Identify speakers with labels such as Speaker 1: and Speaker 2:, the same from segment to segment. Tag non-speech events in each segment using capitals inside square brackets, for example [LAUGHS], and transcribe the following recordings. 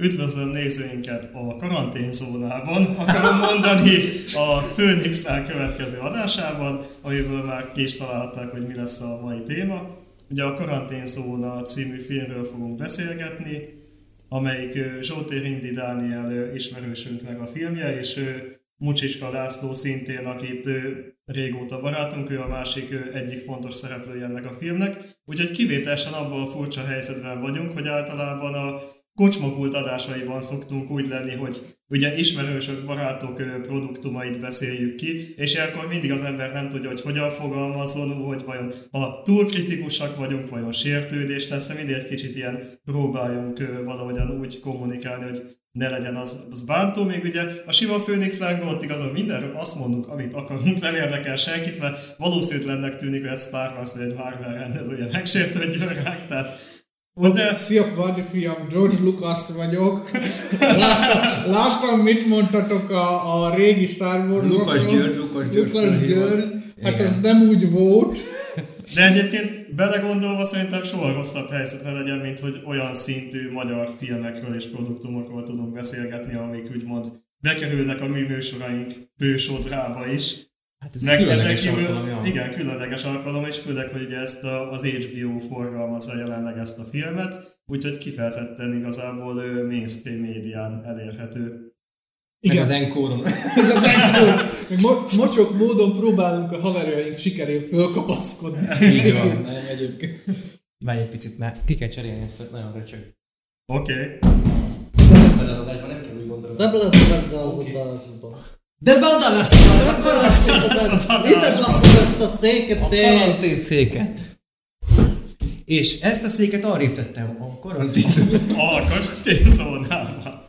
Speaker 1: Üdvözlöm nézőinket a karanténzónában, akarom mondani a Phoenixnál következő adásában, amiből már ki is találták, hogy mi lesz a mai téma. Ugye a Karanténzóna című filmről fogunk beszélgetni, amelyik Zsótér Indi Dániel ismerősünknek a filmje, és Mucsiska László szintén, akit régóta barátunk, ő a másik egyik fontos szereplője ennek a filmnek. Úgyhogy kivételesen abban a furcsa helyzetben vagyunk, hogy általában a kocsmakult adásaiban szoktunk úgy lenni, hogy ugye ismerősök, barátok produktumait beszéljük ki, és akkor mindig az ember nem tudja, hogy hogyan fogalmazzon, hogy vajon ha túl kritikusak vagyunk, vajon sértődés lesz, mindig egy kicsit ilyen próbáljunk valahogyan úgy kommunikálni, hogy ne legyen az, az bántó, még ugye. A sima Phoenix lángolt igazán mindenről azt mondunk, amit akarunk, nem érdekel senkit, mert valószínűtlennek tűnik, hogy egy Star Wars vagy egy Marvel rendezője megsértődjön ránk, tehát
Speaker 2: de... Szia, Parti fiam, George Lucas vagyok. Láttam, láttam mit mondtatok a, a régi Star wars
Speaker 3: Lukas György, Lukas György.
Speaker 2: Lukas György. Hát ez nem úgy volt.
Speaker 1: De egyébként belegondolva szerintem soha rosszabb helyzet ne legyen, mint hogy olyan szintű magyar filmekről és produktumokról tudunk beszélgetni, amik úgymond bekerülnek a mi műsoraink fősodrába is.
Speaker 3: Hát ez Meg különleges kívül, alkalom.
Speaker 1: Igen, különleges alkalom, és főleg, hogy ugye ezt a, az HBO forgalmazza jelenleg ezt a filmet, úgyhogy kifejezetten igazából mainstream médián elérhető.
Speaker 3: Igen. Meg az enkóron.
Speaker 2: az enkóron. [LAUGHS] Mo- mocsok módon próbálunk a haverjaink sikerén fölkapaszkodni.
Speaker 3: Így van, [LAUGHS] nem egyébként. Várj egy picit, mert ki kell cserélni ezt, hogy nagyon röcsög.
Speaker 1: Oké. Okay.
Speaker 3: Lesz benne az adásban, nem kell úgy gondolni. Nem
Speaker 2: lesz benne az adásban. De [LAUGHS] benne lesz a karantén, ide basszom ezt a széket,
Speaker 3: A karantén széket. És ezt a széket arrébb tettem a karantén [LAUGHS]
Speaker 1: A karantén zónában.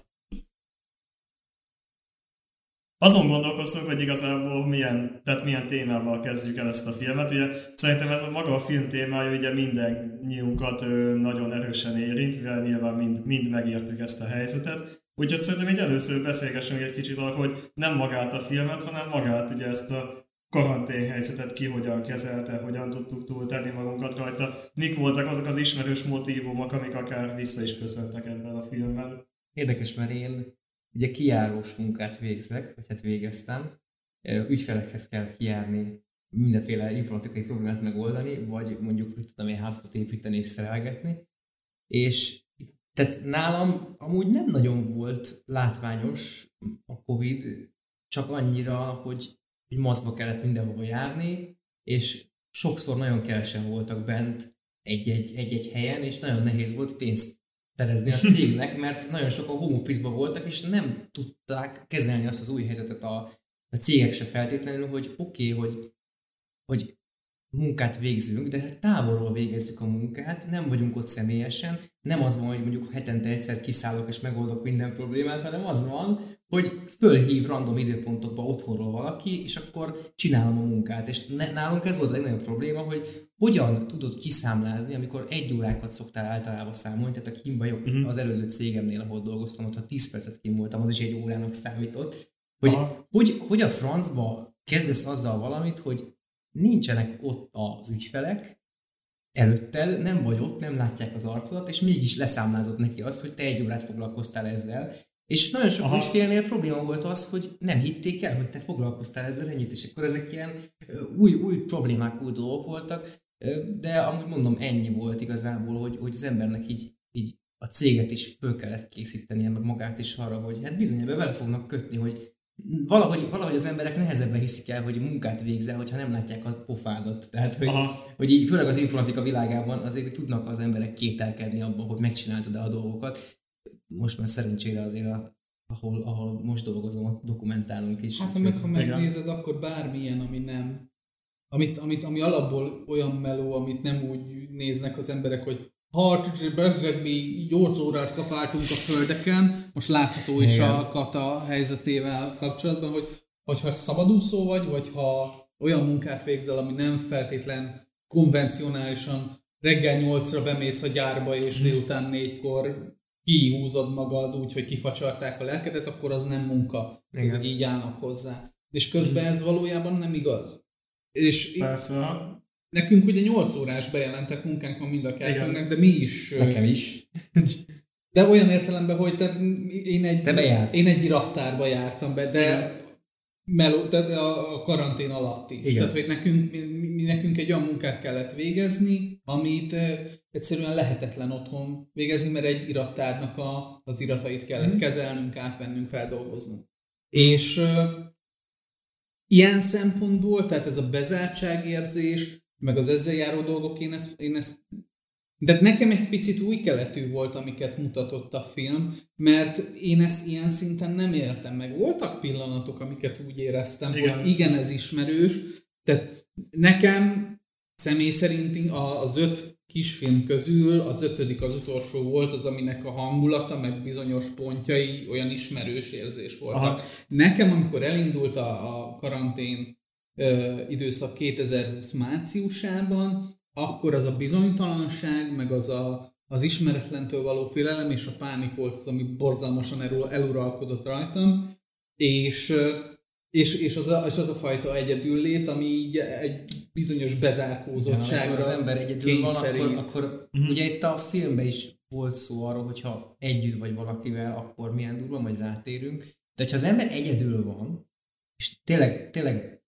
Speaker 1: Azon gondolkoztunk, hogy igazából milyen, tehát milyen témával kezdjük el ezt a filmet. Ugye szerintem ez a maga a film témája ugye minden nyilunkat nagyon erősen érint, mivel nyilván mind, mind megértük ezt a helyzetet. Úgyhogy szerintem egy először beszélgessünk egy kicsit arról, hogy nem magát a filmet, hanem magát ugye ezt a karantén helyzetet ki hogyan kezelte, hogyan tudtuk túltenni magunkat rajta, mik voltak azok az ismerős motivumok, amik akár vissza is köszöntek ebben a filmben.
Speaker 3: Érdekes, mert én ugye kiárós munkát végzek, vagy hát végeztem, ügyfelekhez kell kijárni, mindenféle informatikai problémát megoldani, vagy mondjuk, hogy tudom én házat építeni és szerelgetni, és tehát nálam amúgy nem nagyon volt látványos a Covid, csak annyira, hogy, hogy maszkba kellett mindenhova járni, és sokszor nagyon kevesen voltak bent egy-egy, egy-egy helyen, és nagyon nehéz volt pénzt szerezni a [LAUGHS] cégnek, mert nagyon sokan home office voltak, és nem tudták kezelni azt az új helyzetet a, a cégek se feltétlenül, hogy oké, okay, hogy, hogy munkát végzünk, de távolról végezzük a munkát, nem vagyunk ott személyesen, nem az van, hogy mondjuk hetente egyszer kiszállok és megoldok minden problémát, hanem az van, hogy fölhív random időpontokba otthonról valaki, és akkor csinálom a munkát. És nálunk ez volt a legnagyobb probléma, hogy hogyan tudod kiszámlázni, amikor egy órákat szoktál általában számolni, tehát a kim vagyok uh-huh. az előző cégemnél, ahol dolgoztam, ott ha 10 percet kim voltam, az is egy órának számított. Hogy, hogy, hogy a francba kezdesz azzal valamit, hogy nincsenek ott az ügyfelek, előtted, nem vagy ott, nem látják az arcodat, és mégis leszámlázott neki az, hogy te egy órát foglalkoztál ezzel, és nagyon sok Aha. ügyfélnél probléma volt az, hogy nem hitték el, hogy te foglalkoztál ezzel ennyit, és akkor ezek ilyen új, új problémák, új dolgok voltak, de amúgy mondom, ennyi volt igazából, hogy, hogy az embernek így, így a céget is föl kellett készítenie, meg magát is arra, hogy hát bizony ebbe bele fognak kötni, hogy valahogy, valahogy az emberek nehezebben hiszik el, hogy munkát végzel, hogyha nem látják a pofádat. Tehát, hogy, hogy így főleg az informatika világában azért tudnak az emberek kételkedni abban, hogy megcsináltad-e a dolgokat. Most már szerencsére azért a, ahol, ahol most dolgozom, dokumentálunk is.
Speaker 2: Hát, meg, ha megnézed, akkor bármilyen, ami nem amit, amit, ami alapból olyan meló, amit nem úgy néznek az emberek, hogy mi 8 órát kapáltunk a földeken, most látható is Igen. a kata helyzetével kapcsolatban, hogy hogyha szabadúszó vagy, vagy ha olyan munkát végzel, ami nem feltétlen konvencionálisan reggel 8-ra bemész a gyárba, és hmm. délután 4-kor kihúzod magad úgy, hogy kifacsarták a lelkedet, akkor az nem munka. Igen. Ez így állnak hozzá. És közben ez valójában nem igaz. És
Speaker 1: Persze.
Speaker 2: Nekünk ugye 8 órás bejelentek munkánk van mind a kettőnknek, de mi is...
Speaker 3: Nekem is. [LAUGHS]
Speaker 2: De olyan értelemben, hogy te, én, egy,
Speaker 3: Te
Speaker 2: én egy irattárba jártam be, de meló, tehát a karantén alatt is.
Speaker 3: Igen.
Speaker 2: Tehát, hogy nekünk, mi, mi nekünk egy olyan munkát kellett végezni, amit egyszerűen lehetetlen otthon végezni, mert egy irattárnak a, az iratait kellett
Speaker 3: Mhm.
Speaker 2: kezelnünk, átvennünk, feldolgoznunk. És eh, ilyen szempontból, tehát ez a bezártságérzés, meg az ezzel járó dolgok, én ezt, én ezt de nekem egy picit új keletű volt, amiket mutatott a film, mert én ezt ilyen szinten nem éltem meg. Voltak pillanatok, amiket úgy éreztem,
Speaker 1: Igen.
Speaker 2: hogy igen, ez ismerős. Tehát nekem személy szerint az öt kisfilm közül az ötödik az utolsó volt, az, aminek a hangulata, meg bizonyos pontjai olyan ismerős érzés voltak.
Speaker 1: Aha.
Speaker 2: Nekem, amikor elindult a, a karantén ö, időszak 2020 márciusában, akkor az a bizonytalanság, meg az a, az ismeretlentől való félelem és a pánik volt az, ami borzalmasan elur, eluralkodott rajtam, és, és, és, az a, és az a fajta egyedüllét, ami így egy bizonyos bezárkózottságra
Speaker 3: amikor az ember egyedül van,
Speaker 2: kényszerít.
Speaker 3: akkor, akkor
Speaker 1: Mhm.
Speaker 3: ugye itt a filmben is volt szó arról, hogyha együtt vagy valakivel, akkor milyen durva, majd rátérünk. De ha az ember egyedül van, és tényleg, tényleg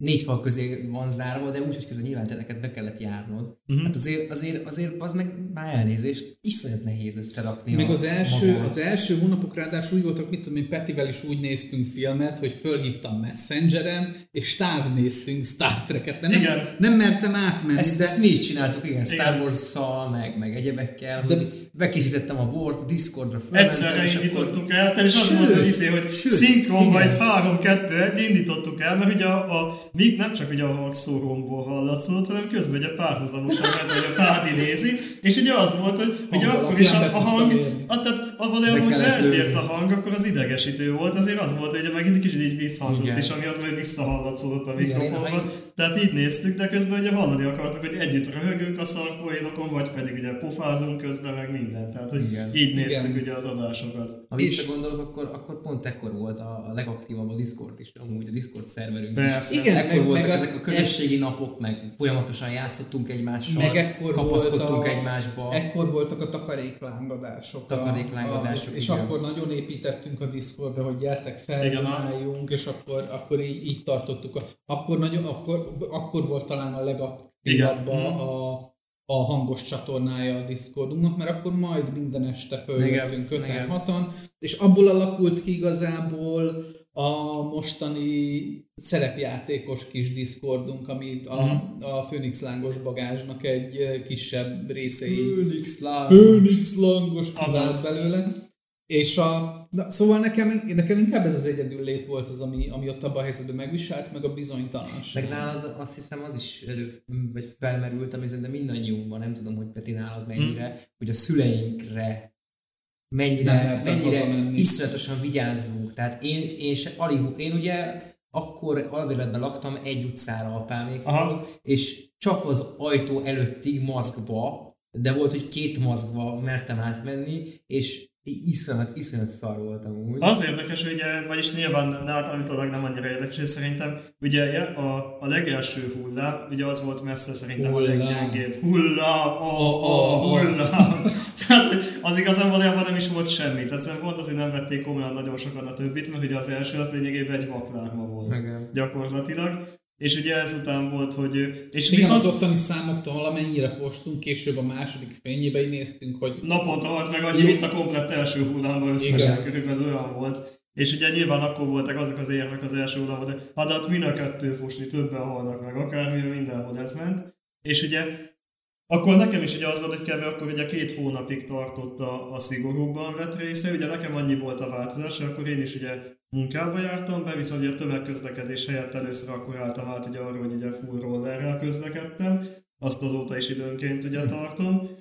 Speaker 3: négy fal közé van zárva, de úgy, hogy közben nyilván te neked be kellett járnod.
Speaker 1: Mhm.
Speaker 3: Hát azért, azért, azért az meg már elnézést, iszonyat nehéz összerakni
Speaker 2: Meg az első,
Speaker 3: magát.
Speaker 2: az első hónapok ráadásul úgy voltak, mit tudom én, Petivel is úgy néztünk filmet, hogy fölhívtam Messengeren, és távnéztünk Star Trek-et. Nem,
Speaker 1: Igen.
Speaker 2: nem mertem átmenni,
Speaker 3: Ezt,
Speaker 2: de
Speaker 3: ezt mi is csináltuk, igen, Star. Wars-szal, meg, meg egyebekkel,
Speaker 2: De-
Speaker 3: hogy bekészítettem a bort, Discordra fölmentem,
Speaker 1: Egyszerre indítottuk el, és azt mondta, hogy, izé, hogy
Speaker 2: sőt,
Speaker 1: szinkronba
Speaker 3: igen.
Speaker 1: egy 3-2-1 indítottuk el, mert ugye a, a mi nem csak ugye a hangszóromból hallatszott, hanem közben ugye párhuzamosan ment, hogy a Pádi nézi, és ugye az volt, hogy ugye akkor is a, a hang, a, tehát
Speaker 3: Be
Speaker 1: hogy eltért a hang, akkor az idegesítő volt, azért az volt, hogy megint egy kicsit így visszhangzott
Speaker 3: Igen.
Speaker 1: is, amiatt, hogy visszahallatszódott a mikrofonban. Tehát így néztük, de közben ugye hallani akartuk, hogy együtt röhögünk a szarpoénokon, vagy pedig ugye pofázunk közben, meg minden. Tehát, hogy
Speaker 3: Igen.
Speaker 1: így néztük
Speaker 2: Igen.
Speaker 1: ugye az adásokat.
Speaker 3: Ha visszagondolok, akkor, akkor pont ekkor volt a, a legaktívabb a Discord is, amúgy a Discord szerverünk
Speaker 1: Persze.
Speaker 3: is.
Speaker 2: Igen,
Speaker 3: ekkor
Speaker 2: meg-
Speaker 3: voltak
Speaker 2: meg a-
Speaker 3: ezek a közösségi napok, meg folyamatosan játszottunk egymással,
Speaker 2: meg ekkor
Speaker 3: kapaszkodtunk
Speaker 2: a,
Speaker 3: egymásba.
Speaker 2: Ekkor voltak a takaréklángadások. a-
Speaker 3: Takaréklángadások,
Speaker 2: és
Speaker 3: igen.
Speaker 2: akkor nagyon építettünk a Discordra, hogy gyertek
Speaker 1: Igen,
Speaker 2: feljutáljunk, és akkor, akkor így, így tartottuk. A, akkor, nagyon, akkor, akkor volt talán a legaktívabb
Speaker 1: Igen.
Speaker 2: a, a, hangos csatornája a Discordunknak, mert akkor majd minden este följöttünk
Speaker 3: Igen,
Speaker 2: öten,
Speaker 3: igen.
Speaker 2: hatan, és abból alakult ki igazából a mostani szerepjátékos kis Discordunk, amit a,
Speaker 1: Mhm.
Speaker 2: a Phoenix lángos bagázsnak egy kisebb részei
Speaker 3: Live.
Speaker 2: Phoenix langos
Speaker 1: Azaz.
Speaker 2: kivált belőle. És a, na, szóval nekem, nekem inkább ez az egyedül lét volt az, ami, ami ott abban a helyzetben megviselt, meg a bizonytalanság.
Speaker 3: Meg nálad azt hiszem az is elő, vagy felmerült, ami szerintem mindannyiunkban, nem tudom, hogy Peti nálad mennyire, hogy a szüleinkre mennyire, mennyire iszonyatosan vigyázzunk. Tehát én, én, se, alig, én ugye akkor alapéletben laktam egy utcára apáméktól, és csak az ajtó előttig maszkba, de volt, hogy két maszkba mertem átmenni, és iszonyat, iszonyat szar voltam úgy.
Speaker 1: Az érdekes, hogy ugye, vagyis nyilván nálam utólag nem annyira érdekes, hogy szerintem ugye a, a legelső hullám, ugye az volt messze szerintem
Speaker 2: Hullám.
Speaker 1: a leggyengébb. Hullám, a, a,
Speaker 2: Oh, oh.
Speaker 1: hullám. [LAUGHS] Tehát az igazán valójában nem is volt semmi. Tehát szerintem pont azért nem vették komolyan nagyon sokan a többit, mert ugye az első az lényegében egy vaklárma volt.
Speaker 3: Igen.
Speaker 1: Gyakorlatilag. És ugye ezután volt, hogy... És
Speaker 2: Igen,
Speaker 1: viszont
Speaker 2: az ottani számoktól valamennyire fostunk, később a második fényébe néztünk, hogy
Speaker 1: naponta halt meg annyi, mint a komplett első hullámban összesen
Speaker 2: Igen.
Speaker 1: körülbelül olyan volt. És ugye nyilván akkor voltak azok az érvek az első hullámban, hogy hát, hát mind a kettő fosni, többen halnak meg, akármi, mindenhol ez ment. És ugye akkor nekem is ugye az volt, hogy kb. akkor ugye két hónapig tartott a, a szigorúbban vett része, ugye nekem annyi volt a változás, akkor én is ugye munkába jártam be, viszont ugye a tömegközlekedés helyett először akkor álltam át ugye arról, hogy ugye full rollerrel közlekedtem, azt azóta is időnként ugye tartom,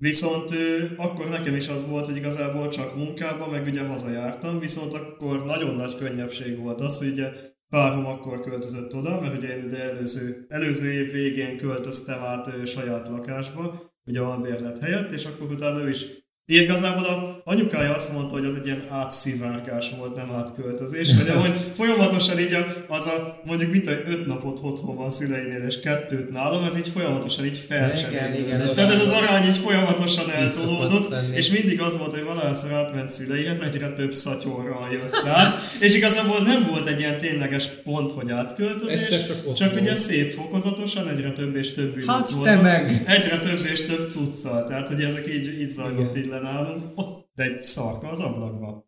Speaker 1: Viszont ö, akkor nekem is az volt, hogy igazából csak munkába, meg ugye hazajártam, viszont akkor nagyon nagy könnyebbség volt az, hogy ugye párom akkor költözött oda, mert ugye én ide előző, előző év végén költöztem át ö, saját lakásba, ugye albérlet helyett, és akkor utána ő is Igazából a anyukája azt mondta, hogy az egy ilyen átszivárgás volt, nem átköltözés, vagy ahogy [LAUGHS] folyamatosan így a, az a mondjuk mint hogy öt napot otthon van szüleinél, és kettőt nálam, ez így folyamatosan így felcserélődött. Tehát ez az arány így folyamatosan eltolódott, és mindig az volt, hogy valahányszor átment szüleihez, egyre több szatyorral jött át, és igazából nem volt egy ilyen tényleges pont, hogy átköltözés, csak, csak ugye szép fokozatosan, egyre több és több
Speaker 3: hát te meg!
Speaker 1: Egyre több és több cuccal, tehát hogy ezek így, így zajlott így nálunk, ott egy szarka az ablakba.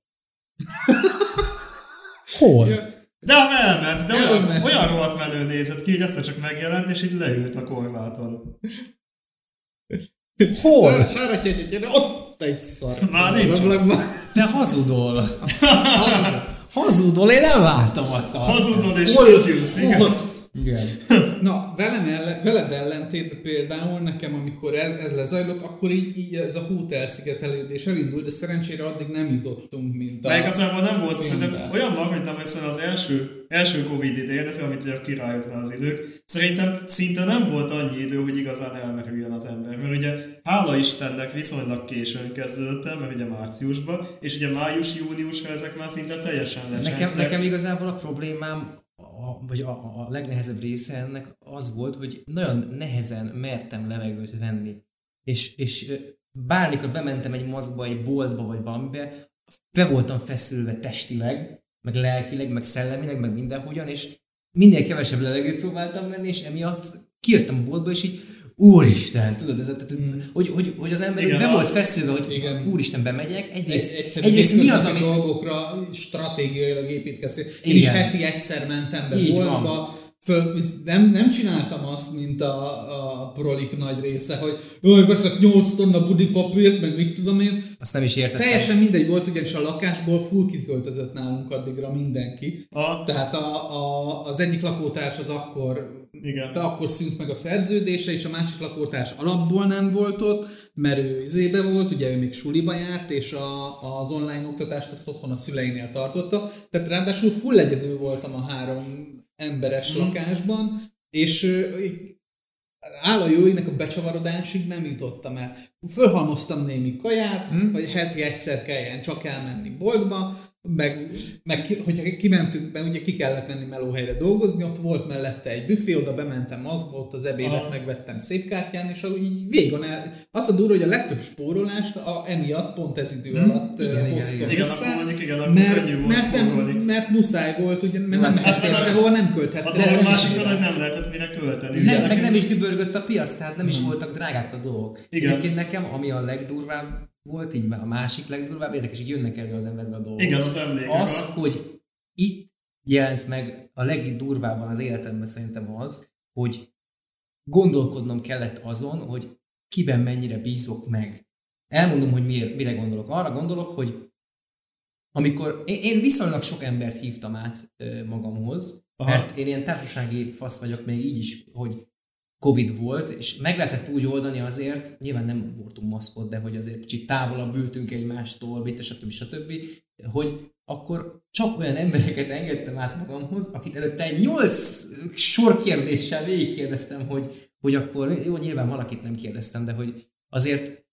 Speaker 3: Hol?
Speaker 1: De elment, de olyan, olyan rohadt menő nézett ki, hogy egyszer csak megjelent, és így leült a korláton.
Speaker 3: Hol?
Speaker 2: Sáratja, hogy ott egy szar.
Speaker 1: Már nincs. Ablakban.
Speaker 3: Te hazudol. hazudol, én nem látom a szart.
Speaker 1: Hazudol és hol, hol,
Speaker 3: igen. [LAUGHS]
Speaker 2: Na, velem ellen, veled ellentétben például nekem, amikor ez, ez lezajlott, akkor így, így ez a hút elszigetelődés elindult, de szerencsére addig nem jutottunk, mint a...
Speaker 1: Meg igazából nem volt, szerintem olyan magadtam, hogy az első, első Covid idején, ez amit a királyoknál az idők, szerintem szinte nem volt annyi idő, hogy igazán elmerüljön az ember. Mert ugye hála Istennek viszonylag későn kezdődtem, mert ugye márciusban, és ugye május-júniusra ezek már szinte teljesen lecsentek.
Speaker 3: Nekem, nekem igazából a problémám a, vagy a, a legnehezebb része ennek az volt, hogy nagyon nehezen mertem levegőt venni. És, és bármikor bementem egy mozgba, egy boltba, vagy valamibe, be voltam feszülve testileg, meg lelkileg, meg szellemileg, meg mindenhogyan, és minél kevesebb levegőt próbáltam venni, és emiatt kijöttem a boltba, és így Úristen, tudod, ez, tehát, hogy, hogy, hogy az ember igen, be volt feszülve, hogy igen. Úristen, bemegyek. Egyrészt,
Speaker 2: egy, egyrészt mi az, amit... dolgokra stratégiailag építkezni. Én is heti egyszer mentem be Így boltba, van Föl, nem, nem csináltam azt, mint a, a prolik nagy része, hogy jaj, veszek 8 tonna budipapírt, meg mit tudom én.
Speaker 3: Azt nem is értettem.
Speaker 2: Teljesen mindegy volt, ugyanis a lakásból full kiköltözött nálunk addigra mindenki. A. Tehát a, a, az egyik lakótárs az akkor,
Speaker 1: Igen.
Speaker 2: De akkor szűnt meg a szerződése, és a másik lakótárs alapból nem volt ott, mert ő izébe volt, ugye ő még suliba járt, és a, az online oktatást azt otthon a szüleinél tartotta. Tehát ráadásul full egyedül voltam a három emberes mm. lakásban, és áll a jóinek a becsavarodásig nem jutottam el. Fölhalmoztam némi kaját, mm. hogy heti egyszer kelljen csak elmenni boltba, meg, meg hogyha kimentünk be, ugye ki kellett menni melóhelyre dolgozni, ott volt mellette egy büfé, oda bementem az volt az ebédet Aha. megvettem szép kártyán, és így végon el, az a durva, hogy a legtöbb spórolást a, emiatt pont ez idő hmm. alatt igen, hoztam igen, igen, össze,
Speaker 1: igen, igen,
Speaker 2: mert, mert, nem, mert muszáj volt, ugye, mert nem mehettél sehova, nem költhettél.
Speaker 1: A másik hogy nem lehetett mire költeni.
Speaker 3: Nem, meg nem is dübörgött a piac, tehát nem is voltak drágák a dolgok. Igen. Egyébként nekem, ami a legdurvább volt így a másik legdurvább, érdekes, így jönnek elő az emberbe a dolgok.
Speaker 1: Igen, az emlékek.
Speaker 3: Az, hogy itt jelent meg a legdurvábban az életemben szerintem az, hogy gondolkodnom kellett azon, hogy kiben mennyire bízok meg. Elmondom, hogy miért, mire gondolok. Arra gondolok, hogy amikor én, én viszonylag sok embert hívtam át magamhoz, Aha. mert én ilyen társasági fasz vagyok még így is, hogy Covid volt, és meg lehetett úgy oldani azért, nyilván nem voltunk maszkot, de hogy azért kicsit távolabb ültünk egymástól, mit, stb. stb., hogy akkor csak olyan embereket engedtem át magamhoz, akit előtte egy nyolc sor kérdéssel végigkérdeztem, hogy, hogy akkor, jó, nyilván valakit nem kérdeztem, de hogy azért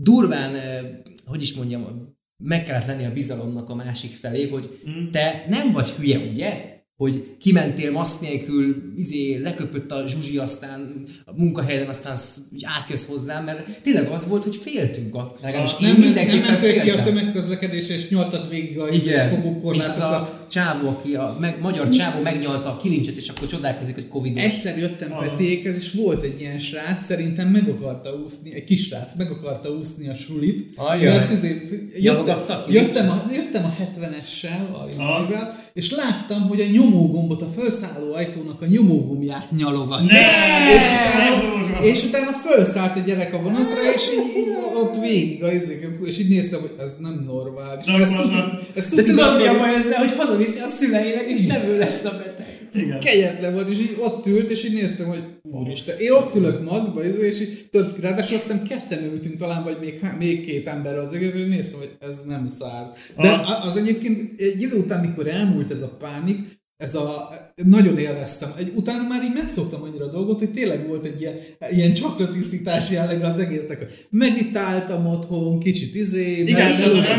Speaker 3: durván, eh, hogy is mondjam, meg kellett lenni a bizalomnak a másik felé, hogy mm. te nem vagy hülye, ugye? Hogy kimentél maszk nélkül, izé, leköpött a zsuzsi, aztán a munkahelyen, aztán átjössz hozzám, mert tényleg az volt, hogy féltünk a, legalábbis én
Speaker 2: nem, mindenképpen nem féltem. ki a tömegközlekedésre, és nyaltad végig a izé, fogókorlátokat.
Speaker 3: a csávó, aki a meg, magyar csávó megnyalta a kilincset, és akkor csodálkozik, hogy covid
Speaker 2: Egyszer jöttem Petékhez, és volt egy ilyen srác, szerintem meg akarta úszni, egy kis srác, meg akarta úszni a sulit.
Speaker 3: Ajaj. Mert
Speaker 2: izé, jöttem, jöttem, a, jöttem a 70-essel, a és láttam, hogy a nyomógombot, a felszálló ajtónak a nyomógombját nyalogat.
Speaker 1: Ne!
Speaker 2: És utána, és utána felszállt egy gyerek a vonatra, és így, így ott végig a és így néztem, hogy ez nem normális.
Speaker 1: Nem
Speaker 3: ez, ez, ez, De tudod mi a baj ezzel, hogy hazaviszi a szüleinek, és nem ő lesz a beteg.
Speaker 2: Igen. Kegyetlen volt, és így ott ült, és így néztem, hogy úristen, én ott ülök mazba, és így, tudod, ráadásul azt hiszem ketten ültünk talán, vagy még, még két ember az egész, és néztem, hogy ez nem száz. De az egyébként egy idő után, mikor elmúlt ez a pánik, ez a, nagyon élveztem. Egy, utána már így megszoktam annyira a dolgot, hogy tényleg volt egy ilyen, ilyen csakratisztítás jelleg az egésznek, meditáltam otthon, kicsit izé,
Speaker 1: Igen,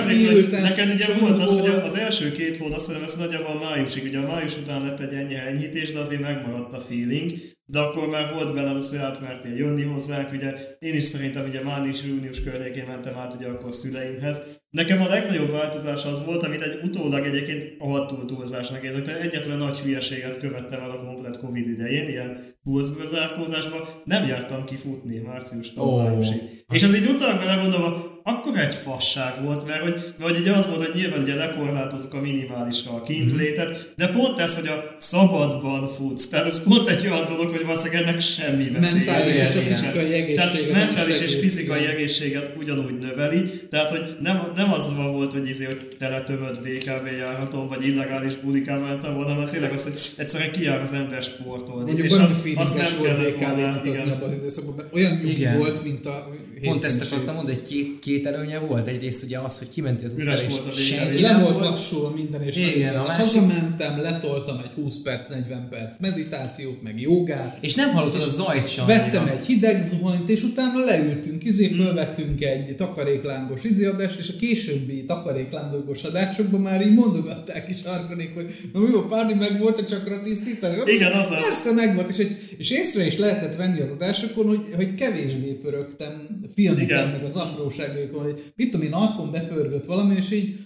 Speaker 2: kiültem,
Speaker 1: neked ugye volt az, hogy az első két hónap, szerintem ez nagyjából májusig, ugye a május után lett egy ennyi enyhítés, de azért megmaradt a feeling, de akkor már volt benne az, hogy átmertél jönni hozzánk, ugye én is szerintem ugye május-június környékén mentem át ugye akkor szüleimhez. Nekem a legnagyobb változás az volt, amit egy utólag egyébként rohadtul túlzásnak érzek, tehát egyetlen nagy hülyeséget követtem el a komplet Covid idején, ilyen túlzárkózásban, nem jártam kifutni márciustól
Speaker 3: Ó,
Speaker 1: májusig. És az így utólag belegondolva, akkor egy fasság volt, mert hogy, mert hogy ugye az volt, hogy nyilván ugye lekorlátozunk a minimálisra a kintlétet, de pont ez, hogy a szabadban futsz, tehát ez pont egy olyan dolog, hogy valószínűleg ennek semmi veszélye.
Speaker 2: mentális és a fizikai egészséget
Speaker 1: Tehát
Speaker 2: nem
Speaker 1: mentális és fizikai egészséget ugyanúgy növeli, tehát hogy nem, nem az van volt, hogy, izé, hogy teletömött BKV járhaton, vagy illegális bulikával mentem volna, mert tényleg az, hogy egyszerűen kijár az ember sportolni.
Speaker 2: Mondjuk
Speaker 1: és
Speaker 2: valami
Speaker 1: az-
Speaker 2: feelinges
Speaker 1: azt
Speaker 2: volt BKV utazni
Speaker 1: igen.
Speaker 2: abban az időszakban, olyan nyugi volt, mint a
Speaker 3: Pont ezt akartam mondani, hogy két, két előnye volt. Egyrészt ugye az, hogy kimentél az utcára,
Speaker 1: volt a
Speaker 3: és
Speaker 1: vége.
Speaker 3: senki
Speaker 2: Le
Speaker 3: nem
Speaker 2: volt
Speaker 3: volt.
Speaker 2: lassulva minden, és
Speaker 3: Igen, a másik-
Speaker 2: hazamentem, letoltam egy 20 perc, 40 perc meditációt, meg jogát,
Speaker 3: És nem hallottad a zajt sem.
Speaker 2: Vettem
Speaker 3: annyira.
Speaker 2: egy hideg zuhanyt, és utána leültünk, izé, fölvettünk egy takaréklángos izéadást, és a későbbi takaréklángos adásokban már így mondogatták is Arkonék, hogy na mi a párni meg volt, csak tisztítani.
Speaker 1: Igen, az az.
Speaker 2: Persze megvolt, és, egy, és észre is lehetett venni az adásokon, hogy, hogy kevésbé pörögtem filmeken,
Speaker 1: Igen.
Speaker 2: meg az apróságokon, hogy mit tudom én, arkon bepörgött valami, és így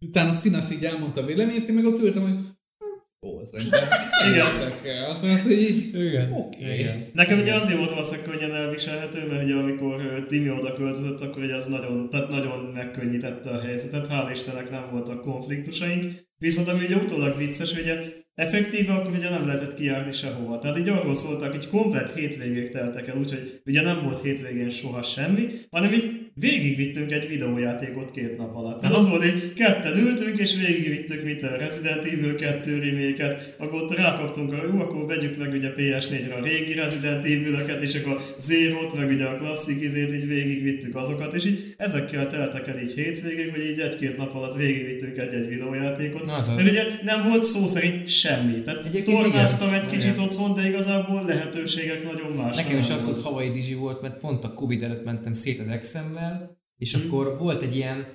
Speaker 2: utána Színasz így elmondta a véleményét, én meg ott ültem, hogy hm, ó, engem [LAUGHS]
Speaker 1: Igen.
Speaker 2: így,
Speaker 3: Igen.
Speaker 1: Nekem ugye azért volt valószínűleg könnyen elviselhető, mert ugye amikor Timi oda költözött, akkor ugye az nagyon, tehát nagyon megkönnyítette a helyzetet, hál' Istennek nem voltak konfliktusaink, viszont ami ugye utólag vicces, ugye effektíve akkor ugye nem lehetett kijárni sehova. Tehát így arról szóltak, hogy komplet hétvégék teltek el, úgyhogy ugye nem volt hétvégén soha semmi, hanem így végigvittünk egy videójátékot két nap alatt. Tehát az volt, hogy ketten ültünk, és végigvittük mit a Resident Evil 2 remake akkor ott rákaptunk arra, jó, akkor vegyük meg ugye PS4-re a régi Resident evil és akkor Zero-t, meg ugye a klasszik izét így végigvittük azokat, és így ezekkel teltek el így hétvégig, hogy így egy-két nap alatt végigvittünk egy-egy videójátékot. Mert ugye nem volt szó szerint semmi. Tehát
Speaker 3: Egyébként
Speaker 1: tornáztam
Speaker 3: igen.
Speaker 1: egy kicsit
Speaker 3: Igen.
Speaker 1: otthon, de igazából lehetőségek nagyon más.
Speaker 3: Nekem is abszolút havai dizsi volt, mert pont a Covid előtt mentem szét az exemmel, és
Speaker 1: Mhm.
Speaker 3: akkor volt egy ilyen,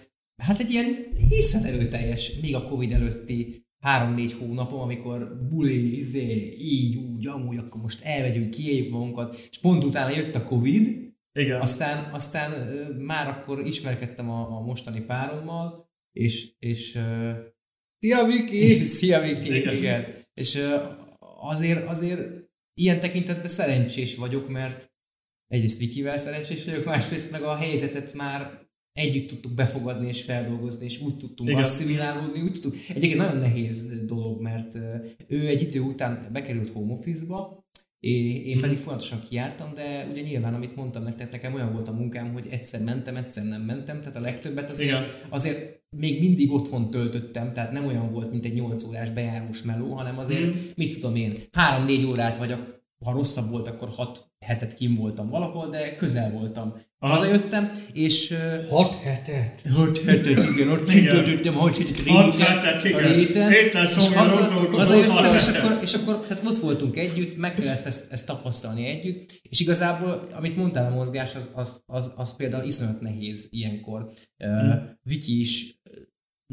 Speaker 3: hát egy ilyen hiszet erőteljes, még a Covid előtti három-négy hónapom, amikor buli, izé, így, úgy, amúgy, akkor most elvegyünk, kiéljük magunkat, és pont utána jött a Covid,
Speaker 1: Igen.
Speaker 3: aztán, aztán már akkor ismerkedtem a, a mostani párommal, és, és
Speaker 2: Szia, Viki! [LAUGHS]
Speaker 3: Szia, Viki!
Speaker 1: Igen.
Speaker 3: És azért, azért ilyen tekintetben szerencsés vagyok, mert egyrészt Vikivel szerencsés vagyok, másrészt meg a helyzetet már együtt tudtuk befogadni és feldolgozni, és úgy tudtunk
Speaker 1: Igen.
Speaker 3: asszimilálódni, úgy tudtuk. Egyébként nagyon nehéz dolog, mert ő egy idő után bekerült home office-ba, én
Speaker 1: Mhm.
Speaker 3: pedig folyamatosan kijártam, de ugye nyilván, amit mondtam nektek, nekem olyan volt a munkám, hogy egyszer mentem, egyszer nem mentem, tehát a legtöbbet azért,
Speaker 1: Igen.
Speaker 3: azért még mindig otthon töltöttem, tehát nem olyan volt, mint egy 8 órás bejárós meló, hanem azért,
Speaker 1: Mhm.
Speaker 3: mit tudom én, 3-4 órát, vagy a, ha rosszabb volt, akkor 6 hetet kim voltam valahol, de közel voltam.
Speaker 1: Aha.
Speaker 3: Hazajöttem, és
Speaker 2: Hat hetet.
Speaker 3: 6 hetet, igen, ott
Speaker 1: Igen.
Speaker 3: megtöltöttem 6 hetet a
Speaker 1: Hat hetet,
Speaker 3: a Héten és haza, hazajöttem,
Speaker 1: hat
Speaker 3: és akkor, és akkor tehát ott voltunk együtt, meg kellett ezt, ezt tapasztalni együtt, és igazából, amit mondtál a mozgás, az, az, az, az például iszonyat nehéz ilyenkor.
Speaker 1: Hmm.
Speaker 3: Uh, Viki is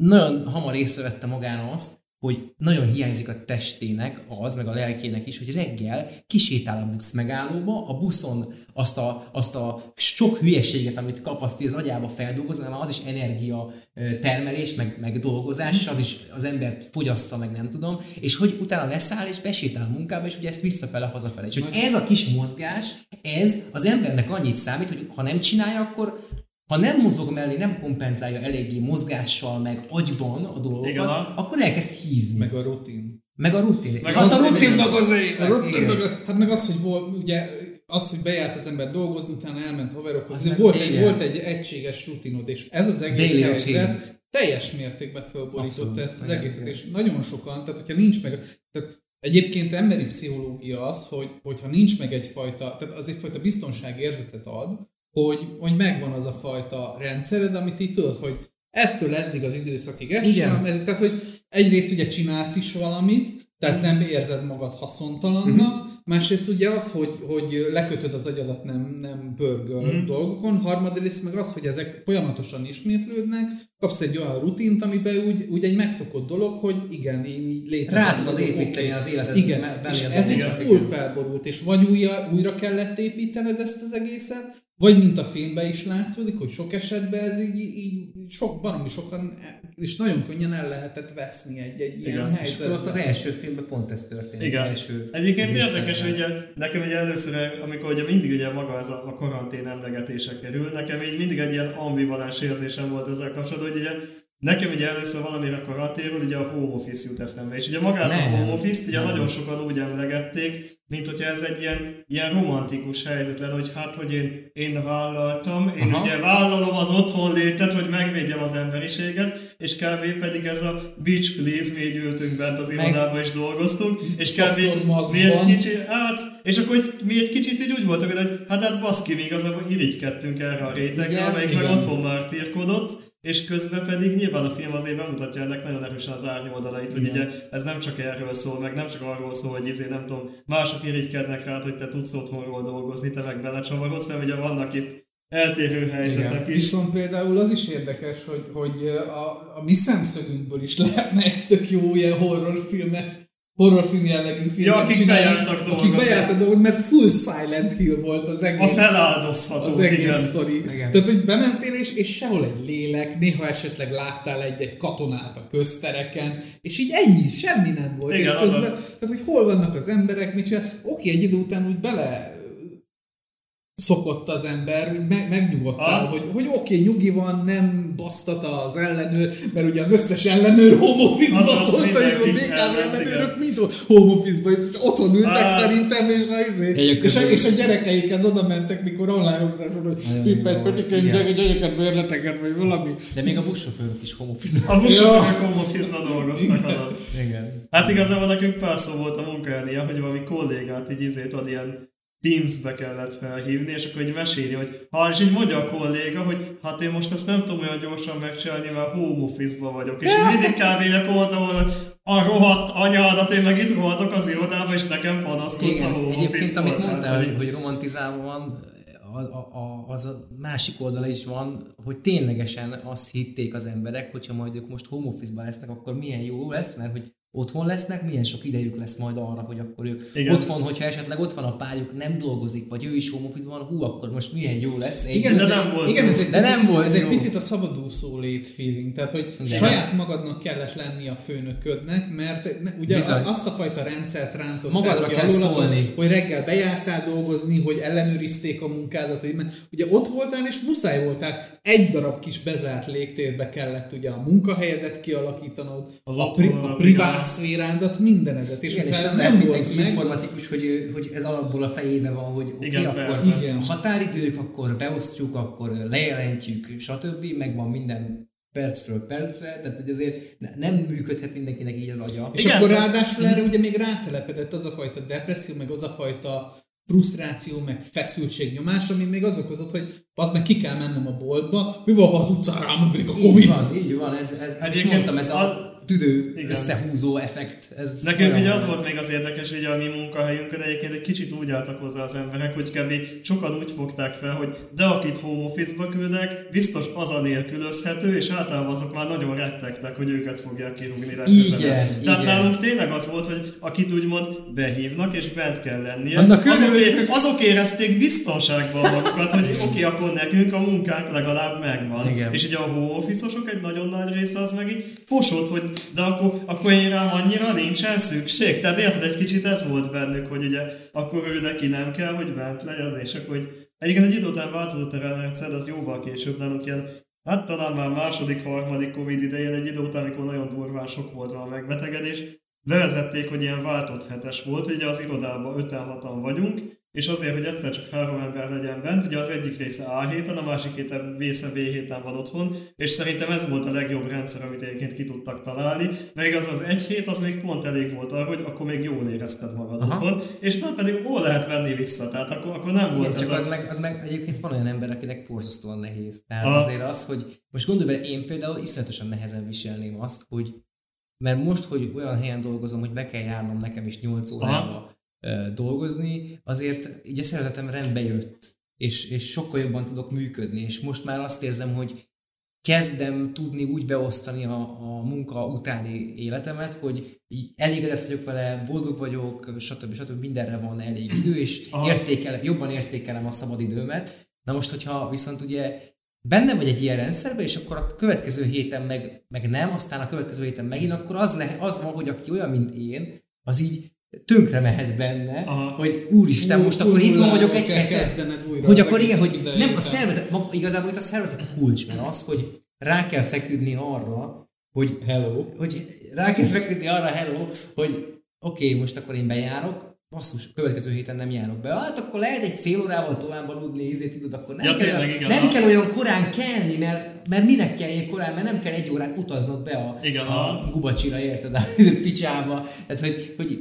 Speaker 3: nagyon hamar észrevette magán azt, hogy nagyon hiányzik a testének az, meg a lelkének is, hogy reggel kisétál a busz megállóba, a buszon azt a, azt a sok hülyeséget, amit kap, azt az agyába feldolgozza, mert az is energia termelés, meg, meg dolgozás, és az is az embert fogyaszta, meg nem tudom, és hogy utána leszáll és besétál a munkába, és ugye ezt visszafele, hazafele. És hogy ez a kis mozgás, ez az embernek annyit számít, hogy ha nem csinálja, akkor ha nem mozog mellé, nem kompenzálja eléggé mozgással, meg agyban a dolgokat,
Speaker 1: Igen,
Speaker 3: akkor elkezd hízni. Meg,
Speaker 2: a rutin.
Speaker 3: meg a rutin.
Speaker 1: Meg
Speaker 3: hát
Speaker 1: az,
Speaker 3: a rutin meg az
Speaker 2: A rutin, meg, hát meg az, hogy volt, ugye, az, hogy bejárt az ember dolgozni, utána elment haverokhoz,
Speaker 3: Az
Speaker 2: volt egy, volt egy egységes rutinod, és ez az egész
Speaker 3: Daily
Speaker 2: helyzet
Speaker 3: routine.
Speaker 2: teljes mértékben fölborította
Speaker 3: Abszolút.
Speaker 2: ezt az egészet,
Speaker 3: igen.
Speaker 2: és nagyon sokan, tehát hogyha nincs meg, tehát egyébként emberi pszichológia az, hogy, hogyha nincs meg egyfajta, tehát az egyfajta biztonságérzetet ad, hogy, hogy megvan az a fajta rendszered, amit így tudod, hogy ettől eddig az időszakig ezt
Speaker 3: Igen.
Speaker 2: csinálom, ez, tehát hogy egyrészt ugye csinálsz is valamit, tehát nem érzed magad haszontalannak, másrészt ugye az, hogy, hogy lekötöd az agyadat nem, nem pörgöl
Speaker 1: Mhm.
Speaker 2: mm. dolgokon, harmadrészt meg az, hogy ezek folyamatosan ismétlődnek, kapsz egy olyan rutint, amiben úgy, úgy egy megszokott dolog, hogy igen, én így létezem.
Speaker 3: Rá tudod építeni az életed
Speaker 2: Igen, és ez így full
Speaker 3: igen.
Speaker 2: felborult, és vagy újra, újra kellett építened ezt az egészet, vagy mint a filmben is látszódik, hogy sok esetben ez így, így sok, baromi sokan, és nagyon könnyen el lehetett veszni egy, egy ilyen
Speaker 1: Igen, és
Speaker 3: ott az
Speaker 2: helyzetben.
Speaker 3: első filmben pont ez történt.
Speaker 1: Igen.
Speaker 3: Első
Speaker 1: Egyébként érdekes, hogy ugye, nekem ugye először, amikor ugye mindig ugye maga ez a, a karantén emlegetése kerül, nekem így mindig egy ilyen ambivalens érzésem volt ezzel kapcsolatban, hogy ugye Nekem ugye először valamire a karanténról ugye a home office jut eszembe, és ugye magát
Speaker 3: Nem.
Speaker 1: a home office-t ugye
Speaker 3: Nem.
Speaker 1: nagyon sokan úgy emlegették, mint hogyha ez egy ilyen, ilyen romantikus helyzet lenne, hogy hát, hogy én, én vállaltam, én
Speaker 3: Aha.
Speaker 1: ugye vállalom az otthon létet, hogy megvédjem az emberiséget, és kb. pedig ez a beach please, mi így ültünk bent az irodában és dolgoztunk, és kb. mi egy kicsit, hát, és akkor mi egy kicsit így úgy voltak, hogy hát hát baszki, mi igazából irigykedtünk erre a rétegre, amelyik meg otthon már tírkodott, és közben pedig nyilván a film azért bemutatja ennek nagyon erősen az árnyoldalait, hogy ugye ez nem csak erről szól, meg nem csak arról szól, hogy izé nem tudom, mások irigykednek rád, hogy te tudsz otthonról dolgozni, te meg belecsavarodsz, hanem ugye vannak itt eltérő helyzetek is.
Speaker 2: Viszont például az is érdekes, hogy, hogy a, a mi szemszögünkből is lehetne egy tök jó ilyen horrorfilmet, horrorfilm jellegű filmet
Speaker 1: Ja, akik bejártak
Speaker 2: Akik
Speaker 1: dolgozni.
Speaker 2: bejártak dolgozni, mert full Silent Hill volt az
Speaker 1: A
Speaker 2: egész.
Speaker 1: feláldozható,
Speaker 2: az egész
Speaker 1: igen.
Speaker 2: sztori.
Speaker 3: Igen.
Speaker 2: Tehát, hogy bementél, és, és sehol egy lélek, néha esetleg láttál egy-egy katonát a köztereken, és így ennyi, semmi nem volt.
Speaker 1: Igen,
Speaker 2: és közben,
Speaker 1: azaz.
Speaker 2: tehát, hogy hol vannak az emberek, mit csinál. Oké, egy idő után úgy bele szokott az ember, úgy meg, megnyugodtál,
Speaker 1: Ah.
Speaker 2: hogy, hogy oké, nyugi van, nem basztat az ellenőr, mert ugye az összes ellenőr
Speaker 1: Azaz,
Speaker 2: volt, és a BKV ellenőrök mind home office-ban, és otthon ültek
Speaker 1: Ah.
Speaker 2: szerintem, és, na, izé, és, a, és a gyerekeikhez oda mentek, mikor online oktatásról, hogy pippet, gyere, gyereket, bérleteket, vagy valami.
Speaker 3: De még a buszsofőrök is home office
Speaker 1: A buszsofőrök home office-ba dolgoztak, azaz.
Speaker 3: Igen.
Speaker 1: Hát igazából nekünk pár szó volt a munkahelyen, hogy valami kollégát így izét ad ilyen Teams-be kellett felhívni, és akkor így mesélni, hogy ha, és így mondja a kolléga, hogy hát én most ezt nem tudom olyan gyorsan megcsinálni, mert home office-ba vagyok. És így mindig kb. voltam, hogy a rohadt anyádat, én meg itt rohadok az irodába, és nekem panaszkodsz a
Speaker 3: Igen,
Speaker 1: home
Speaker 3: egyébként amit mondtál,
Speaker 1: hogy-
Speaker 3: hogy, romantizálva van, a, a, a, az a másik oldala is van, hogy ténylegesen azt hitték az emberek, hogyha majd ők most home office-ban lesznek, akkor milyen jó lesz, mert hogy otthon lesznek, milyen sok idejük lesz majd arra, hogy akkor ők
Speaker 1: Igen.
Speaker 3: Otthon, hogyha esetleg ott van a párjuk, nem dolgozik, vagy ő is home office van, hú, akkor most milyen jó lesz. Egy
Speaker 2: Igen,
Speaker 1: De
Speaker 2: ez
Speaker 1: nem
Speaker 2: egy,
Speaker 1: volt
Speaker 2: igen, ez egy,
Speaker 3: De
Speaker 2: picit-
Speaker 3: nem volt
Speaker 2: ez egy
Speaker 3: jó.
Speaker 2: picit a szabadúszó lét feeling, tehát hogy
Speaker 3: Igen.
Speaker 2: saját magadnak kellett lenni a főnöködnek, mert ugye
Speaker 3: Bizony.
Speaker 2: azt a fajta rendszert rántott
Speaker 3: Magadra kell
Speaker 2: alólatok,
Speaker 3: szólni.
Speaker 2: hogy reggel bejártál dolgozni, hogy ellenőrizték a munkádat, hogy mert ugye ott voltál és muszáj voltál, egy darab kis bezárt légtérbe kellett ugye a munkahelyedet kialakítanod,
Speaker 1: Az
Speaker 2: a, pri, a privát
Speaker 1: igen.
Speaker 2: szférádat, mindenedet, és,
Speaker 3: Igen, és
Speaker 2: ez nem
Speaker 3: nem
Speaker 2: volt
Speaker 3: mindenki
Speaker 2: meg,
Speaker 3: informatikus, hogy, hogy ez alapból a fejében van, hogy
Speaker 1: Igen,
Speaker 3: okay, akkor.
Speaker 2: Igen.
Speaker 3: határidők, akkor beosztjuk, akkor lejelentjük, stb. Megvan minden percről percre, tehát hogy azért ne- nem működhet mindenkinek így az agya.
Speaker 2: És
Speaker 1: Igen.
Speaker 2: akkor ráadásul erre ugye még rátelepedett az a fajta depresszió, meg az a fajta frusztráció, meg feszültség nyomás, ami még az okozott, hogy az meg ki kell mennem a boltba, mi van, ha az utcán rámugrik a
Speaker 3: Így
Speaker 2: Covid?
Speaker 3: van, így van, ez, ez
Speaker 1: Egyébként
Speaker 3: mondtam, ez a
Speaker 1: a-
Speaker 3: tüdő
Speaker 1: Igen.
Speaker 3: összehúzó effekt. Ez
Speaker 1: Nekünk ugye az volt még az érdekes, hogy a mi munkahelyünkön egyébként egy kicsit úgy álltak hozzá az emberek, hogy kb. sokan úgy fogták fel, hogy de akit home office-ba küldek, biztos az a nélkülözhető, és általában azok már nagyon rettegtek, hogy őket fogják kirúgni legközelebb.
Speaker 3: Igen,
Speaker 1: Tehát
Speaker 3: igen.
Speaker 1: nálunk tényleg az volt, hogy akit úgymond behívnak és bent kell lennie,
Speaker 3: Annak
Speaker 1: azok, é- azok érezték biztonságban magukat, hogy oké, okay, akkor nekünk a munkánk legalább megvan.
Speaker 3: Igen.
Speaker 1: És ugye a home office-osok egy nagyon nagy része az meg így fosott, hogy de akkor, akkor én rám annyira nincsen szükség. Tehát érted, egy kicsit ez volt bennük, hogy ugye akkor ő neki nem kell, hogy bent legyen, és akkor hogy egyébként egy idő után változott a rendszer, az jóval később nálunk ilyen Hát talán már második, harmadik Covid idején egy idő után, amikor nagyon durván sok volt a megbetegedés, bevezették, hogy ilyen váltott hetes volt, ugye az irodában 5 6 vagyunk, és azért, hogy egyszer csak három ember legyen bent, ugye az egyik része A héten, a másik héten része B héten van otthon, és szerintem ez volt a legjobb rendszer, amit egyébként ki tudtak találni, mert igaz az egy hét az még pont elég volt arra, hogy akkor még jól érezted magad
Speaker 3: Aha.
Speaker 1: otthon, és utána pedig hol lehet venni vissza, tehát akkor, akkor nem volt
Speaker 3: Igen,
Speaker 1: ez
Speaker 3: csak
Speaker 1: a...
Speaker 3: az meg, az meg egyébként van olyan ember, akinek borzasztóan nehéz. Tehát
Speaker 1: Aha.
Speaker 3: azért az, hogy most gondolj bele, én például iszonyatosan nehezen viselném azt, hogy mert most, hogy olyan helyen dolgozom, hogy be kell járnom nekem is 8 órába ö, dolgozni, azért így a szervezetem rendbe jött, és, és sokkal jobban tudok működni, és most már azt érzem, hogy kezdem tudni úgy beosztani a, a munka utáni életemet, hogy így elégedett vagyok vele, boldog vagyok, stb. stb. mindenre van elég idő, és értékelem, jobban értékelem a szabadidőmet. Na most, hogyha viszont ugye benne vagy egy ilyen rendszerben, és akkor a következő héten meg, meg nem, aztán a következő héten megint, akkor az, le, az van, hogy aki olyan, mint én, az így tönkre mehet benne,
Speaker 1: Aha.
Speaker 3: hogy úristen, most akkor itt van vagyok egy hetet. Hogy akkor igen, hogy nem a szervezet, maga, igazából itt a szervezet a kulcs, mert az, hogy rá kell feküdni arra, hogy,
Speaker 2: Hello.
Speaker 3: hogy rá kell feküdni arra, hello, hogy oké, okay, most akkor én bejárok, basszus, következő héten nem járok be. Hát akkor lehet egy fél órával tovább aludni, ízét tudod, akkor nem,
Speaker 1: Ja,
Speaker 3: kell,
Speaker 1: tényleg, igen,
Speaker 3: nem
Speaker 1: a-
Speaker 3: kell olyan korán kelni, mert, mert minek kell ilyen korán, mert nem kell egy órát utaznod be a,
Speaker 1: Igen,
Speaker 3: a
Speaker 1: a-
Speaker 3: gubacsira, érted, a [LAUGHS] picsába. Tehát, hogy, hogy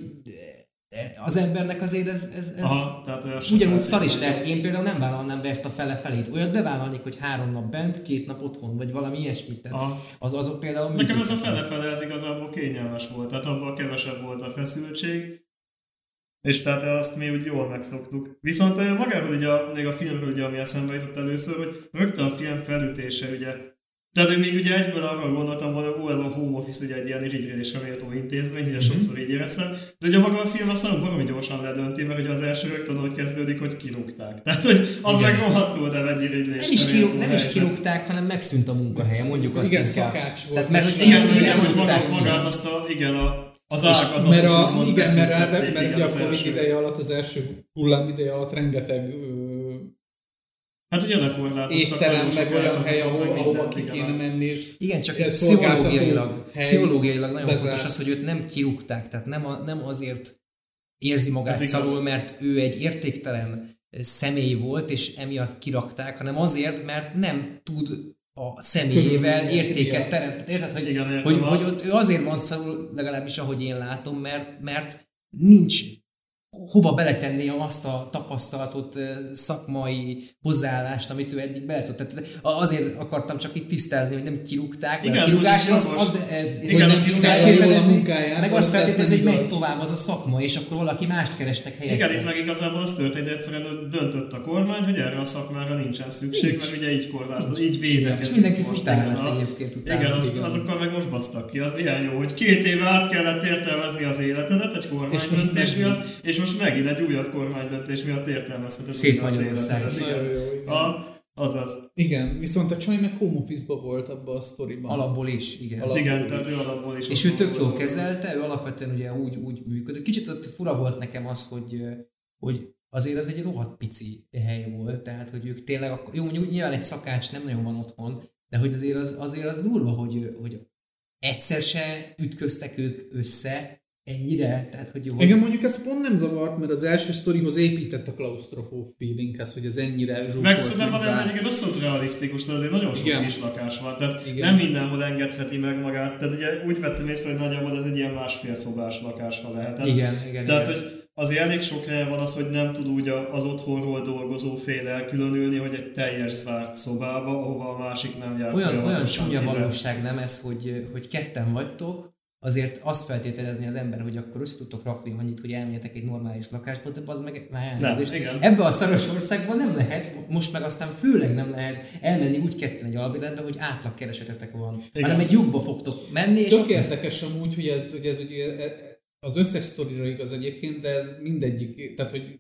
Speaker 3: az embernek azért ez, ez, ez
Speaker 1: Aha, tehát
Speaker 3: Ugyanúgy szar is lehet, én például nem vállalnám be ezt a fele felét. Olyat bevállalnék, hogy három nap bent, két nap otthon, vagy valami ilyesmit. Tehát
Speaker 1: Aha.
Speaker 3: az, azok például
Speaker 1: Nekem ez a
Speaker 3: működnek.
Speaker 1: fele-fele ez igazából kényelmes volt, tehát abban kevesebb volt a feszültség, és tehát azt mi úgy jól megszoktuk. Viszont magáról ugye, még a filmről ugye, ami eszembe jutott először, hogy rögtön a film felütése ugye, tehát hogy még ugye egyből arra gondoltam volna, hogy ó, ez a home office ugye egy ilyen irigyelésre méltó intézmény, ugye sokszor így éreztem, de ugye maga a film aztán baromi gyorsan ledönti, mert ugye az első rögtön hogy kezdődik, hogy kirúgták. Tehát, hogy az
Speaker 3: Igen.
Speaker 1: meg rohadtul nem egy irigylésre
Speaker 3: Nem is, kirúg, nem is kirúgták, hanem megszűnt a munkahelye, mondjuk azt
Speaker 2: Igen,
Speaker 3: inkább.
Speaker 2: szakács volt.
Speaker 3: Tehát mert hogy
Speaker 1: Igen, igen,
Speaker 3: nem
Speaker 1: hogy maga, magát azt a, igen, a, az
Speaker 2: És
Speaker 1: ágazatot,
Speaker 2: mert a, igen, mert, mert
Speaker 1: igen,
Speaker 2: ugye a Covid ideje alatt, az első hullám ideje alatt rengeteg
Speaker 1: Hát ugye lekorlátoztak
Speaker 2: étterem, meg olyan hely, ahol, ahova ki kéne menni, és
Speaker 3: Igen, csak
Speaker 2: Ez
Speaker 3: pszichológiailag, pszichológiailag nagyon
Speaker 2: bezárt.
Speaker 3: fontos az, hogy őt nem kirúgták, tehát nem, a, nem azért érzi magát
Speaker 1: Ez igaz.
Speaker 3: szarul, mert ő egy értéktelen személy volt, és emiatt kirakták, hanem azért, mert nem tud a személyével értéket
Speaker 2: miatt.
Speaker 3: teremteni. Érted, hogy,
Speaker 1: Igen,
Speaker 3: hogy, hogy ott ő azért van szarul, legalábbis ahogy én látom, mert, mert nincs hova beletenni azt a tapasztalatot, szakmai hozzáállást, amit ő eddig bele. Tehát azért akartam csak itt tisztázni, hogy nem kirúgták,
Speaker 1: Igen,
Speaker 3: a kirúgás az, az, de,
Speaker 1: Igen,
Speaker 2: hogy nem
Speaker 1: az
Speaker 3: feltételezi-
Speaker 2: munkáját,
Speaker 3: meg
Speaker 2: az
Speaker 3: azt feltételezi, hogy megy tovább az a szakma, és akkor valaki mást kerestek helyette.
Speaker 1: Igen, itt meg igazából az történt, hogy egyszerűen döntött a kormány, hogy erre a szakmára nincsen szükség,
Speaker 3: Nincs.
Speaker 1: mert ugye így korlátoz, így
Speaker 3: És
Speaker 1: védekezik.
Speaker 3: mindenki
Speaker 1: most,
Speaker 3: futár lett egyébként utána.
Speaker 1: Igen, az, azokkal meg most basztak ki. Az milyen jó, hogy két éve át kellett értelmezni az életedet egy
Speaker 2: És megint.
Speaker 1: miatt, és most megint egy újabb kormánydöntés miatt értelmezheted
Speaker 3: Szép
Speaker 1: az
Speaker 3: Magyarország.
Speaker 1: életedet. Igen.
Speaker 2: jó, igen.
Speaker 1: A, azaz.
Speaker 2: Igen, viszont a csaj meg home office volt abban a sztoriban.
Speaker 3: Alapból is, igen.
Speaker 2: Alap-
Speaker 1: Igen,
Speaker 2: Alapból
Speaker 1: tehát
Speaker 2: is.
Speaker 1: ő alapból is.
Speaker 3: És ő tök jól kezelte, ő alapvetően ugye úgy, úgy működött. Kicsit ott fura volt nekem az, hogy, hogy azért ez egy rohadt pici hely volt, tehát hogy ők tényleg, akkor, jó, mondjuk nyilván egy szakács nem nagyon van otthon, de hogy azért az, azért az durva, hogy, hogy egyszer se ütköztek ők össze ennyire, tehát hogy jó.
Speaker 2: Engem mondjuk ez pont nem zavart, mert az első sztorihoz épített a klaustrofób feelinghez, hogy ez ennyire zsúfolt,
Speaker 1: Meg szerintem van egyébként abszolút realisztikus, de azért nagyon sok
Speaker 2: Igen.
Speaker 1: kis lakás van, tehát
Speaker 2: Igen.
Speaker 1: nem mindenhol engedheti meg magát. Tehát ugye úgy vettem észre, hogy nagyjából ez egy ilyen másfél szobás lakásra lehetett.
Speaker 3: igen, igen.
Speaker 1: Tehát,
Speaker 3: igen.
Speaker 1: hogy azért elég sok helyen van az, hogy nem tud úgy az otthonról dolgozó fél elkülönülni, hogy egy teljes zárt szobába, ahova a másik nem jár
Speaker 3: olyan, olyan csúnya valóság nem ez, hogy, hogy ketten vagytok, azért azt feltételezni az ember, hogy akkor össze tudtok rakni annyit, hogy elmenjetek egy normális lakásba, de az meg már elnézést.
Speaker 1: Nem.
Speaker 3: Ebbe a szaros országban nem lehet, most meg aztán főleg nem lehet elmenni úgy ketten egy albéletbe, hogy átlagkeresetetek van.
Speaker 1: Igen.
Speaker 3: Hanem egy lyukba fogtok menni, és
Speaker 2: Tök érdekes amúgy, hogy ez, hogy ez ugye, az összes sztorira igaz egyébként, de ez mindegyik, tehát hogy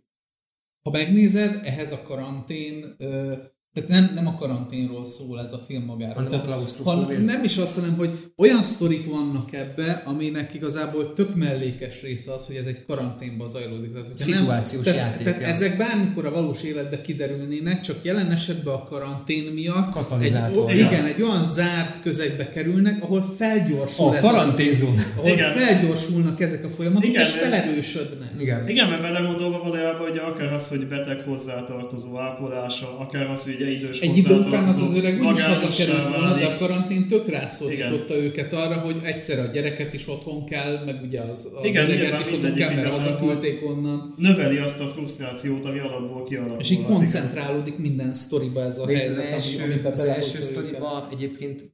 Speaker 2: ha megnézed, ehhez a karantén, ö, tehát nem, nem a karanténról szól ez a film magáról.
Speaker 3: Hanem a
Speaker 2: tehát,
Speaker 3: klaustrofóbia.
Speaker 2: ha nem is azt, hanem, hogy olyan sztorik vannak ebbe, aminek igazából tök mellékes része az, hogy ez egy karanténban zajlódik. Tehát,
Speaker 3: Szituációs
Speaker 2: nem,
Speaker 3: játék,
Speaker 2: Tehát,
Speaker 3: ja.
Speaker 2: tehát ezek bármikor a valós életbe kiderülnének, csak jelen esetben a karantén miatt. Egy,
Speaker 1: Igen.
Speaker 2: igen, egy olyan zárt közegbe kerülnek, ahol felgyorsul
Speaker 3: a
Speaker 2: ez
Speaker 3: karanténzóna.
Speaker 2: ahol
Speaker 1: Igen.
Speaker 2: felgyorsulnak ezek a folyamatok,
Speaker 1: Igen,
Speaker 2: és felerősödnek.
Speaker 3: Igen.
Speaker 1: Igen, mert belegondolva valójában ugye akár az, hogy beteg hozzátartozó ápolása, akár az, hogy ugye idős
Speaker 2: Egy idő után az az öreg úgyis hazakerült volna, de a karantén tök rászólította őket arra, hogy egyszer a gyereket is otthon kell, meg ugye az, az
Speaker 1: Igen,
Speaker 2: öreget is otthon kell, mert hazaküldték onnan.
Speaker 1: Növeli azt a frusztrációt, ami alapból kialakul.
Speaker 2: És így koncentrálódik minden sztoriba ez a
Speaker 3: Még az
Speaker 2: helyzet,
Speaker 3: első,
Speaker 2: ami, amiben
Speaker 3: az első sztoriban egyébként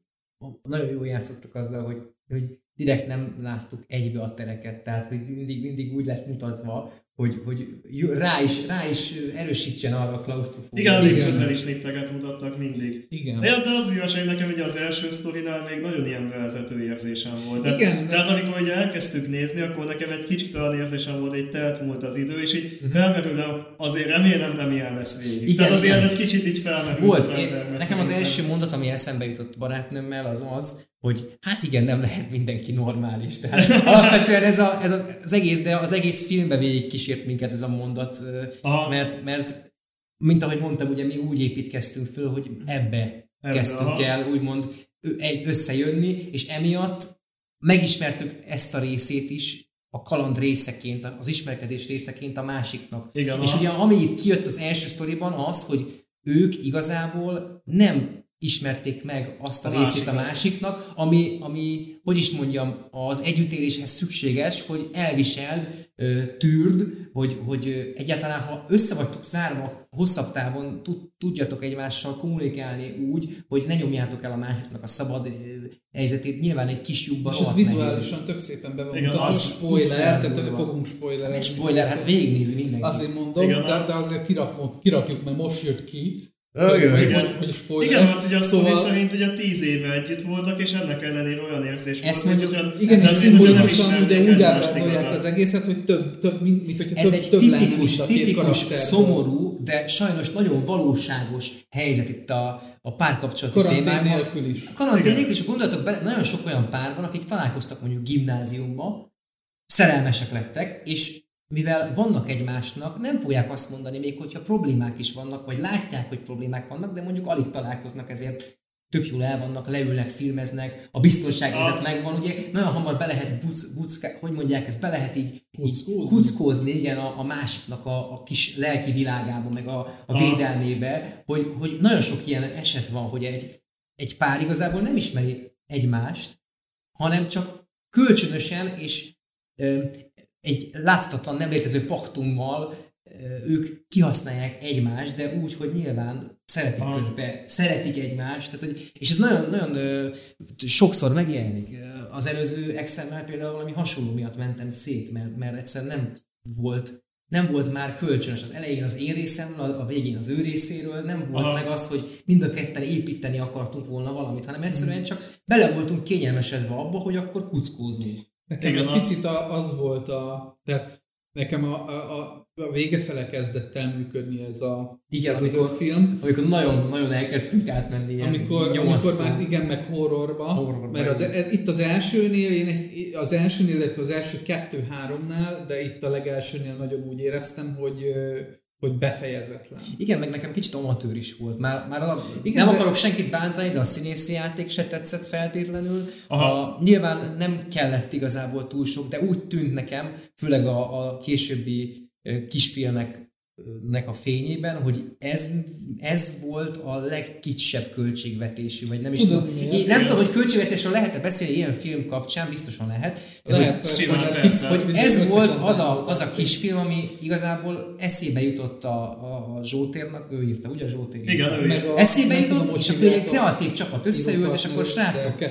Speaker 3: nagyon jól játszottak azzal, hogy, hogy direkt nem láttuk egybe a tereket, tehát hogy mindig, mindig úgy lett mutatva, hogy, hogy rá is, rá is erősítsen arra a klaustrofóbiára.
Speaker 1: Igen,
Speaker 2: Igen.
Speaker 1: közel is snitteget mutattak mindig.
Speaker 2: Igen.
Speaker 1: Ja, de az igazság, nekem ugye az első sztorinál még nagyon ilyen vezető érzésem volt. Tehát,
Speaker 2: Igen,
Speaker 1: tehát amikor ugye elkezdtük nézni, akkor nekem egy kicsit olyan érzésem volt, hogy telt múlt az idő, és így
Speaker 3: Mhm.
Speaker 1: felmerül, azért remélem nem ilyen lesz végig.
Speaker 3: Igen,
Speaker 1: tehát azért
Speaker 3: igen.
Speaker 1: egy kicsit így felmerül.
Speaker 3: Volt,
Speaker 1: az
Speaker 3: én, nekem az első mondat, ami eszembe jutott barátnőmmel, az az, hogy hát igen, nem lehet mindenki normális. Tehát alapvetően ez, a, ez a, az egész, de az egész filmbe végig kísért minket ez a mondat,
Speaker 1: Aha.
Speaker 3: mert, mert mint ahogy mondtam, ugye mi úgy építkeztünk föl, hogy ebbe,
Speaker 1: Ebbe,
Speaker 3: kezdtünk
Speaker 1: aha.
Speaker 3: el úgymond összejönni, és emiatt megismertük ezt a részét is a kaland részeként, az ismerkedés részeként a másiknak.
Speaker 1: Igen,
Speaker 3: És
Speaker 1: aha.
Speaker 3: ugye ami itt kijött az első sztoriban az, hogy ők igazából nem ismerték meg azt a,
Speaker 1: A
Speaker 3: részét a
Speaker 1: másikat.
Speaker 3: másiknak, ami, ami, hogy is mondjam, az együttéléshez szükséges, hogy elviseld, tűrd, hogy, hogy egyáltalán, ha össze vagytok zárva hosszabb távon, tud, tudjatok egymással kommunikálni úgy, hogy ne nyomjátok el a másiknak a szabad helyzetét. Nyilván egy kis lyukban
Speaker 2: És ez
Speaker 3: nehéz.
Speaker 2: vizuálisan tök szépen be van
Speaker 1: Igen,
Speaker 2: mutatva.
Speaker 1: az
Speaker 2: spoiler, tehát
Speaker 3: durva.
Speaker 2: fogunk spoiler.
Speaker 3: Spoiler, hát végignézi mindenki.
Speaker 2: Azért mondom,
Speaker 1: Igen,
Speaker 2: de,
Speaker 1: a-
Speaker 2: de azért kirakjuk, kirakjuk, mert most jött ki.
Speaker 3: Igen,
Speaker 2: hogy, hogy, hogy spoiler.
Speaker 1: Igen, hát ugye a
Speaker 2: szóval,
Speaker 1: szerint ugye tíz éve együtt voltak, és ennek ellenére olyan érzés
Speaker 3: Ezt
Speaker 1: volt,
Speaker 3: mondjuk-
Speaker 1: hogy
Speaker 2: igen,
Speaker 1: nem,
Speaker 2: szimbolikusan
Speaker 1: ismernék
Speaker 2: úgy ábrázolják az egészet, hogy több, több mint, mint hogyha
Speaker 3: Ez
Speaker 2: több,
Speaker 3: egy
Speaker 2: több
Speaker 3: tipikus,
Speaker 2: a
Speaker 3: tipikus, szomorú, de sajnos nagyon valóságos helyzet itt a, a párkapcsolati
Speaker 2: Karantén
Speaker 3: témában.
Speaker 2: nélkül is.
Speaker 3: A karantén nélkül is gondoltok bele, nagyon sok olyan pár van, akik találkoztak mondjuk gimnáziumba, szerelmesek lettek, és mivel vannak egymásnak, nem fogják azt mondani, még hogyha problémák is vannak, vagy látják, hogy problémák vannak, de mondjuk alig találkoznak, ezért tök jól el vannak, leülnek, filmeznek, a biztonságérzet
Speaker 1: Ah.
Speaker 3: megvan, ugye nagyon hamar be lehet buc, bucka, hogy mondják, ez be lehet így, így
Speaker 2: Kuckózni.
Speaker 3: igen, a, a másiknak a, a kis lelki világába, meg a, a
Speaker 1: Ah.
Speaker 3: védelmébe, hogy, hogy nagyon sok ilyen eset van, hogy egy, egy pár igazából nem ismeri egymást, hanem csak kölcsönösen és egy láthatatlan, nem létező paktummal ők kihasználják egymást, de úgy, hogy nyilván szeretik
Speaker 1: Aha.
Speaker 3: közben, szeretik egymást, tehát, hogy, és ez nagyon, nagyon ö, sokszor megjelenik. Az előző Excel-mel például valami hasonló miatt mentem szét, mert, mert egyszerűen nem volt nem volt már kölcsönös. Az elején az én részemről, a a végén az ő részéről, nem volt
Speaker 1: Aha.
Speaker 3: meg az, hogy mind a ketten építeni akartunk volna valamit, hanem egyszerűen csak bele voltunk kényelmesedve abba, hogy akkor kuckózunk.
Speaker 2: Nekem
Speaker 1: Igen,
Speaker 2: egy picit a, az volt a, tehát nekem a, a, a, a vége fele kezdett el működni ez a,
Speaker 3: Igen,
Speaker 2: ez az
Speaker 3: amikor-
Speaker 2: öt film.
Speaker 3: Amikor nagyon, nagyon elkezdtünk átmenni ilyen
Speaker 2: amikor, amikor már igen, meg horrorba,
Speaker 3: Horrorba,
Speaker 2: mert az,
Speaker 3: igen.
Speaker 2: e- itt az elsőnél, én, az elsőnél, illetve az első kettő-háromnál, de itt a legelsőnél nagyon úgy éreztem, hogy, hogy befejezetlen.
Speaker 3: Igen, meg nekem kicsit amatőr is volt. Már, már alap,
Speaker 2: Igen,
Speaker 3: nem
Speaker 2: de-
Speaker 3: akarok senkit bántani, de a színészi játék se tetszett feltétlenül.
Speaker 1: Aha.
Speaker 3: A, nyilván nem kellett igazából túl sok, de úgy tűnt nekem, főleg a, a későbbi kisfilmek nek a fényében, hogy ez, ez volt a legkicsebb költségvetésű, vagy nem is tudom. Én nem tudom, hogy költségvetésről lehet-e beszélni ilyen film kapcsán, biztosan lehet. De
Speaker 2: Lehet
Speaker 3: hogy,
Speaker 2: persze,
Speaker 1: persze.
Speaker 3: hogy
Speaker 2: bizony
Speaker 3: ez volt az a, az a kisfilm, ami igazából eszébe jutott a, a, a Zsótérnak, ő írta, ugye a Zsótér?
Speaker 1: Igen, ő
Speaker 2: a-
Speaker 3: Eszébe
Speaker 2: tudom,
Speaker 3: jutott,
Speaker 2: hogy
Speaker 3: és akkor egy
Speaker 2: a
Speaker 3: kreatív csapat összeült, és akkor srácok,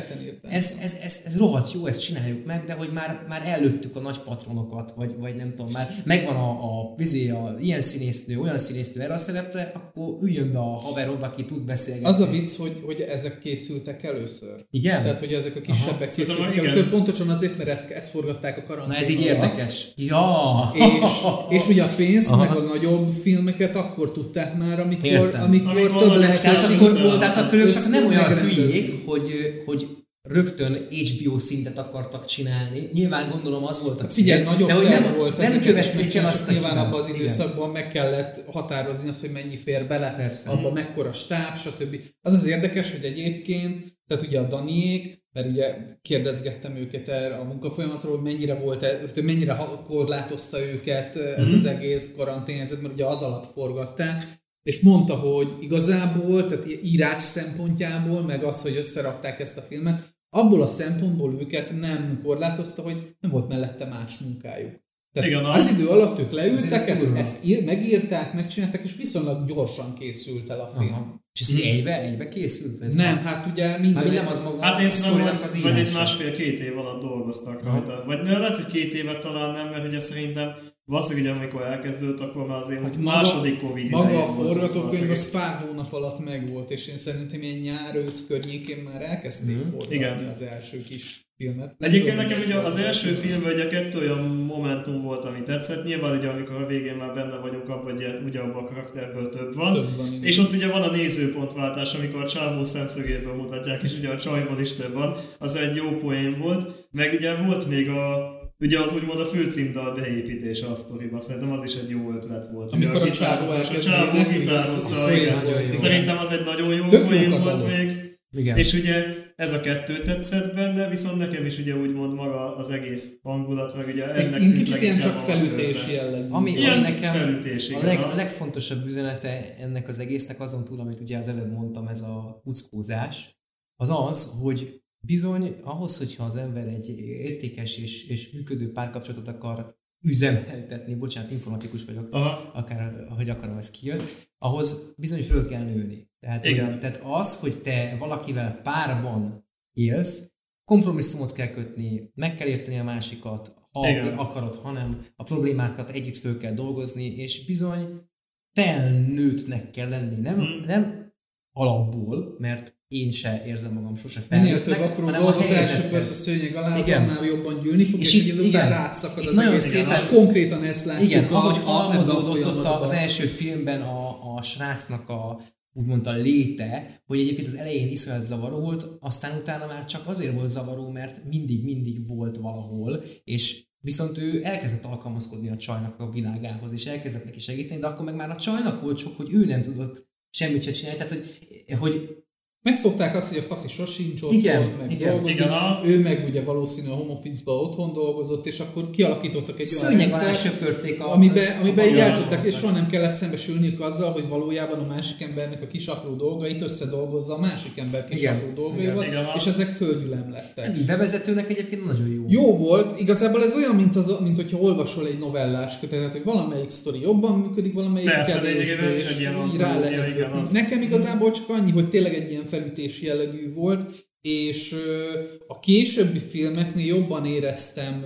Speaker 3: ez, ez, ez, ez rohadt jó, ezt csináljuk meg, de hogy már, már előttük a nagy patronokat, vagy, vagy nem tudom, már megvan a, a, vizé, a ilyen színésznő, olyan színésznő erre a szerepre, akkor üljön be a haverod, aki tud beszélgetni.
Speaker 2: Az a vicc, hogy, hogy ezek készültek először.
Speaker 3: Igen?
Speaker 2: Tehát, hogy ezek a kisebbek
Speaker 1: Szerintem
Speaker 2: készültek
Speaker 1: igen.
Speaker 2: először, pontosan azért, mert ezt, ezt forgatták a karantén
Speaker 3: Na ez így érdekes. Ja!
Speaker 2: És, [LAUGHS] és ugye a pénzt,
Speaker 3: Aha.
Speaker 2: meg a nagyobb filmeket akkor tudták már, amikor,
Speaker 3: Értem.
Speaker 2: amikor,
Speaker 1: Amikor
Speaker 2: több lehetőség
Speaker 3: akkor, tehát akkor ők csak nem olyan hülyék, hogy, hogy rögtön HBO szintet akartak csinálni. Nyilván gondolom az volt a cél.
Speaker 2: Figyelj, nagyobb
Speaker 3: de hogy nem,
Speaker 2: volt
Speaker 3: nem
Speaker 2: ezeket
Speaker 3: követték el azt a
Speaker 2: nyilván abban az
Speaker 3: Igen.
Speaker 2: időszakban meg kellett határozni azt, hogy mennyi fér bele,
Speaker 3: Persze.
Speaker 2: abban mekkora stáb, stb. Az az érdekes, hogy egyébként, tehát ugye a Daniék, mert ugye kérdezgettem őket erre a munkafolyamatról, hogy mennyire volt, hogy mennyire korlátozta őket ez
Speaker 3: Mhm.
Speaker 2: az egész karanténhelyzet, mert ugye az alatt forgatták, és mondta, hogy igazából, tehát írás szempontjából, meg az, hogy összerakták ezt a filmet, abból a szempontból őket nem korlátozta, hogy nem volt mellette más munkájuk. Tehát
Speaker 1: Igen,
Speaker 2: az
Speaker 1: az-
Speaker 2: idő alatt ők leültek,
Speaker 3: ez
Speaker 2: ezt, ezt ír, megírták, megcsinálták, és viszonylag gyorsan készült el a film.
Speaker 3: Aha. És ez egybe, egybe készült? Ez
Speaker 2: Nem, hát ugye minden...
Speaker 3: nem az maga
Speaker 1: Hát én szerintem,
Speaker 3: az
Speaker 1: vagy egy másfél-két év alatt dolgoztak
Speaker 3: Aha.
Speaker 1: rajta. Vagy ne, lehet, hogy két évet talán nem, mert ugye szerintem Valószínűleg ugye amikor elkezdődött, akkor már azért
Speaker 2: Hát maga-
Speaker 1: második Covid
Speaker 2: Maga a forgatókönyv az pár hónap alatt megvolt, és én szerintem ilyen nyár ősz környékén már elkezdték
Speaker 3: Mhm.
Speaker 2: forgatni
Speaker 1: Igen.
Speaker 2: az első kis filmet. Nem
Speaker 1: Egyébként
Speaker 2: tudom,
Speaker 1: nekem
Speaker 2: hogy
Speaker 1: ugye az első
Speaker 2: első.
Speaker 1: filmben ugye kettő olyan momentum volt, ami tetszett. Nyilván ugye amikor a végén már benne vagyunk abban, hogy ugye abban a karakterből több van.
Speaker 2: Több van.
Speaker 1: És ott ugye van a nézőpontváltás, amikor a csávó szemszögéből mutatják, és ugye a csajból is több van. Az egy jó poén volt. Meg ugye volt még a Ugye az úgymond a főcímdal beépítése a sztoriba, szerintem az is egy jó ötlet volt. Ugye
Speaker 2: Amikor a
Speaker 1: gitározás,
Speaker 2: elkezd
Speaker 1: a csávó
Speaker 3: nagyon jó.
Speaker 1: Szerintem az egy nagyon jó poén
Speaker 2: a
Speaker 1: volt még.
Speaker 3: Igen.
Speaker 1: És ugye ez a kettő tetszett benne, viszont nekem is ugye úgymond maga az egész hangulat, meg ugye ennek
Speaker 2: Én kicsit ilyen csak
Speaker 1: a
Speaker 2: felütés jellegű.
Speaker 3: Ami,
Speaker 1: Ilyen
Speaker 3: nekem
Speaker 1: felütés,
Speaker 3: a leg,
Speaker 1: a-
Speaker 3: legfontosabb üzenete ennek az egésznek azon túl, amit ugye az előbb mondtam, ez a kuckózás, az az, hogy bizony ahhoz, hogyha az ember egy értékes és, és működő párkapcsolatot akar üzemeltetni, bocsánat, informatikus vagyok,
Speaker 1: Aha.
Speaker 3: akár ahogy akarom, ez kijött, ahhoz bizony föl kell nőni. Tehát,
Speaker 1: Igen.
Speaker 3: olyan, tehát az, hogy te valakivel párban élsz, kompromisszumot kell kötni, meg kell érteni a másikat, ha
Speaker 1: Igen.
Speaker 3: akarod, hanem a problémákat együtt föl kell dolgozni, és bizony felnőttnek kell lenni, nem,
Speaker 1: Hmm.
Speaker 3: nem alapból, mert én se érzem magam sose
Speaker 2: Minél
Speaker 3: felnőttnek,
Speaker 2: több apró dolgot elsöpörsz a szőnyeg alá,
Speaker 3: Igen.
Speaker 2: annál jobban gyűlni fog,
Speaker 3: És
Speaker 2: és,
Speaker 3: igen.
Speaker 2: után rátszakad az
Speaker 3: nagyon
Speaker 2: egész.
Speaker 3: szépen-
Speaker 2: És konkrétan ezt látjuk
Speaker 3: Igen,
Speaker 2: a,
Speaker 3: ahogy halmozódott ott az első filmben a, a srácnak a úgymond a léte, hogy egyébként az elején iszonyat zavaró volt, aztán utána már csak azért volt zavaró, mert mindig-mindig volt valahol, és viszont ő elkezdett alkalmazkodni a csajnak a világához, és elkezdett neki segíteni, de akkor meg már a csajnak volt sok, hogy ő nem tudott semmit se csinálni, tehát hogy, hogy
Speaker 2: Megszokták azt, hogy a faszi sosincs otthon,
Speaker 3: Igen,
Speaker 2: meg
Speaker 3: igen.
Speaker 2: dolgozik.
Speaker 1: Igen, a-
Speaker 2: Ő meg ugye valószínűleg a home office-ba otthon dolgozott, és akkor kialakítottak egy olyan
Speaker 3: szőnyeg alá
Speaker 2: rendszert, amiben, amiben így el tudták, és soha nem kellett szembesülniük azzal, hogy valójában a másik embernek a kis apró dolgait összedolgozza a másik ember kis
Speaker 3: Igen.
Speaker 2: apró dolgaival,
Speaker 1: Igen, igen.
Speaker 2: és ezek földgyűlem lettek.
Speaker 3: Így bevezetőnek egyébként nagyon jó.
Speaker 2: Jó volt, igazából ez olyan, mint, az, mint hogyha olvasol egy novellás kötetet, hogy valamelyik sztori jobban működik, valamelyik
Speaker 1: Persze,
Speaker 2: kevésbé, és így rá lehet Nekem igazából csak annyi, hogy tényleg egy ilyen felütés jellegű volt, és a későbbi filmeknél jobban éreztem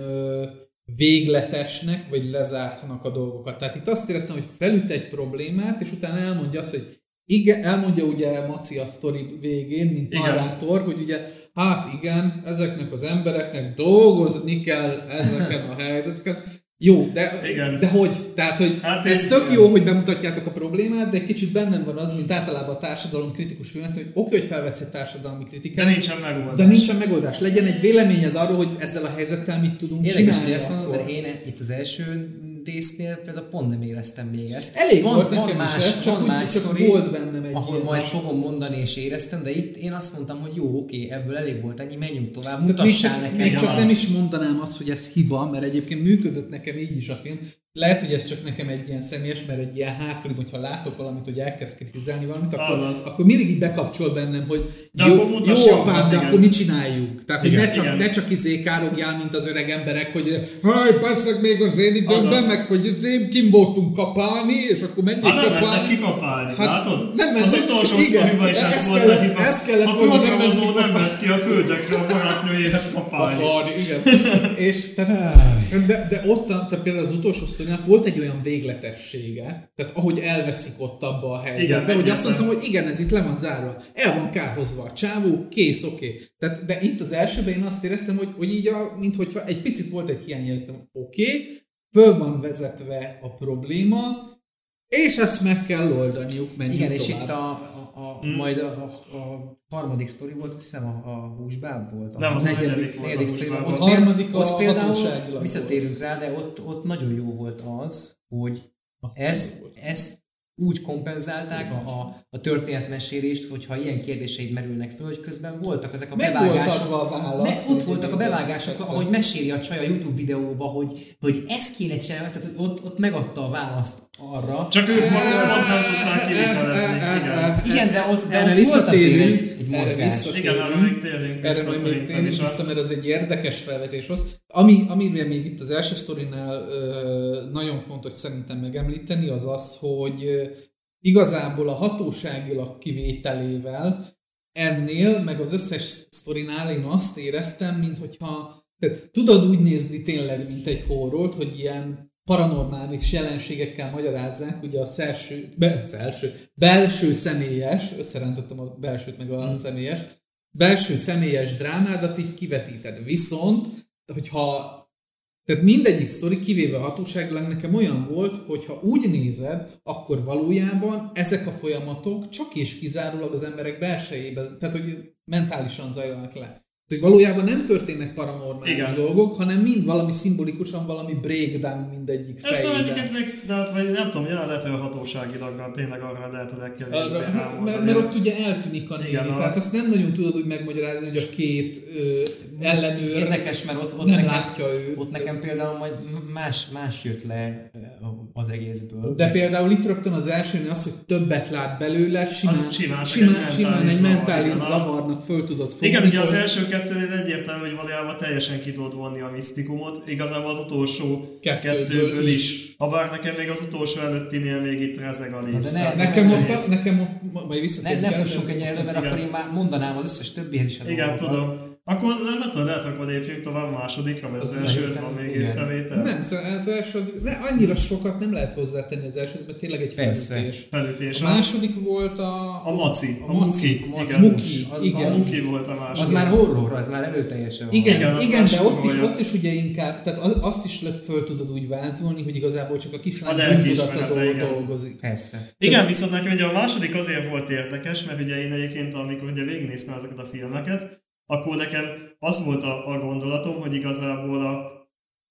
Speaker 2: végletesnek, vagy lezártnak a dolgokat. Tehát itt azt éreztem, hogy felüt egy problémát, és utána elmondja azt, hogy igen, elmondja ugye Maci a sztori végén, mint
Speaker 1: Igen.
Speaker 2: narrátor, hogy ugye hát igen, ezeknek az embereknek dolgozni kell ezeken a helyzeteken. Jó, de,
Speaker 1: Igen.
Speaker 2: de hogy? Tehát, hogy
Speaker 1: Hát
Speaker 2: ez tök jó, hogy bemutatjátok a problémát, de egy kicsit bennem van az, mint általában a társadalom kritikus filmek, hogy oké, hogy felvetsz egy társadalmi kritikát,
Speaker 1: De nincsen megoldás.
Speaker 2: de nincsen megoldás. Legyen egy véleményed arról, hogy ezzel a helyzettel mit tudunk
Speaker 3: Érdekes,
Speaker 2: csinálni.
Speaker 3: ezt mert én itt az első résznél például pont nem éreztem még ezt.
Speaker 2: Elég
Speaker 3: van,
Speaker 2: volt
Speaker 3: van
Speaker 2: nekem
Speaker 3: más,
Speaker 2: ez, csak,
Speaker 3: van más sztori,
Speaker 2: volt bennem egy
Speaker 3: ahol majd fogom mondani és éreztem, de itt én azt mondtam, hogy jó, oké, ebből elég volt ennyi, menjünk tovább, mutassál nekem.
Speaker 2: még csak nem is mondanám azt, hogy ez hiba, mert egyébként működött nekem így is a film. Lehet, hogy ez csak nekem egy ilyen személyes, mert egy ilyen háklim, hogyha látok valamit, hogy elkezd kritizálni valamit, akkor,
Speaker 1: Azaz.
Speaker 2: akkor mindig így bekapcsol bennem, hogy
Speaker 1: De
Speaker 2: jó,
Speaker 1: akkor
Speaker 2: jó apám, de
Speaker 1: igen.
Speaker 2: akkor mit csináljunk? Tehát, hogy
Speaker 1: Igen,
Speaker 2: ne csak,
Speaker 1: igen.
Speaker 2: ne csak izé károgjál, mint az öreg emberek, hogy haj, persze még az én időmben,
Speaker 1: Azaz.
Speaker 2: meg hogy izé, kim voltunk kapálni, és akkor menjék
Speaker 1: Hát nem mentek
Speaker 2: kapálni.
Speaker 1: kikapálni,
Speaker 2: Hát
Speaker 1: látod?
Speaker 2: nem
Speaker 1: az
Speaker 2: mentek
Speaker 1: utolsó
Speaker 2: ki, igen.
Speaker 1: sztoriban is
Speaker 2: De
Speaker 1: ez volt
Speaker 2: kellett-
Speaker 1: hiba.
Speaker 2: ezt kellett
Speaker 1: A
Speaker 2: volna nem
Speaker 1: programozó nem
Speaker 2: kapálni.
Speaker 1: ment ki a földekre a barátnőjéhez [LAUGHS] kapálni.
Speaker 2: Kapálni, igen. [LAUGHS] és de, de ott, tehát például az utolsó sztorinak volt egy olyan végletessége, tehát ahogy elveszik ott abba a helyzetbe,
Speaker 1: Igen,
Speaker 2: hogy azt mondtam, hogy igen, ez itt le van zárva, el van kárhozva a csávó, kész, oké. Okay. Tehát, de itt az elsőben én azt éreztem, hogy, hogy így, a, mint hogyha egy picit volt egy hiány, éreztem, oké, okay, föl van vezetve a probléma, és ezt meg kell oldaniuk, menjünk
Speaker 3: Igen, és
Speaker 2: tovább.
Speaker 3: itt a, a, a
Speaker 1: Hmm.
Speaker 3: majd a, a, a harmadik sztori volt, azt hiszem a, a húsbáb volt.
Speaker 1: Nem, az
Speaker 2: egyedik-
Speaker 1: negyedik volt.
Speaker 3: sztoriban.
Speaker 1: húsbában.
Speaker 2: A harmadik a
Speaker 3: ott például visszatérünk rá, de ott, ott nagyon jó volt az, hogy ezt,
Speaker 2: volt.
Speaker 3: ezt úgy kompenzálták a, a, a történetmesélést, hogyha ilyen kérdéseid merülnek föl, hogy közben voltak ezek a
Speaker 2: Meg
Speaker 3: bevágások.
Speaker 2: a válasz.
Speaker 3: Me, ott voltak a bevágások,
Speaker 2: Persze.
Speaker 3: ahogy meséli a csaj a YouTube videóba, hogy, hogy ezt kéne csinálni, tehát ott, ott megadta a választ arra.
Speaker 1: Csak ők maguk pont nem tudták kivitelezni. [LAUGHS] Igen.
Speaker 3: Igen, de ott, de ott volt azért egy, egy mozgás.
Speaker 1: Igen, arra még térjünk
Speaker 2: Erre
Speaker 1: vissza
Speaker 2: majd még térjünk
Speaker 1: is.
Speaker 2: vissza,
Speaker 1: a-
Speaker 2: mert ez egy érdekes felvetés volt. Ami, amire még itt az első sztorinál nagyon fontos szerintem megemlíteni, az az, hogy ö, igazából a hatóságilag kivételével ennél, meg az összes sztorinál én azt éreztem, mint hogyha tehát tudod úgy nézni tényleg, mint egy horrort, hogy ilyen paranormális jelenségekkel magyarázzák, ugye a szelső, be, szelső, belső személyes, összerántottam a belsőt meg a személyes, belső személyes drámádat így kivetíted. Viszont, hogyha tehát mindegyik sztori, kivéve a hatóságlag nekem olyan volt, hogy ha úgy nézed, akkor valójában ezek a folyamatok csak és kizárólag az emberek belsejében, tehát hogy mentálisan zajlanak le hogy valójában nem történnek paranormális Igen. dolgok, hanem mind valami szimbolikusan, valami breakdown mindegyik
Speaker 1: fejében. Ezt egyiket meg, de hát, vagy nem tudom, jelen lehet, hogy a hatóságilag tényleg arra lehet a legkevésbé
Speaker 2: hát, mert, mert, ott ugye eltűnik a néni, tehát azt nem nagyon tudod úgy megmagyarázni, hogy a két ö, ellenőr
Speaker 3: Érdekes, mert ott, ott,
Speaker 2: nem
Speaker 3: nekem,
Speaker 2: látja őt.
Speaker 3: ott nekem például majd más, más jött le az egészből.
Speaker 2: De Ez... például itt rögtön az első az, hogy többet lát belőle, simán,
Speaker 1: simán,
Speaker 2: simán, simán egy mentális zavarnak föl tudod fogni.
Speaker 1: Igen, ugye az első kettőnél egyértelmű, hogy valójában teljesen ki tudod vonni a misztikumot. Igazából az utolsó kettőből, kettőből is. Ha bár nekem még az utolsó előttinél még itt rezeg a léc.
Speaker 2: Ne, nekem ott, az, nekem ott, majd
Speaker 3: visszatérünk. Ne, ne fussunk egy mert akkor én már mondanám az összes többihez is.
Speaker 1: Igen, tudom. Akkor az nem tudom, lehet, hogy lépjünk tovább a másodikra, vagy az, az első, ez van még észrevétel?
Speaker 2: Nem, szóval az első, az, ne, annyira sokat nem lehet hozzátenni az első, mert tényleg egy felütés.
Speaker 1: felütés.
Speaker 2: A második volt a...
Speaker 1: A maci,
Speaker 2: a, a muki.
Speaker 1: A
Speaker 2: igen. Muki,
Speaker 1: az, igen. A muki volt a második.
Speaker 3: Az már horror, az már előteljesen
Speaker 2: Igen, igen, igen de ott is, ott is ugye inkább, tehát azt is lett föl tudod úgy vázolni, hogy igazából csak a kislány öntudata dolgozik.
Speaker 3: Persze.
Speaker 1: Igen, viszont nekem ugye a második azért volt érdekes, mert ugye én egyébként, amikor ugye végignéztem ezeket a filmeket, akkor nekem az volt a, a gondolatom, hogy igazából a,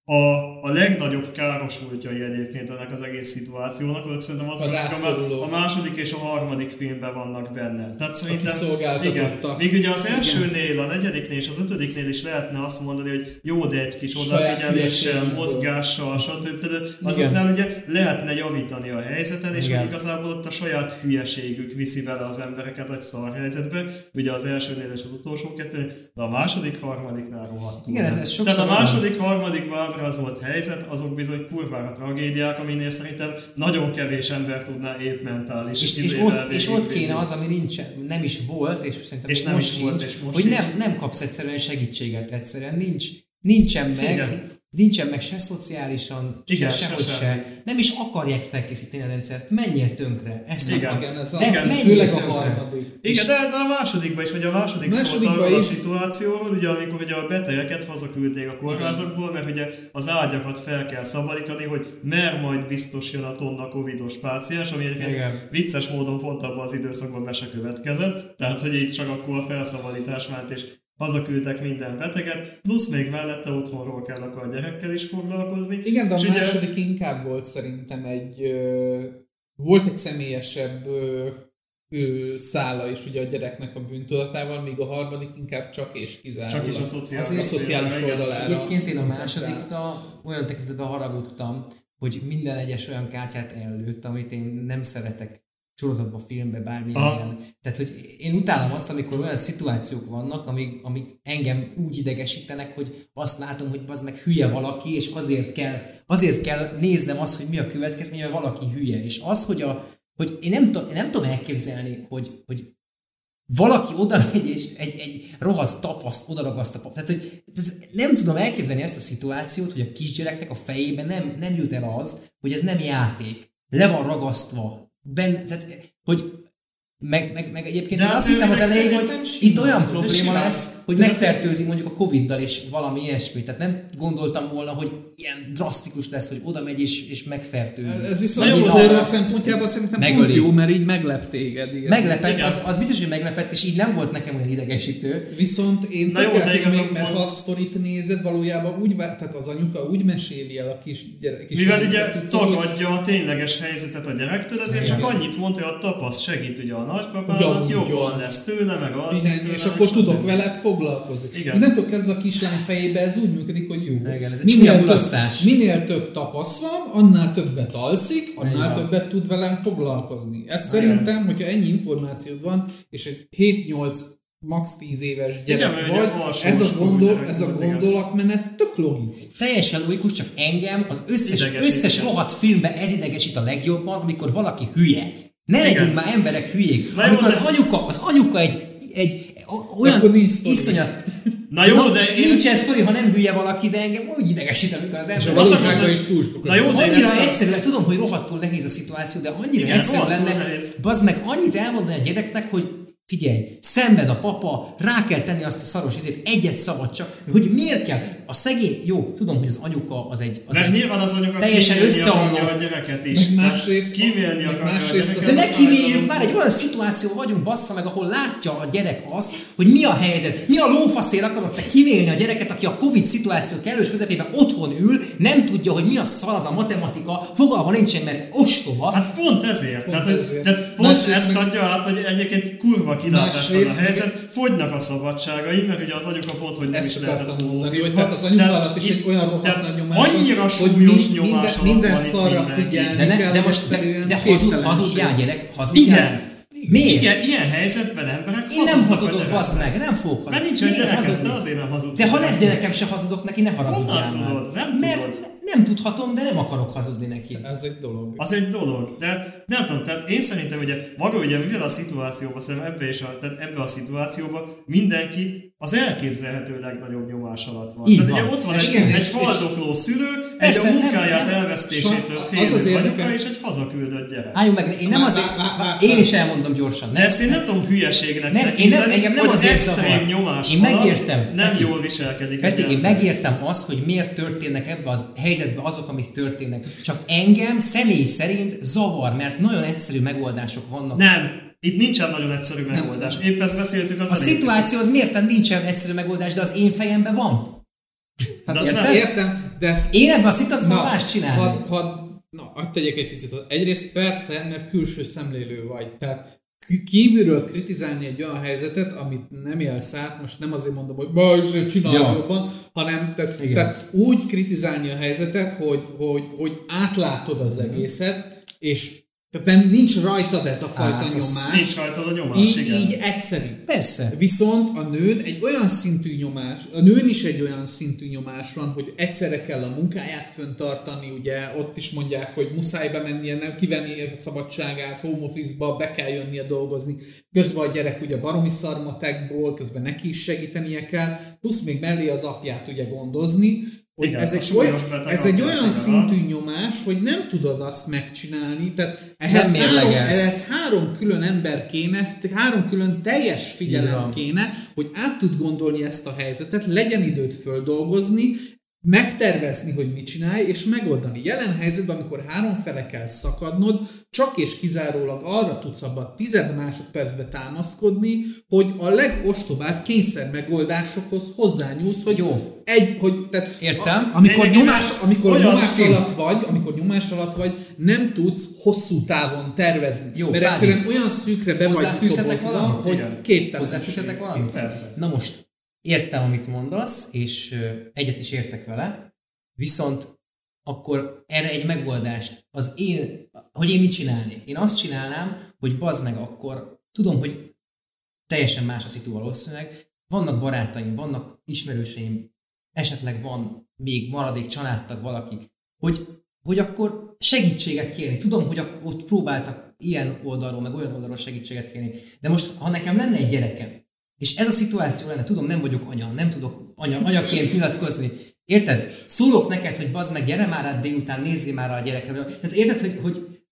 Speaker 1: a, a legnagyobb károsultjai egyébként ennek az egész szituációnak, hogy szerintem az, hogy a, a második és a harmadik filmben vannak benne. Tehát szerintem, igen, még ugye az elsőnél, a negyediknél és az ötödiknél is lehetne azt mondani, hogy jó, de egy kis odafigyeléssel, mozgással, stb. Tehát azoknál ugye lehetne javítani a helyzeten, és hogy igazából ott a saját hülyeségük viszi bele az embereket egy szar helyzetbe, ugye az elsőnél és az utolsó kettő, de a második, harmadiknál rohadtul.
Speaker 3: Igen, ez, ez
Speaker 1: Tehát a második, harmadikban ábrázolt helyzet, azok bizony kurvára tragédiák, aminél szerintem nagyon kevés ember tudná épp mentális
Speaker 3: És, és, ott, és ott kéne az, ami nincs, nem is volt, és szerintem és nem most is volt, és most hogy nem, nem kapsz egyszerűen segítséget, egyszerűen nincs, nincsen meg. Igen nincsen meg se szociálisan, igen, se sehogy se, se. Nem is akarják felkészíteni a rendszert. Menjél tönkre.
Speaker 2: Ezt igen, igen, ez, a, igen, főleg a harmadik.
Speaker 1: Igen, de, de a másodikban is, vagy a második szólt arról a szituációról, ugye, amikor ugye a betegeket hazaküldték a kórházakból, mert ugye az ágyakat fel kell szabadítani, hogy mer majd biztos jön a tonna covidos páciens, ami egyébként vicces módon pont abban az időszakban be se következett, tehát hogy így csak akkor a felszabadítás ment, és hazaküldtek minden beteget, plusz még mellette otthonról kell akkor a gyerekkel is foglalkozni.
Speaker 2: Igen, de a második ugye... inkább volt szerintem egy, ö, volt egy személyesebb ö, szála is ugye a gyereknek a bűntudatával, míg a harmadik inkább csak és kizárólag.
Speaker 1: Csak is a szociális,
Speaker 2: a szociális oldalára.
Speaker 3: Egyébként én a másodikra olyan tekintetben haragudtam, hogy minden egyes olyan kártyát előtt, amit én nem szeretek sorozatban, filmben, bármilyen. Aha. Tehát, hogy én utálom azt, amikor olyan szituációk vannak, amik, amik engem úgy idegesítenek, hogy azt látom, hogy az meg hülye valaki, és azért kell, azért kell néznem azt, hogy mi a következmény, hogy valaki hülye. És az, hogy, a, hogy én, nem, én nem tudom elképzelni, hogy, hogy valaki oda megy, és egy, egy rohadt tapaszt odaragaszt a pap. Tehát, hogy nem tudom elképzelni ezt a szituációt, hogy a kisgyereknek a fejében nem, nem jut el az, hogy ez nem játék. Le van ragasztva ben, tehát, hogy meg, meg, meg egyébként de én azt hittem az elején, hogy itt olyan probléma lesz, hogy megfertőzi mondjuk a Covid-dal és valami ilyesmi. Tehát nem gondoltam volna, hogy ilyen drasztikus lesz, hogy oda megy és, és megfertőzi.
Speaker 2: Ez, ez viszont jó horror szempontjából szerintem pont jó, mert így meglep téged.
Speaker 3: Ilyen. Meglepett, az, az biztos, hogy meglepett, és így nem volt nekem olyan idegesítő.
Speaker 2: Viszont én Na jó, de még, mert ha a sztorit nézed, valójában úgy, tehát az anyuka úgy meséli el a kis gyerek. Kis
Speaker 1: Mivel ugye tagadja a tényleges helyzetet a gyerektől, ezért csak annyit mondta, hogy a tapasz segít ugye a nagypapának, jobban lesz tőle, meg az.
Speaker 2: És akkor tudok veled foglalkozni. Igen. Innentől kezdve a kislány fejébe ez úgy működik, hogy jó.
Speaker 3: Igen, ez minél, több,
Speaker 2: minél több tapasz van, annál többet alszik, annál Igen. többet tud velem foglalkozni. Ez Igen. szerintem, hogyha ennyi információd van, és egy 7-8 max 10 éves gyerek Igen, vagy, ez a, gondol, ez a gondolatmenet tök logikus.
Speaker 3: Teljesen logikus, csak engem az összes, összes rohadt filmben ez idegesít a legjobban, amikor valaki hülye. Ne Igen. legyünk már emberek hülyék. Na amikor az anyuka, az anyuka egy, egy olyan
Speaker 2: Akkor nincs sztori.
Speaker 3: iszonyat...
Speaker 1: Na jó, de én...
Speaker 3: Nincsen sztori, ha nem hülye valaki, de engem úgy idegesít, amikor az
Speaker 2: És a
Speaker 3: ember...
Speaker 2: Valóságban
Speaker 1: akartam-
Speaker 2: is túl sokat.
Speaker 1: Na jó, de
Speaker 3: Annyira
Speaker 1: ezt-
Speaker 3: egyszerű, tudom, hogy rohadtul nehéz a szituáció, de annyira
Speaker 1: Igen,
Speaker 3: egyszerű lenne,
Speaker 1: nehéz.
Speaker 3: bazd meg annyit elmondani a gyereknek, hogy figyelj, szenved a papa, rá kell tenni azt a szaros izét, egyet szabad csak, hogy miért kell? A szegény, jó, tudom, hogy az anyuka az egy, az
Speaker 1: Mert
Speaker 3: egy
Speaker 1: nyilván az anyuka
Speaker 3: teljesen összeomlott.
Speaker 1: a gyereket is.
Speaker 2: Meg másrészt-
Speaker 1: Kímélni
Speaker 2: meg
Speaker 1: akarja a
Speaker 2: másrészt
Speaker 1: gyereket.
Speaker 2: az-
Speaker 3: De ne
Speaker 1: a fájdalom-
Speaker 3: már egy olyan szituáció vagyunk, bassza meg, ahol látja a gyerek azt, hogy mi a helyzet, mi a lófaszér akarod te kimélni a gyereket, aki a Covid szituáció kellős közepében otthon ül, nem tudja, hogy mi a szar az a matematika, fogalma nincsen, mert ostoba.
Speaker 1: Hát pont ezért.
Speaker 2: Pont
Speaker 1: tehát,
Speaker 2: ezért.
Speaker 1: tehát pont
Speaker 2: Másrészt
Speaker 1: ezt
Speaker 2: meg-
Speaker 1: adja át, hogy egyébként kurva kilátás van a helyzet, fogynak a szabadságai, mert ugye az anyuka pont, hogy nem
Speaker 2: Ezt
Speaker 1: is lehetett
Speaker 2: tehát az alatt is egy olyan rohadt nagy nyomás van,
Speaker 1: Annyira
Speaker 2: hogy
Speaker 1: súlyos
Speaker 2: mi- minden- minden
Speaker 1: van
Speaker 2: szarra figyelni.
Speaker 3: De, ne,
Speaker 2: kell,
Speaker 3: de
Speaker 2: hogy
Speaker 3: most de, de hazud, hazudjál gyerek, hazudjál.
Speaker 1: Igen.
Speaker 3: Miért?
Speaker 1: Igen, ilyen helyzetben emberek
Speaker 3: Én nem
Speaker 1: a
Speaker 3: hazudok, bazd meg, nem fogok hazudni.
Speaker 1: Mert gyereket,
Speaker 3: hazudni?
Speaker 1: de azért nem hazudsz.
Speaker 3: De ha lesz gyerekem, se hazudok neki, ne haragudjál
Speaker 1: Honnan tudod? Nem
Speaker 3: Mert
Speaker 1: tudod.
Speaker 3: Nem tudhatom, de nem akarok hazudni neki.
Speaker 2: Ez egy dolog.
Speaker 1: Az egy dolog, de nem tudom, tehát én szerintem ugye maga ugye mivel a szituációban, szerintem ebbe, is a, tehát ebbe a szituációban mindenki az elképzelhető legnagyobb nyomás alatt van.
Speaker 3: Így
Speaker 1: tehát
Speaker 3: van.
Speaker 1: ugye ott van
Speaker 3: És
Speaker 1: egy,
Speaker 2: igen,
Speaker 1: egy
Speaker 2: és-
Speaker 1: haldokló szülő, egy a munkáját
Speaker 3: nem-
Speaker 1: elvesztésétől
Speaker 2: so- az
Speaker 1: félő
Speaker 2: az
Speaker 1: anyuka és egy hazaküldött gyerek.
Speaker 3: Álljunk meg, én nem azért, én is elmondom gyorsan.
Speaker 1: De
Speaker 3: Nem,
Speaker 1: ezt én nem tudom hülyeségnek
Speaker 3: Nem, én nem- engem nem azért
Speaker 1: extrém
Speaker 3: zavar.
Speaker 1: nyomás
Speaker 3: Én megértem.
Speaker 1: nem
Speaker 3: Peti,
Speaker 1: jól viselkedik.
Speaker 3: Peti, én megértem azt, hogy miért történnek ebbe az helyzetbe azok, amik történnek. Csak engem személy szerint zavar, mert nagyon egyszerű megoldások vannak.
Speaker 1: Nem, itt nincsen nagyon egyszerű megoldás. Épp ezt beszéltük az
Speaker 3: A
Speaker 1: elején.
Speaker 3: szituáció az miért nem nincsen egyszerű megoldás, de az én fejemben van.
Speaker 2: Hát
Speaker 1: De
Speaker 2: nem- értem, de ezt
Speaker 3: Én ebben a szituációban más csinálni.
Speaker 2: Had, had, na, hadd tegyek egy picit. Egyrészt persze, mert külső szemlélő vagy. Tehát kívülről kritizálni egy olyan helyzetet, amit nem élsz át, most nem azért mondom, hogy baj, csinálj
Speaker 3: Ja.
Speaker 2: jobban, hanem tehát,
Speaker 3: Igen.
Speaker 2: tehát úgy kritizálni a helyzetet, hogy, hogy, hogy átlátod az egészet, és tehát nem, nincs rajtad ez a fajta
Speaker 3: Hát,
Speaker 2: nyomás.
Speaker 1: Nincs rajtad a nyomás,
Speaker 2: Így,
Speaker 1: igen.
Speaker 2: így egyszerű.
Speaker 3: Persze.
Speaker 2: Viszont a nőn egy olyan szintű nyomás, a nőn is egy olyan szintű nyomás van, hogy egyszerre kell a munkáját föntartani, ugye ott is mondják, hogy muszáj bemennie, nem kivenni a szabadságát, home office-ba, be kell jönnie dolgozni. Közben a gyerek ugye baromi szarmatekból, közben neki is segítenie kell, plusz még mellé az apját ugye gondozni, hogy
Speaker 1: Igen,
Speaker 2: ez, egy olyan, ez egy olyan
Speaker 1: igen,
Speaker 2: szintű nyomás, hogy nem tudod azt megcsinálni, tehát ehhez
Speaker 3: Nem
Speaker 2: három, ehhez három külön ember kéne, három külön teljes figyelem
Speaker 3: van.
Speaker 2: kéne, hogy át tud gondolni ezt a helyzetet, legyen időt földolgozni, megtervezni, hogy mit csinálj, és megoldani. Jelen helyzetben, amikor három fele kell szakadnod, csak és kizárólag arra tudsz abban a tized másodpercbe támaszkodni, hogy a legostobább kényszer megoldásokhoz hozzányúlsz, hogy
Speaker 3: Jó.
Speaker 2: egy, hogy tehát
Speaker 3: Értem.
Speaker 2: A, amikor
Speaker 1: Lényegében
Speaker 2: nyomás, amikor nyomás
Speaker 1: stíl-
Speaker 2: alatt vagy, amikor nyomás alatt vagy, nem tudsz hosszú távon tervezni.
Speaker 3: Jó,
Speaker 2: mert
Speaker 3: Pádi.
Speaker 2: egyszerűen olyan szűkre be vagy
Speaker 3: valamit?
Speaker 2: hogy képtelen.
Speaker 3: Hozzáfűzhetek valamit?
Speaker 1: Persze.
Speaker 3: Na most, értem, amit mondasz, és egyet is értek vele, viszont akkor erre egy megoldást, az én, hogy én mit csinálnék? Én azt csinálnám, hogy bazd meg akkor, tudom, hogy teljesen más a szitu valószínűleg, vannak barátaim, vannak ismerőseim, esetleg van még maradék családtag valaki, hogy, hogy akkor segítséget kérni. Tudom, hogy ott próbáltak ilyen oldalról, meg olyan oldalról segítséget kérni. De most, ha nekem lenne egy gyerekem, és ez a szituáció lenne, tudom, nem vagyok anya, nem tudok anya, anyaként [LAUGHS] nyilatkozni. Érted? Szólok neked, hogy bazd meg, gyere már át délután, nézzél már rá a gyerekre. Tehát érted, hogy, hogy,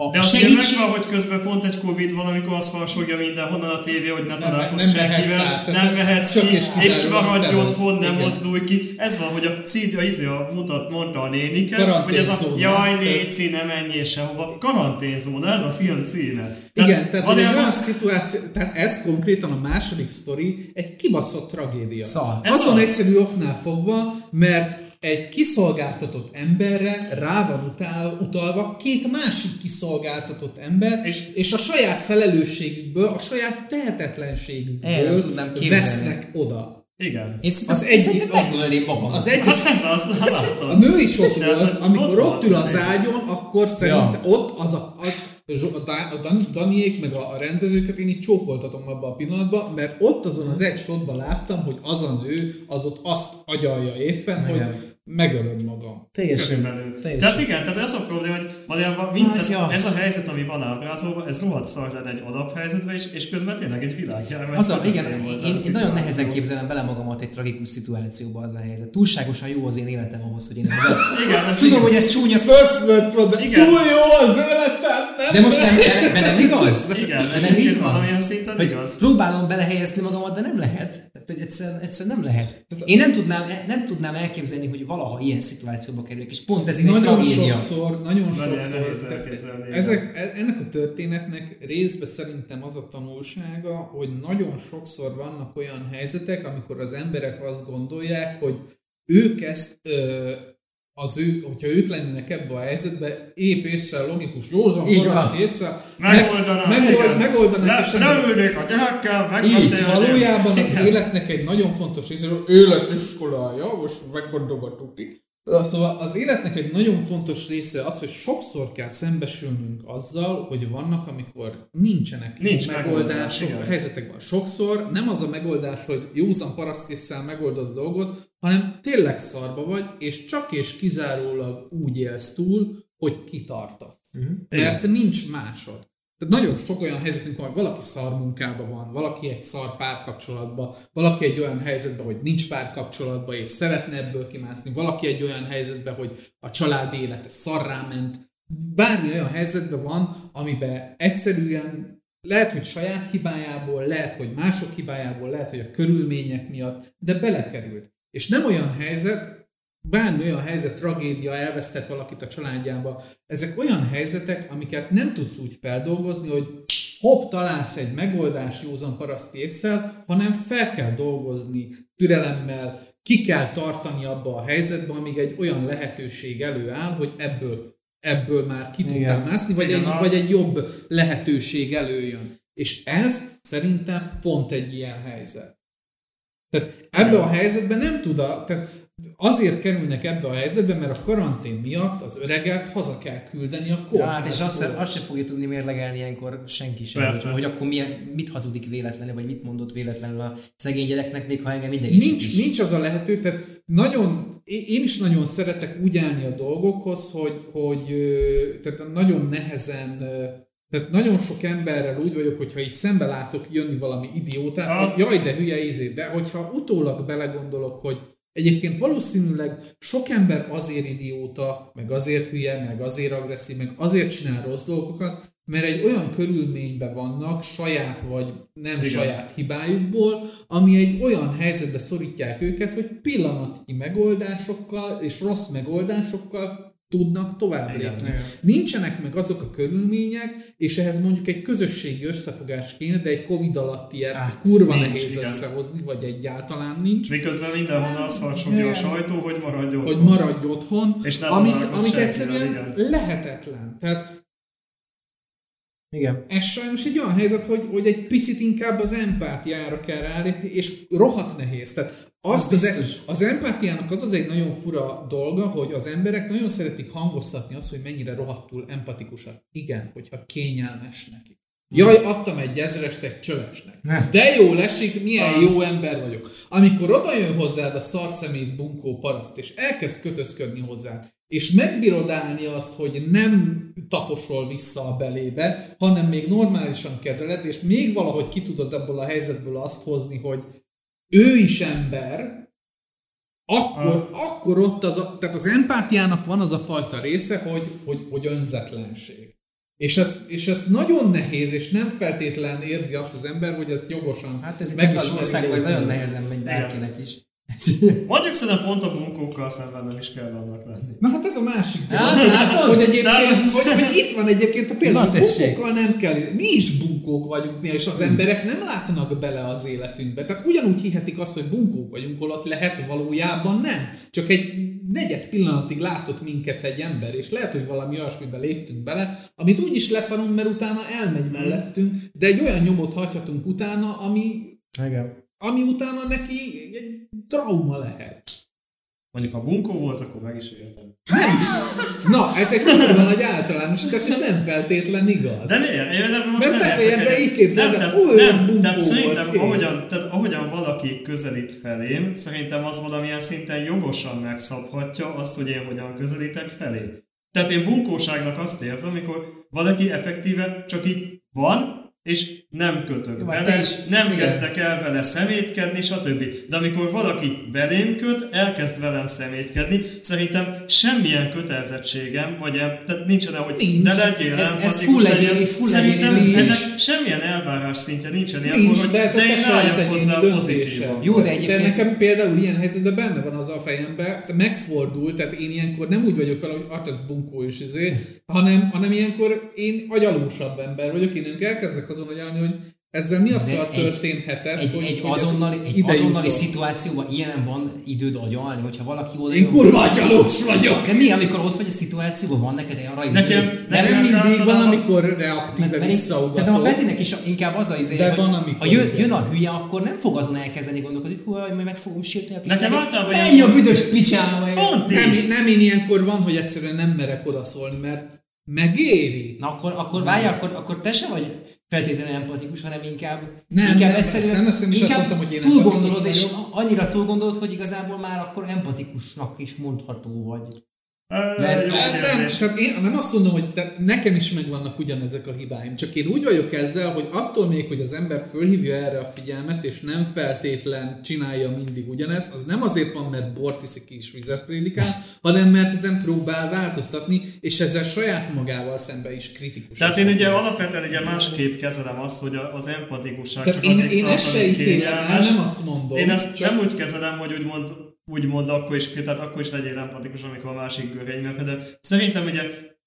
Speaker 3: a
Speaker 1: De az ugye
Speaker 3: segítség...
Speaker 1: megvan, hogy közben pont egy Covid van, amikor azt harsogja mindenhonnan a tévé, hogy ne
Speaker 2: Nem-
Speaker 1: találkozz
Speaker 2: nem mehetsz
Speaker 1: senkivel,
Speaker 2: át,
Speaker 1: nem mehetsz ki,
Speaker 2: és
Speaker 1: maradj otthon, nem
Speaker 2: Igen.
Speaker 1: mozdulj ki. Ez van, hogy a szívja izé a mutat, mondta a nénike, hogy ez a jaj, léci, ne menjél sehova. Karanténzóna, ez a film címe.
Speaker 2: Igen, tehát hogy egy olyan szituáció, tehát ez konkrétan a második sztori egy kibaszott tragédia.
Speaker 3: Szar.
Speaker 1: Ez
Speaker 2: Azon
Speaker 1: az.
Speaker 2: egyszerű oknál fogva, mert egy kiszolgáltatott emberre rá van utál, utalva két másik kiszolgáltatott ember,
Speaker 1: És-
Speaker 2: és, a saját felelősségükből, a saját tehetetlenségükből vesznek oda.
Speaker 1: Igen.
Speaker 3: Én szerintem,
Speaker 2: Az
Speaker 3: az
Speaker 2: egyik-
Speaker 3: szerintem
Speaker 2: az-
Speaker 3: megölném magam.
Speaker 2: Az egyik,
Speaker 1: Hát ez az, látod.
Speaker 2: a nő is ott volt, amikor
Speaker 1: ott
Speaker 2: ül az ágyon, akkor szerintem ott az a, az, a, Dan- Daniék, meg a, rendezőket én így csókoltatom abba a pillanatban, mert ott azon az egy shotban láttam, hogy az a nő, az ott azt agyalja éppen, hogy,
Speaker 3: Igen.
Speaker 2: Megölöm magam.
Speaker 3: Teljesen.
Speaker 1: Tehát igen, tehát ez a probléma, hogy valójában mind,
Speaker 3: Hát, ja.
Speaker 1: ez a helyzet, ami van ábrázolva, ez rohadt szar lenne egy alaphelyzetben is, és közben tényleg egy világjárvány.
Speaker 3: Az a, igen, én, én nagyon nehezen képzelem bele magamat egy tragikus szituációba az a helyzet. Túlságosan jó az én életem ahhoz, hogy én ebben [LAUGHS]
Speaker 1: Igen,
Speaker 3: Tudom,
Speaker 1: igen.
Speaker 3: hogy ez csúnya,
Speaker 2: First world problem.
Speaker 1: Igen.
Speaker 2: Túl jó az életem, nem?
Speaker 3: de most nem, de, nem igaz?
Speaker 1: Igen,
Speaker 3: de nem így van.
Speaker 1: valamilyen szinten
Speaker 3: Hogy
Speaker 1: igaz.
Speaker 3: próbálom belehelyezni magamat, de nem lehet. Tehát, egyszerűen, egyszerűen nem lehet. Én nem tudnám, nem tudnám elképzelni, hogy valaha ilyen szituációba kerüljek, és pont ez egy
Speaker 2: Nagyon sokszor, nagyon
Speaker 1: Nagyon
Speaker 2: sokszor.
Speaker 1: Elképzelni, igen.
Speaker 2: Ezek, e- ennek a történetnek részben szerintem az a tanulsága, hogy nagyon sokszor vannak olyan helyzetek, amikor az emberek azt gondolják, hogy ők ezt ö, az ő, hogyha ők lennének ebbe a helyzetbe, épp észre, logikus, józan, paraszt észre,
Speaker 1: Megoldanák,
Speaker 2: megold, megoldanák, és
Speaker 1: leülnék a gyerekkel, megbeszélnék.
Speaker 2: valójában az életnek egy nagyon fontos része, hogy életiskolája, most megmondom a tuti. Szóval az életnek egy nagyon fontos része az, hogy sokszor kell szembesülnünk azzal, hogy vannak, amikor nincsenek
Speaker 1: Nincs
Speaker 2: megoldások
Speaker 1: megoldás,
Speaker 2: a helyzetekben. Sokszor nem az a megoldás, hogy józan parasztésszel megoldod a dolgot, hanem tényleg szarba vagy, és csak és kizárólag úgy élsz túl, hogy kitartasz.
Speaker 3: Mhm.
Speaker 2: Mert nincs másod. Tehát nagyon sok olyan helyzetünk van, hogy valaki szar munkában van, valaki egy szar párkapcsolatban, valaki egy olyan helyzetben, hogy nincs párkapcsolatban, és szeretne ebből kimászni, valaki egy olyan helyzetben, hogy a családi élete szarrá ment. Bármi olyan helyzetben van, amiben egyszerűen lehet, hogy saját hibájából, lehet, hogy mások hibájából, lehet, hogy a körülmények miatt, de belekerült. És nem olyan helyzet, bármi olyan helyzet, tragédia, elvesztett valakit a családjába, ezek olyan helyzetek, amiket nem tudsz úgy feldolgozni, hogy hopp, találsz egy megoldást józan paraszti észsel, hanem fel kell dolgozni türelemmel, ki kell tartani abba a helyzetbe, amíg egy olyan lehetőség előáll, hogy ebből, ebből már ki tudtál mászni, vagy
Speaker 1: Igen,
Speaker 2: egy,
Speaker 1: a-
Speaker 2: vagy egy jobb lehetőség előjön. És ez szerintem pont egy ilyen helyzet. Tehát ebbe a helyzetben nem tud a, tehát azért kerülnek ebbe a helyzetbe, mert a karantén miatt az öreget haza kell küldeni a
Speaker 3: Ja,
Speaker 2: kórházból.
Speaker 3: hát és azt, azt sem fogja tudni mérlegelni ilyenkor senki sem,
Speaker 1: Persze.
Speaker 3: hogy, akkor milyen, mit hazudik véletlenül, vagy mit mondott véletlenül a szegény gyereknek, még ha engem idegesít
Speaker 2: Nincs,
Speaker 3: is.
Speaker 2: nincs az a lehető, tehát nagyon, én is nagyon szeretek úgy állni a dolgokhoz, hogy, hogy tehát nagyon nehezen, tehát nagyon sok emberrel úgy vagyok, hogyha itt szembe látok jönni valami idiótát,
Speaker 1: Ah.
Speaker 2: hogy jaj, de hülye ízé, de hogyha utólag belegondolok, hogy egyébként valószínűleg sok ember azért idióta, meg azért hülye, meg azért agresszív, meg azért csinál rossz dolgokat, mert egy olyan körülményben vannak, saját vagy nem
Speaker 1: Igen.
Speaker 2: saját hibájukból, ami egy olyan helyzetbe szorítják őket, hogy pillanatnyi megoldásokkal és rossz megoldásokkal tudnak tovább lépni. Nincsenek meg azok a körülmények, és ehhez mondjuk egy közösségi összefogás kéne, de egy Covid alatt ilyet
Speaker 3: Hát,
Speaker 2: kurva
Speaker 1: nincs,
Speaker 2: nehéz
Speaker 1: igen.
Speaker 2: összehozni, vagy egyáltalán nincs.
Speaker 1: Miközben mindenhol azt harsogja a sajtó, hogy maradj otthon.
Speaker 2: hogy maradj otthon,
Speaker 1: És
Speaker 2: amit, amit egyszerűen
Speaker 1: igen.
Speaker 2: lehetetlen. Tehát
Speaker 3: Igen.
Speaker 2: ez sajnos egy olyan helyzet, hogy, hogy egy picit inkább az empátiára kell rálépni, és rohadt nehéz. Tehát azt az,
Speaker 3: biztos.
Speaker 2: az empátiának az az egy nagyon fura dolga, hogy az emberek nagyon szeretik hangoztatni azt, hogy mennyire rohadtul empatikusak. Igen, hogyha kényelmes neki. Jaj, adtam egy ezrest egy csövesnek.
Speaker 3: Ne.
Speaker 2: De jó esik, milyen jó ember vagyok. Amikor oda jön hozzád a szarszemét bunkó paraszt, és elkezd kötözködni hozzád, és megbírod állni azt, hogy nem taposol vissza a belébe, hanem még normálisan kezeled, és még valahogy ki tudod ebből a helyzetből azt hozni, hogy ő is ember, akkor, akkor ott az, a, tehát az empátiának van az a fajta része, hogy, hogy, hogy önzetlenség. És ez, és ez nagyon nehéz, és nem feltétlen érzi azt az ember, hogy ez jogosan
Speaker 3: Hát ez itt az országban nagyon nehezen megy bárkinek is. [LAUGHS]
Speaker 1: Mondjuk szerintem pont a bunkókkal szemben nem is kell annak lenni.
Speaker 2: Na hát ez a másik.
Speaker 3: Hát, látod?
Speaker 2: hogy egyébként, hogy, hogy itt van egyébként a példa,
Speaker 3: Na,
Speaker 2: bunkókkal nem kell, mi is bunkók vagyunk, és az emberek nem látnak bele az életünkbe. Tehát ugyanúgy hihetik azt, hogy bunkók vagyunk, holott lehet valójában nem. Csak egy negyed pillanatig látott minket egy ember, és lehet, hogy valami olyasmibe léptünk bele, amit úgy is leszarunk, mert utána elmegy mellettünk, de egy olyan nyomot hagyhatunk utána, ami,
Speaker 3: Igen.
Speaker 2: Ami utána neki egy trauma lehet.
Speaker 1: Mondjuk ha bunkó volt, akkor meg is értem.
Speaker 2: Na, ez egy kurva nagy általánosítás, és nem feltétlen igaz.
Speaker 1: De miért? Én most
Speaker 2: Mert
Speaker 1: nem
Speaker 2: te fejedbe így képzeld,
Speaker 1: nem, tehát, nem,
Speaker 2: bunkó
Speaker 1: tehát
Speaker 2: volt,
Speaker 1: szerintem
Speaker 2: kész.
Speaker 1: ahogyan, tehát ahogyan valaki közelít felém, szerintem az valamilyen szinten jogosan megszabhatja azt, hogy én hogyan közelítek felé. Tehát én bunkóságnak azt érzem, amikor valaki effektíve csak így van, és nem kötök
Speaker 3: hát
Speaker 1: bele,
Speaker 3: is-
Speaker 1: nem
Speaker 3: igen.
Speaker 1: kezdek el vele szemétkedni, stb. De amikor valaki belém köt, elkezd velem szemétkedni, szerintem semmilyen kötelezettségem, vagy el, tehát nincsen, hogy
Speaker 2: Nincs.
Speaker 1: ne legyél
Speaker 3: Ez- ez full egyéni, full
Speaker 1: Szerintem
Speaker 2: nincs.
Speaker 1: ennek semmilyen elvárás szintje nincsen ilyenkor,
Speaker 2: Nincs,
Speaker 1: hogy
Speaker 2: de ez
Speaker 1: de én álljak hozzá pozitívan.
Speaker 3: Jó, de
Speaker 2: de
Speaker 3: egyébként-
Speaker 2: nekem például ilyen helyzetben benne van az a fejemben, de megfordul, tehát én ilyenkor nem úgy vagyok vele, hogy atat bunkó is izé, hanem, hanem ilyenkor én agyalósabb ember vagyok, én elkezdek azon agyalni, hogy ezzel mi a szar történhetett,
Speaker 3: Egy,
Speaker 2: hogy,
Speaker 3: egy,
Speaker 2: hogy ez
Speaker 3: azonnali, egy azonnali szituációban ilyen van időd agyalni, hogyha valaki oda
Speaker 2: Én kurva agyalós vagyok!
Speaker 3: De mi, amikor ott vagy a szituációban, van neked arra időd?
Speaker 1: Nekem-
Speaker 3: Nem,
Speaker 1: nekem-
Speaker 2: Nem mindig van, amikor reaktíve
Speaker 3: én- Szerintem a
Speaker 2: visszaugató.
Speaker 3: Petinek is inkább az az izé,
Speaker 2: De
Speaker 3: hogy
Speaker 2: van, amikor
Speaker 3: ha jön, jön, a hülye, akkor nem fog azon elkezdeni gondolkodni, hogy hú, majd meg fogom sírtani a kis
Speaker 1: Nekem általában
Speaker 3: Menj a büdös picsába!
Speaker 2: Nem, nem, én ilyenkor van, hogy egyszerűen nem merek odaszólni, mert megéri.
Speaker 3: Na akkor, akkor várj, akkor, akkor te sem vagy feltétlenül empatikus, hanem inkább,
Speaker 2: Nem,
Speaker 3: inkább
Speaker 2: nem, ezt nem hiszem, és azt
Speaker 3: inkább
Speaker 2: mondtam, hogy én
Speaker 3: túl gondolod, és annyira túl gondolod, hogy igazából már akkor empatikusnak is mondható vagy. Mert-
Speaker 1: jó
Speaker 2: Nem, tehát én nem azt mondom, hogy te, nekem is megvannak ugyanezek a hibáim, csak én úgy vagyok ezzel, hogy attól még, hogy az ember fölhívja erre a figyelmet, és nem feltétlen csinálja mindig ugyanezt, az nem azért van, mert bort iszik és vizet prédikál, hanem mert ezen próbál változtatni, és ezzel saját magával szembe is kritikus.
Speaker 1: Tehát én ugye alapvetően ugye másképp kezelem azt, hogy az empatikusság
Speaker 2: Tehát
Speaker 1: csak
Speaker 2: én, én ezt se ítélem nem azt mondom.
Speaker 1: Én ezt
Speaker 2: csak
Speaker 1: nem úgy kezelem, hogy úgymond, úgymond akkor is, tehát akkor is legyél empatikus, amikor a másik görénybe fedel. Szerintem ugye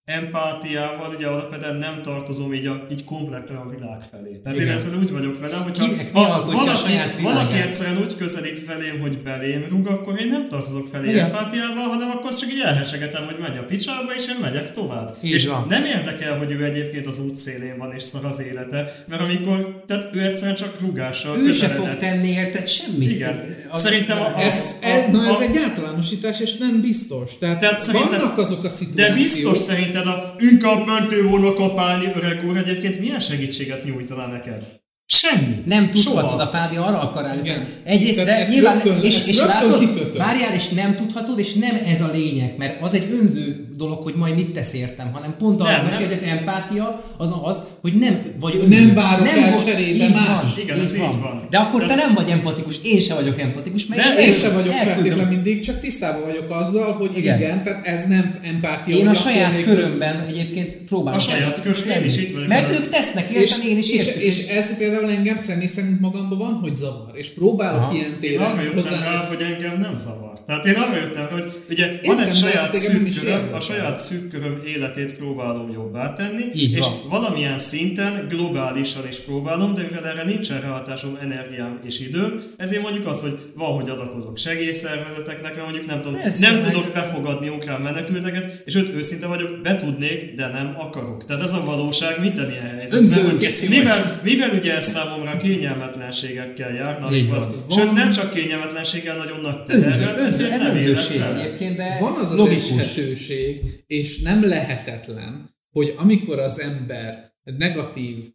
Speaker 1: empátiával ugye alapvetően nem tartozom így, a, így kompletten a világ felé. Tehát
Speaker 3: Igen.
Speaker 1: én ezzel úgy vagyok vele, hogyha
Speaker 3: Kinek
Speaker 1: ha
Speaker 3: alkotja a
Speaker 1: valaki,
Speaker 3: saját világát?
Speaker 1: valaki egyszerűen úgy közelít felém, hogy belém rúg, akkor én nem tartozok felé
Speaker 3: Igen.
Speaker 1: empátiával, hanem akkor azt csak így elhesegetem, hogy menj a picsába, és én megyek tovább.
Speaker 3: Így
Speaker 1: és
Speaker 3: van.
Speaker 1: nem érdekel, hogy ő egyébként az útszélén van és szar az élete, mert amikor, tehát ő egyszerűen csak rúgással
Speaker 3: Ő se fog tenni érted semmit.
Speaker 1: Igen.
Speaker 3: Az-
Speaker 1: Szerintem a-
Speaker 2: Ez,
Speaker 1: a-
Speaker 2: ez, na ez
Speaker 1: a-
Speaker 2: egy általánosítás, és nem biztos. Tehát,
Speaker 1: Tehát szerintem-
Speaker 2: vannak azok a
Speaker 1: De
Speaker 2: szituációk.
Speaker 1: biztos szerinted a inkább mentő volna kapálni öreg úr egyébként milyen segítséget nyújtaná neked? Semmi.
Speaker 3: Nem tudhatod,
Speaker 1: Soha.
Speaker 3: a Pádi arra akar állítani. Egyrészt, de nyilván,
Speaker 2: rögtön-
Speaker 3: és, és látod, várjál, és nem tudhatod, és nem ez a lényeg, mert az egy önző dolog, hogy majd mit tesz értem, hanem pont arról
Speaker 1: Nem, nem.
Speaker 3: beszélt, hogy empátia az az, hogy nem vagy önző.
Speaker 2: Nem várok el
Speaker 3: hogy-
Speaker 2: cserébe
Speaker 3: így
Speaker 2: más.
Speaker 3: Van,
Speaker 1: Igen, ez így van.
Speaker 3: De akkor te
Speaker 1: Tehát-
Speaker 3: nem vagy empatikus, én sem vagyok empatikus, mert
Speaker 1: Nem,
Speaker 3: én,
Speaker 2: Én sem vagyok feltétlen mindig, csak tisztában vagyok azzal, hogy
Speaker 3: Igen.
Speaker 2: igen, tehát ez nem empátia.
Speaker 3: Én a saját körömben egyébként próbálok
Speaker 1: A saját
Speaker 3: empatikus lenni.
Speaker 1: is itt vagyok
Speaker 3: Mert ők tesznek, értem, én is
Speaker 2: és, ez például engem személy szerint magamban van, hogy zavar. És próbálok
Speaker 3: Aha.
Speaker 2: ilyen
Speaker 1: Én arra
Speaker 2: téren
Speaker 1: jöttem
Speaker 2: hozzá.
Speaker 1: rá, hogy engem nem zavar. Tehát én arra jöttem hogy ugye
Speaker 2: Értem,
Speaker 1: van egy saját
Speaker 2: téged nem is
Speaker 1: szűk köröm, a saját szűk köröm életét próbálom jobbá tenni,
Speaker 3: Így
Speaker 1: és
Speaker 3: van.
Speaker 1: valamilyen szinten globálisan is próbálom, de mivel erre nincsen ráhatásom, energiám és időm, ezért mondjuk az, hogy van, hogy adakozok segélyszervezeteknek, mert mondjuk nem tudom,
Speaker 3: Persze,
Speaker 1: nem
Speaker 3: meg-
Speaker 1: tudok befogadni ukrán menekülteket, és őt őszinte vagyok, be tudnék, de nem akarok. Tehát ez a valóság minden ilyen helyzetben.
Speaker 3: Önző
Speaker 1: mivel, mivel ugye ez számomra kényelmetlenségekkel járna, az, sőt nem csak kényelmetlenséggel, nagyon nagy terrel, ezért
Speaker 3: ez
Speaker 1: nem
Speaker 3: egyébként, de
Speaker 2: Van az az
Speaker 3: logikus.
Speaker 2: eshetőség, és nem lehetetlen, hogy amikor az ember egy negatív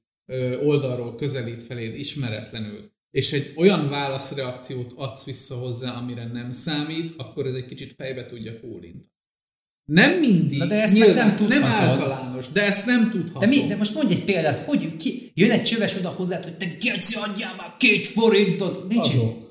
Speaker 2: oldalról közelít feléd ismeretlenül, és egy olyan válaszreakciót adsz vissza hozzá, amire nem számít, akkor ez egy kicsit fejbe tudja kólintani. Nem mindig,
Speaker 3: Na de ezt
Speaker 2: nyilván,
Speaker 3: nem
Speaker 2: nem
Speaker 3: tudhatod.
Speaker 2: általános, de ezt nem tudhatod.
Speaker 3: De, mi, de most mondj egy példát, hogy ki, jön egy csöves oda hozzád, hogy te geci adjál már két forintot?
Speaker 2: Adok.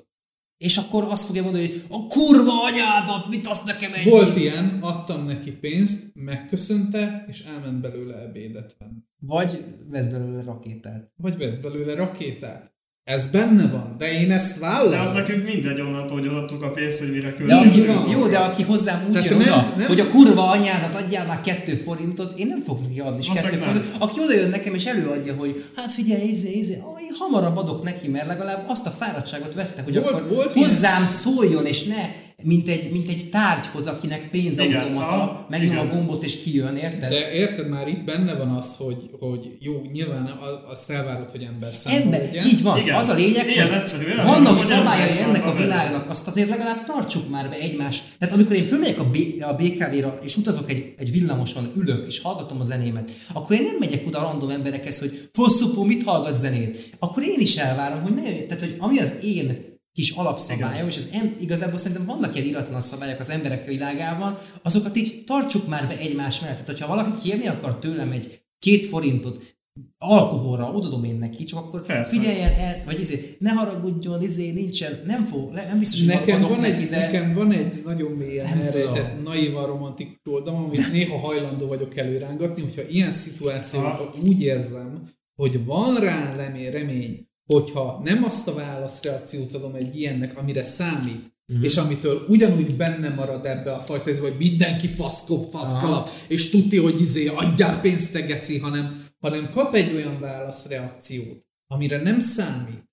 Speaker 3: És akkor azt fogja mondani, hogy a kurva anyádat, mit adsz nekem egy?
Speaker 2: Volt ilyen, adtam neki pénzt, megköszönte, és elment belőle ebédet venni.
Speaker 3: Vagy vesz belőle rakétát.
Speaker 2: Vagy vesz belőle rakétát. Ez benne van, de én ezt vállalom.
Speaker 1: De az nekünk mindegy onnantól, hogy adtuk a pénzt, hogy mire
Speaker 2: van.
Speaker 3: jó, de aki hozzám úgy
Speaker 2: Tehát
Speaker 3: jön
Speaker 2: nem-
Speaker 3: oda,
Speaker 2: nem-
Speaker 3: hogy a kurva anyádat adjál már kettő forintot, én nem fogok neki adni is kettő
Speaker 1: nem.
Speaker 3: forintot. Aki oda jön nekem és előadja, hogy hát figyelj, izé, izé, ó, én hamarabb adok neki, mert legalább azt a fáradtságot vette, hogy
Speaker 2: Volt-
Speaker 3: akkor
Speaker 2: volt ilyen-
Speaker 3: hozzám szóljon, és ne mint egy, mint egy tárgyhoz, akinek pénzautomata,
Speaker 1: Igen,
Speaker 3: megnyom a
Speaker 1: igen.
Speaker 3: gombot és kijön, érted?
Speaker 2: De érted már itt benne van az, hogy, hogy jó, nyilván azt elvárod, hogy ember számol
Speaker 3: Ember,
Speaker 2: legyen.
Speaker 3: így van.
Speaker 1: Igen.
Speaker 3: Az a lényeg,
Speaker 1: Ilyen
Speaker 3: hogy
Speaker 1: egyszerű,
Speaker 3: vannak
Speaker 1: hogy
Speaker 3: szabályai ennek a világnak, azt azért legalább tartsuk már be egymás. Tehát amikor én fölmegyek a, B- a BKV-ra, és utazok egy, egy villamoson, ülök, és hallgatom a zenémet, akkor én nem megyek oda random emberekhez, hogy fosszupó, mit hallgat zenét. Akkor én is elvárom, hogy ne jöjjön. Tehát, hogy ami az én kis alapszabályom, és az em, igazából szerintem vannak ilyen iratlan szabályok az emberek világában, azokat így tartsuk már be egymás mellett. Tehát, hogyha valaki kérni akar tőlem egy két forintot alkoholra, odadom én neki, csak akkor
Speaker 1: Persze.
Speaker 3: figyeljen el, vagy izé, ne haragudjon, izé, nincsen, nem fog, nem biztos, hogy
Speaker 2: Nekem van,
Speaker 3: neki,
Speaker 2: egy,
Speaker 3: de...
Speaker 2: nekem van egy nagyon mélyen
Speaker 3: Nem
Speaker 2: elrejtett, naivan romantikus oldalom, amit néha hajlandó vagyok előrángatni, hogyha ilyen szituációban úgy érzem, hogy van rá remény, hogyha nem azt a válaszreakciót adom egy ilyennek, amire számít,
Speaker 3: Mhm.
Speaker 2: mm. és amitől ugyanúgy benne marad ebbe a fajta, ez, hogy mindenki faszkop, faszkalap, és tudti, hogy izé, adjál pénzt, te geci, hanem, hanem kap egy olyan válaszreakciót, amire nem számít,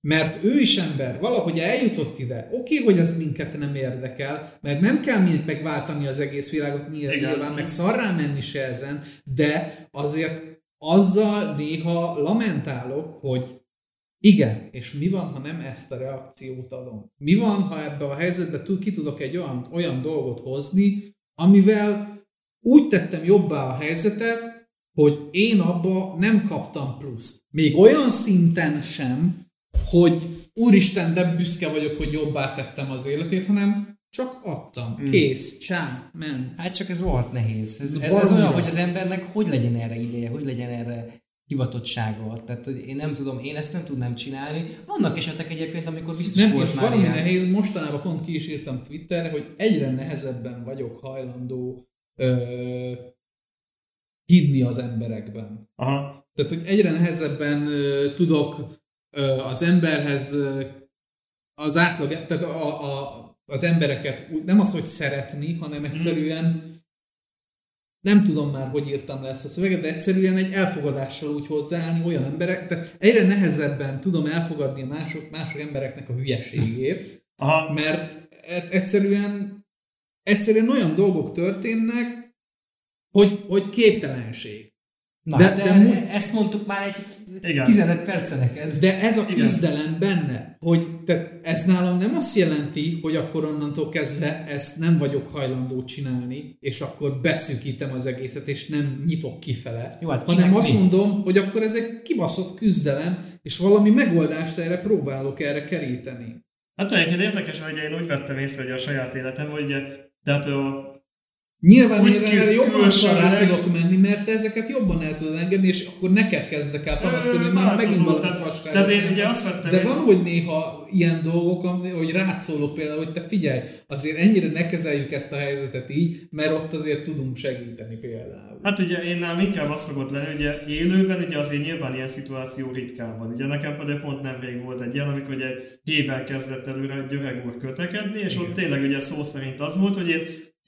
Speaker 2: mert ő is ember, valahogy eljutott ide. Oké, hogy ez minket nem érdekel, mert nem kell megváltani az egész világot, nyilván,
Speaker 1: Igen.
Speaker 2: meg szarrá menni se ezen, de azért azzal néha lamentálok, hogy igen, és mi van, ha nem ezt a reakciót adom? Mi van, ha ebbe a helyzetbe tud, ki tudok egy olyan, olyan dolgot hozni, amivel úgy tettem jobbá a helyzetet, hogy én abba nem kaptam pluszt. Még olyan szinten sem, hogy úristen, de büszke vagyok, hogy jobbá tettem az életét, hanem csak adtam. Kész, csá, ment.
Speaker 3: Hát csak ez rohadt nehéz. Ez, ez, ez olyan, hogy az embernek hogy legyen erre ideje, hogy legyen erre hivatottsága. Tehát, hogy én nem tudom, én ezt nem tudnám csinálni. Vannak esetek egyébként, amikor biztos
Speaker 2: Nem,
Speaker 3: volt
Speaker 2: és
Speaker 3: már
Speaker 2: valami
Speaker 3: ilyen.
Speaker 2: nehéz, mostanában pont ki is írtam Twitterre, hogy egyre nehezebben vagyok hajlandó ö, hinni az emberekben.
Speaker 1: Aha.
Speaker 2: Tehát, hogy egyre nehezebben ö, tudok ö, az emberhez, ö, az átlag, tehát a, a, az embereket úgy- nem az, hogy szeretni, hanem egyszerűen nem tudom már, hogy írtam le ezt a szöveget, de egyszerűen egy elfogadással úgy hozzáállni olyan emberek, tehát egyre nehezebben tudom elfogadni a mások, mások embereknek a hülyeségét,
Speaker 1: Aha.
Speaker 2: mert e- egyszerűen, egyszerűen olyan dolgok történnek, hogy, hogy képtelenség.
Speaker 3: Na,
Speaker 2: De-
Speaker 3: de, de,
Speaker 2: mu-
Speaker 3: ezt mondtuk már egy
Speaker 1: Igen.
Speaker 3: 15 perce neked.
Speaker 2: De ez a
Speaker 1: Igen.
Speaker 2: küzdelem benne, hogy te, ez nálam nem azt jelenti, hogy akkor onnantól kezdve ezt nem vagyok hajlandó csinálni, és akkor beszűkítem az egészet, és nem nyitok kifele,
Speaker 3: Jó, hát
Speaker 2: hanem azt
Speaker 3: mi?
Speaker 2: mondom, hogy akkor ez egy kibaszott küzdelem, és valami megoldást erre próbálok erre keríteni.
Speaker 1: Hát egyébként érdekes, hogy én úgy vettem észre, hogy a saját életem, hogy tehát a,
Speaker 2: Nyilván
Speaker 1: Úgy
Speaker 2: én erre jobban rá tudok menni, mert te ezeket jobban el tudod engedni, és akkor neked kezdek el panaszkodni, hogy már
Speaker 1: változó,
Speaker 2: megint valami
Speaker 1: tehát-
Speaker 2: fasságot
Speaker 1: tehát én ugye azt vettem
Speaker 2: De van, hogy néha ilyen dolgok, hogy rád szólok például, hogy te figyelj, azért ennyire ne kezeljük ezt a helyzetet így, mert ott azért tudunk segíteni például.
Speaker 1: Hát ugye én nálam inkább az szokott lenni, ugye élőben ugye azért nyilván ilyen szituáció ritkán van. Ugye nekem például pont nemrég volt egy ilyen, amikor ugye héven kezdett előre egy öreg úr kötekedni, és ott tényleg ugye szó szerint az volt, hogy én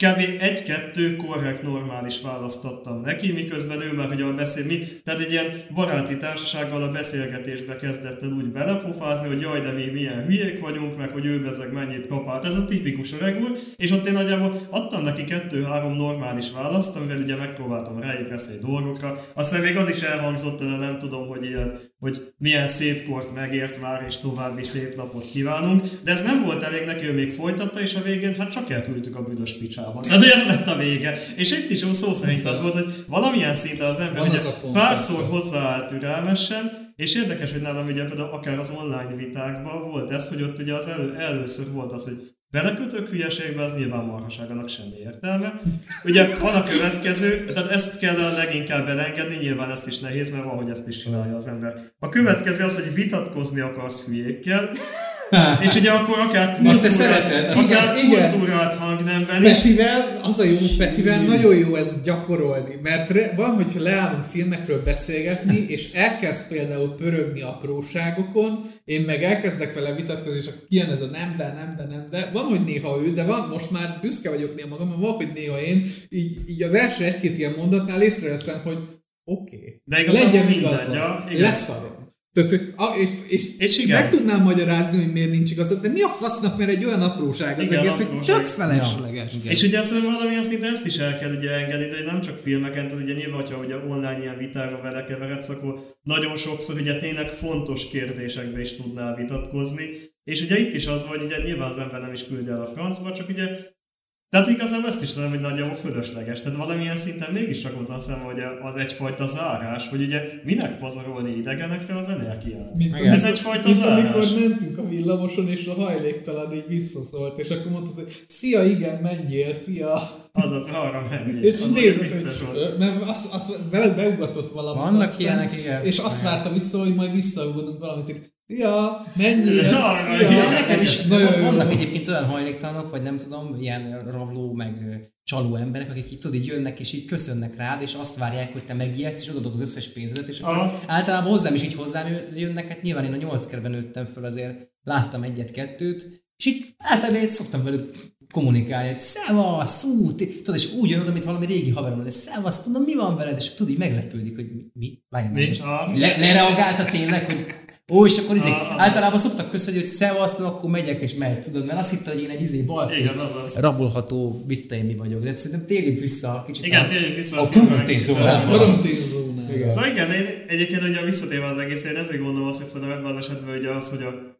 Speaker 1: kb. egy-kettő korrekt, normális választ adtam neki, miközben ő már a beszél, mi, tehát egy ilyen baráti társasággal a beszélgetésbe kezdett el úgy belepofázni, hogy jaj, de mi milyen hülyék vagyunk, meg hogy ő bezeg mennyit kapált. Ez a tipikus öreg úr, és ott én nagyjából adtam neki kettő-három normális választ, amivel ugye megpróbáltam ráébreszteni dolgokra. Aztán még az is elhangzott, de nem tudom, hogy ilyen, hogy milyen szép kort megért már, és további szép napot kívánunk. De ez nem volt elég neki, ő még folytatta, és a végén hát csak elküldtük a büdös picsába. Tehát, hogy ez lett a vége. És itt is szó szerint az volt, hogy valamilyen szinten az ember ugye párszor
Speaker 2: persze.
Speaker 1: hozzáállt türelmesen, és érdekes, hogy nálam ugye például akár az online vitákban volt ez, hogy ott ugye az elő, először volt az, hogy belekötök hülyeségbe, az nyilván marhaság, annak semmi értelme. Ugye van a következő, tehát ezt kell a leginkább elengedni, nyilván ezt is nehéz, mert van, hogy ezt is csinálja az ember. A következő az, hogy vitatkozni akarsz hülyékkel, [LAUGHS] és ugye akkor akár
Speaker 3: Azt te szereted?
Speaker 1: akár
Speaker 2: Igen,
Speaker 1: kultúrált hangnemben is.
Speaker 2: Petivel, az a jó, Petivel nagyon jó ezt gyakorolni, mert re- van, hogyha leállunk filmekről beszélgetni, és elkezd például pörögni apróságokon, én meg elkezdek vele vitatkozni, és akkor kijön ez a nem, de, nem, de, nem, de. Van, hogy néha ő, de van, most már büszke vagyok néha magam, van, hogy néha én, így, így az első egy-két ilyen mondatnál észreveszem, hogy oké,
Speaker 1: De igazából
Speaker 2: legyen igaza,
Speaker 1: ja, igen.
Speaker 2: leszarom. Tehát, és, és,
Speaker 1: És igen.
Speaker 2: meg tudnám magyarázni, hogy miért nincs igazad, de mi a fasznak, mert egy olyan apróság az
Speaker 1: Igen,
Speaker 2: egész, hogy
Speaker 1: apróság.
Speaker 2: tök felesleges.
Speaker 3: Igen.
Speaker 1: És ugye azt hiszem valamilyen szinten ezt is el kell ugye engedni, de nem csak filmeken, tehát ugye nyilván, hogyha ugye online ilyen vitára vele keveredsz, akkor nagyon sokszor ugye tényleg fontos kérdésekbe is tudnál vitatkozni. És ugye itt is az, hogy ugye nyilván az ember nem is küldje el a francba, csak ugye tehát igazából ezt is tudom, hogy nagyjából fölösleges. Tehát valamilyen szinten mégiscsak ott azt hiszem, hogy az egyfajta zárás, hogy ugye minek pazarolni idegenekre az energiát.
Speaker 2: Mint,
Speaker 3: Igen.
Speaker 1: Ez egyfajta
Speaker 2: mint
Speaker 1: zárás.
Speaker 2: amikor mentünk a villamoson, és a hajléktalan így visszaszólt, és akkor mondtad, hogy szia, igen, menjél, szia.
Speaker 1: Azaz, arra menni.
Speaker 2: És
Speaker 1: Az
Speaker 2: nézett, hogy mert azt, azt veled beugatott valamit.
Speaker 3: Vannak
Speaker 2: azt hiszem,
Speaker 3: ilyenek, igen.
Speaker 2: És azt várta vissza, hogy majd visszaugatunk valamit, hogy szia, menjél,
Speaker 1: Ja,
Speaker 3: Nekem is
Speaker 2: Nagyon
Speaker 3: vannak egyébként olyan hajléktalanok, vagy nem tudom, ilyen rabló, meg csaló emberek, akik így tudod, így jönnek és így köszönnek rád, és azt várják, hogy te megijedsz, és odaadod az összes pénzedet, és
Speaker 1: Aha.
Speaker 3: általában hozzám is így hozzám jönnek, hát nyilván én a nyolc kerben nőttem föl, azért láttam egyet-kettőt, és így általában így szoktam velük kommunikálni, hogy szevasz, ú, ti-" tudod, és úgy jön oda, mint valami régi haverom lesz, szevasz, mondom, mi van veled, és tudod, így meglepődik, hogy mi, mi? Várjál le, lereagálta tényleg, hogy ó, és akkor izé,
Speaker 1: Ah,
Speaker 3: általában szoktak köszönni, hogy szevasz, no, akkor megyek és megy, tudod, mert azt hitte, hogy én egy izé balfé,
Speaker 1: Igen, azaz.
Speaker 3: rabolható, mit én mi vagyok, de szerintem térjünk vissza kicsit
Speaker 1: Igen,
Speaker 3: a,
Speaker 1: térjünk vissza.
Speaker 3: a karanténzónába.
Speaker 1: kicsit.
Speaker 2: Karanténzónál.
Speaker 3: Igen.
Speaker 1: Szóval igen, én egyébként ugye visszatérve az egészre, én ezért gondolom azt, hogy szerintem ebben az esetben ugye az, hogy a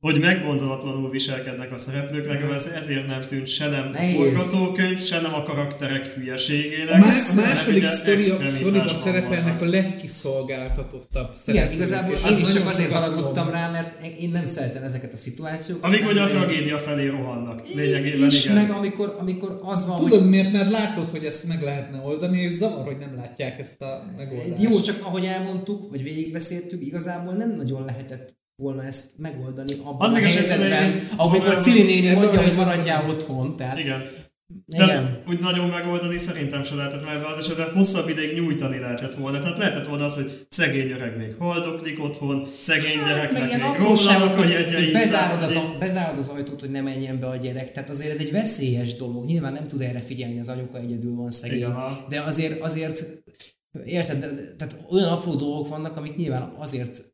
Speaker 1: hogy meggondolatlanul viselkednek a szereplők, nekem ez ezért nem tűnt se nem a
Speaker 3: Nehéz.
Speaker 1: forgatókönyv, se nem a karakterek hülyeségének.
Speaker 2: A, má- a
Speaker 1: hanem
Speaker 2: második sztoriban szerepelnek a legkiszolgáltatottabb
Speaker 3: Igen,
Speaker 2: szereplők.
Speaker 3: igazából
Speaker 2: és
Speaker 3: én is
Speaker 2: az
Speaker 3: csak azért haragudtam rá, mert én nem szeretem ezeket a szituációkat.
Speaker 1: Amik
Speaker 3: nem
Speaker 1: ugye a tragédia felé rohannak. Lényegében
Speaker 3: is,
Speaker 1: igen.
Speaker 3: meg amikor, amikor az van, hogy
Speaker 2: Tudod miért? Mert látod, hogy ezt meg lehetne oldani, és zavar, hogy nem látják ezt a megoldást.
Speaker 3: Jó, csak ahogy elmondtuk, vagy végigbeszéltük, igazából nem nagyon lehetett volna ezt megoldani abban
Speaker 1: Az
Speaker 3: a helyzetben, amikor
Speaker 1: valójában-
Speaker 3: Cili néni
Speaker 2: a
Speaker 3: mondja, hogy maradjál otthon. Tehát,
Speaker 1: Igen.
Speaker 3: igen.
Speaker 1: Tehát úgy nagyon megoldani szerintem se lehetett, mert az esetben hosszabb ideig nyújtani lehetett volna. Tehát lehetett volna az, hogy szegény öreg még haldoklik otthon, szegény
Speaker 3: Hát,
Speaker 1: gyereknek még romlanak a jegyei.
Speaker 3: bezárod, az, a, bezárod az ajtót, hogy ne menjen be a gyerek. Tehát azért ez egy veszélyes dolog. Nyilván nem tud erre figyelni, az anyuka egyedül van szegény.
Speaker 1: Igen.
Speaker 3: De azért, azért érted, tehát olyan apró dolgok vannak, amik nyilván azért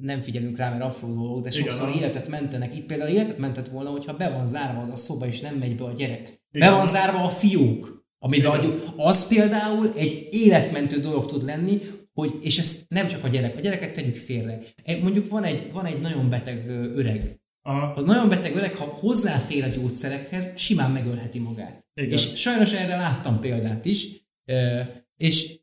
Speaker 3: nem figyelünk rá, mert apró dolgok, de sokszor
Speaker 1: Igen.
Speaker 3: életet mentenek. Itt például életet mentett volna, hogyha be van zárva az a szoba, és nem megy be a gyerek. Be
Speaker 1: Igen.
Speaker 3: van zárva a fiók, amiben adjuk. Az például egy életmentő dolog tud lenni, hogy, és ezt nem csak a gyerek, a gyereket tegyük félre. E, Mondjuk van egy, van egy nagyon beteg öreg,
Speaker 1: Aha.
Speaker 3: az nagyon beteg öreg, ha hozzáfér a gyógyszerekhez, simán megölheti magát.
Speaker 1: Igen.
Speaker 3: És sajnos erre láttam példát is, és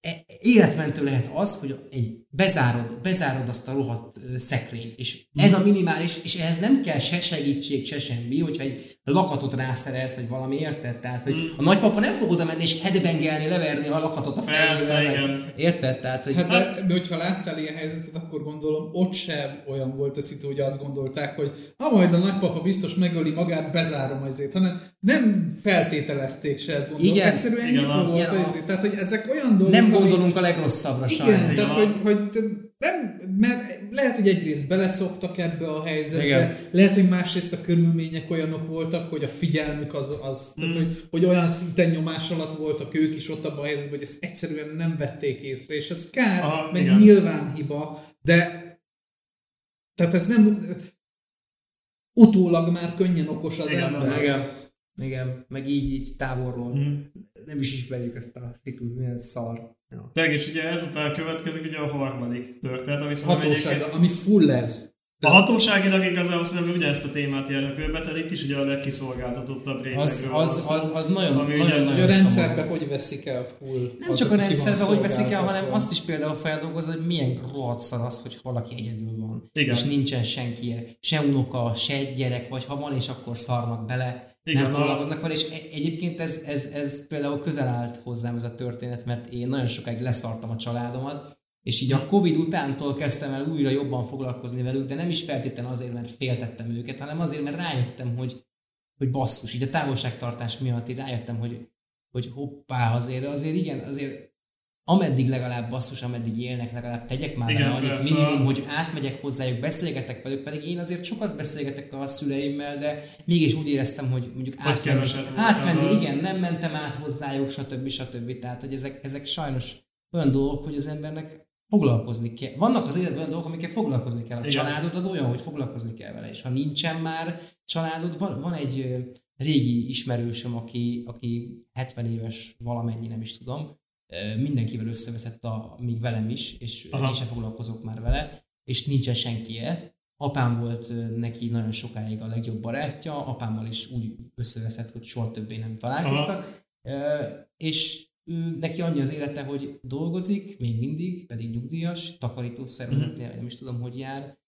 Speaker 3: e- életmentő lehet az, hogy egy bezárod, bezárod azt a rohadt szekrényt, és ez a minimális, és ehhez nem kell se segítség, se semmi, hogyha egy lakatot rászerelsz, vagy valami érted? Tehát, hogy a nagypapa nem fog oda menni és hedebengelni, leverni a lakatot a fejével. Érted? Tehát, hogy
Speaker 2: Hát de, de hogyha láttál ilyen helyzetet, akkor gondolom ott sem olyan volt a szitu, hogy azt gondolták, hogy ha majd a nagypapa biztos megöli magát, bezárom azért, hanem nem feltételezték se ezt gondolom.
Speaker 3: Igen.
Speaker 2: Egyszerűen
Speaker 1: Igen,
Speaker 2: nyitva volt
Speaker 3: igen, a-
Speaker 2: izé. Tehát, hogy ezek olyan dolgok,
Speaker 3: nem gondolunk a legrosszabbra
Speaker 2: Igen,
Speaker 3: sajnos.
Speaker 2: tehát
Speaker 1: Igen.
Speaker 2: hogy, hogy nem, mert lehet, hogy egyrészt beleszoktak ebbe a helyzetbe,
Speaker 3: Igen.
Speaker 2: lehet, hogy másrészt a körülmények olyanok voltak, hogy a figyelmük az, az
Speaker 1: Mm.
Speaker 2: tehát, hogy, hogy olyan szinten nyomás alatt voltak ők is ott abban a helyzetben, hogy ezt egyszerűen nem vették észre, és ez kár,
Speaker 1: Aha,
Speaker 2: meg
Speaker 1: igen.
Speaker 2: nyilván hiba, de tehát ez nem utólag már könnyen okos az
Speaker 1: Igen,
Speaker 2: ember.
Speaker 3: Igen. Igen, meg így, így távolról.
Speaker 1: Mhm.
Speaker 3: Nem is ismerjük ezt a szitút, milyen szar. Ja.
Speaker 1: Tényleg, és ugye ezután következik ugye a harmadik történet, ami szerintem
Speaker 2: Hatóság,
Speaker 1: egyébként...
Speaker 2: ami full ez.
Speaker 1: A hatóságilag igazából szerintem ugyanezt a témát járja körbe, tehát itt is ugye a legkiszolgáltatottabb rétegről
Speaker 3: Az, az, az, az nagyon,
Speaker 1: Ami
Speaker 3: nagyon,
Speaker 1: ugye-
Speaker 3: nagyon
Speaker 2: a rendszerbe hogy veszik el full?
Speaker 3: Nem csak a rendszerbe, hogy veszik el, hanem azt is például feldolgozza, hogy milyen rohadt szar az, hogy valaki egyedül van.
Speaker 1: Igen.
Speaker 3: És nincsen senki, se unoka, se gyerek, vagy ha van, és akkor szarnak bele.
Speaker 1: Igen,
Speaker 3: nem
Speaker 1: a-
Speaker 3: foglalkoznak vele, és e- egyébként ez, ez, ez például közel állt hozzám ez a történet, mert én nagyon sokáig leszartam a családomat, és így a Covid utántól kezdtem el újra jobban foglalkozni velük, de nem is feltétlenül azért, mert féltettem őket, hanem azért, mert rájöttem, hogy, hogy basszus, így a távolságtartás miatt így rájöttem, hogy, hogy hoppá, azért, azért igen, azért ameddig legalább basszus, ameddig élnek, legalább tegyek már
Speaker 1: Igen,
Speaker 3: annyit
Speaker 1: persze.
Speaker 3: minimum, hogy átmegyek hozzájuk, beszélgetek velük, pedig én azért sokat beszélgetek a szüleimmel, de mégis úgy éreztem, hogy mondjuk
Speaker 1: Hogy
Speaker 3: átmenni, átmenni igen, nem mentem át hozzájuk, stb. stb. Tehát, hogy ezek, ezek sajnos olyan dolgok, hogy az embernek foglalkozni kell. Vannak az életben olyan dolgok, amikkel foglalkozni kell. A
Speaker 1: Igen.
Speaker 3: családod az olyan, hogy foglalkozni kell vele, és ha nincsen már családod, van, van egy régi ismerősöm, aki, aki 70 éves valamennyi, nem is tudom, mindenkivel összeveszett, a, még velem is, és
Speaker 1: Aha.
Speaker 3: én sem foglalkozok már vele, és nincsen senkie. Apám volt neki nagyon sokáig a legjobb barátja, apámmal is úgy összeveszett, hogy soha többé nem találkoztak, Ö, és ő, neki annyi az élete, hogy dolgozik, még mindig, pedig nyugdíjas, takarító szervezetnél, nem is tudom, hogy jár,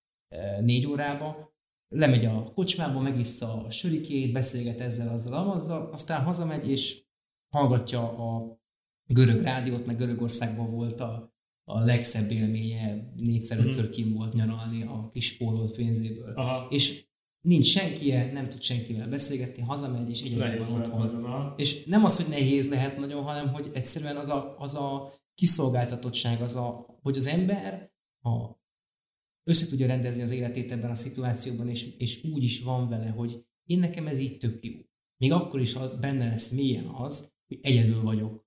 Speaker 3: négy órába, lemegy a kocsmába, megissza a sörikét, beszélget ezzel, azzal, amazzal, aztán hazamegy, és hallgatja a görög rádiót, meg Görögországban volt a, a legszebb élménye, négyszer-ötször kim volt nyaralni a kis spórolt pénzéből.
Speaker 1: Aha.
Speaker 3: És nincs senkie, nem tud senkivel beszélgetni, hazamegy, és egyedül van otthon. És nem az, hogy nehéz lehet nagyon, hanem hogy egyszerűen az a, az a kiszolgáltatottság, az a, hogy az ember, ha össze tudja rendezni az életét ebben a szituációban, és, és úgy is van vele, hogy én nekem ez így tök jó. Még akkor is, benne lesz mélyen az, hogy egyedül vagyok.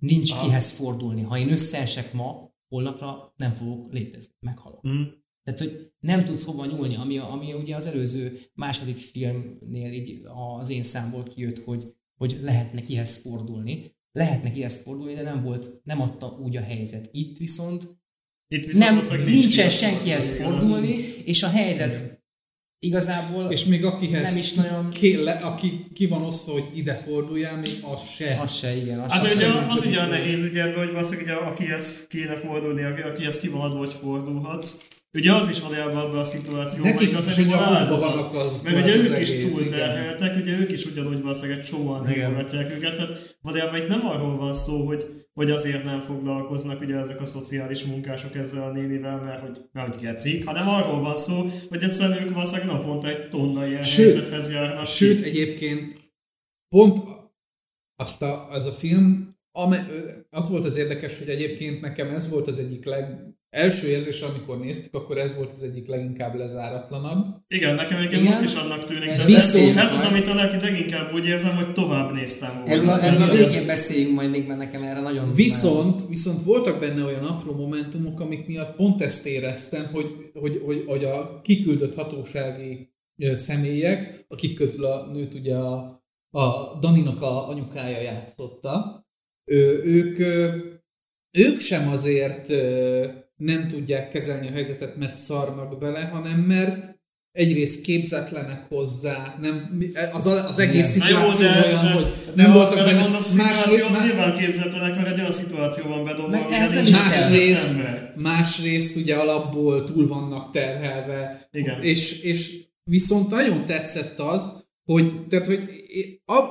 Speaker 3: Nincs
Speaker 1: Aha.
Speaker 3: kihez fordulni. Ha én összeesek ma, holnapra nem fogok létezni, meghalok.
Speaker 1: Hm.
Speaker 3: Tehát, hogy nem tudsz hova nyúlni, ami, ami ugye az előző második filmnél így az én számból kijött, hogy, hogy lehetne kihez fordulni. Lehetne kihez fordulni, de nem volt, nem adta úgy a helyzet. Itt viszont
Speaker 1: Itt viszont
Speaker 3: nem,
Speaker 1: nincs
Speaker 3: nincsen
Speaker 1: kihez
Speaker 3: senkihez
Speaker 1: fordulni, nincs.
Speaker 3: és a helyzet igazából
Speaker 2: És még akihez
Speaker 3: nem is nagyon...
Speaker 2: ki, le, aki ki van osztva, hogy ide forduljál, még az se.
Speaker 3: Az se, igen. Az
Speaker 1: Hát
Speaker 3: se
Speaker 1: ugye az ugye nehéz, ugye ebből, hogy valószínűleg ugye, akihez kéne fordulni, aki- akihez ki van adva, hogy fordulhatsz. Ugye az is valójában abban a szituációban,
Speaker 2: Nekik
Speaker 1: hogy az egy áldozat.
Speaker 2: az-
Speaker 1: Meg ugye ők is túlterheltek, ugye ők is ugyanúgy valószínűleg egy csomóan hívogatják őket. Tehát valójában itt nem arról van szó, hogy hogy azért nem foglalkoznak ugye ezek a szociális munkások ezzel a nénivel, mert hogy, mert hogy gecik, hanem arról van szó, hogy egyszerűen ők valószínűleg naponta egy tonna ilyen
Speaker 2: Sőt,
Speaker 1: helyzethez járnak ki.
Speaker 2: Sőt, egyébként pont azt a, az a film, ame, az volt az érdekes, hogy egyébként nekem ez volt az egyik leg, első érzés, amikor néztük, akkor ez volt az egyik leginkább lezáratlanabb.
Speaker 1: Igen, nekem egyébként most is annak tűnik. Tehát
Speaker 3: Viszont-
Speaker 1: ez, ez az, amit a leg- leginkább úgy érzem, hogy tovább néztem volna.
Speaker 3: Erről, a- erről a végén beszéljünk majd még, mert nekem erre nagyon...
Speaker 2: Viszont, viszont voltak benne olyan apró momentumok, amik miatt pont ezt éreztem, hogy, hogy, hogy, hogy a kiküldött hatósági személyek, akik közül a nőt ugye a, a Daninak a anyukája játszotta, ő, ők, ők sem azért nem tudják kezelni a helyzetet, mert szarnak bele, hanem mert egyrészt képzetlenek hozzá, nem, az, az egész
Speaker 1: jó,
Speaker 2: szituáció
Speaker 1: de,
Speaker 2: olyan,
Speaker 1: de,
Speaker 2: hogy
Speaker 1: de
Speaker 2: nem
Speaker 1: a-
Speaker 2: voltak
Speaker 1: de
Speaker 2: benne.
Speaker 1: mondasz, szituáció az
Speaker 2: más-
Speaker 1: nyilván képzetlenek, mert egy olyan szituációban bedobva,
Speaker 3: Meg
Speaker 1: amire
Speaker 3: ez nem is
Speaker 2: Másrészt, másrészt ugye alapból túl vannak terhelve,
Speaker 1: Igen.
Speaker 2: és, és viszont nagyon tetszett az, hogy, tehát, hogy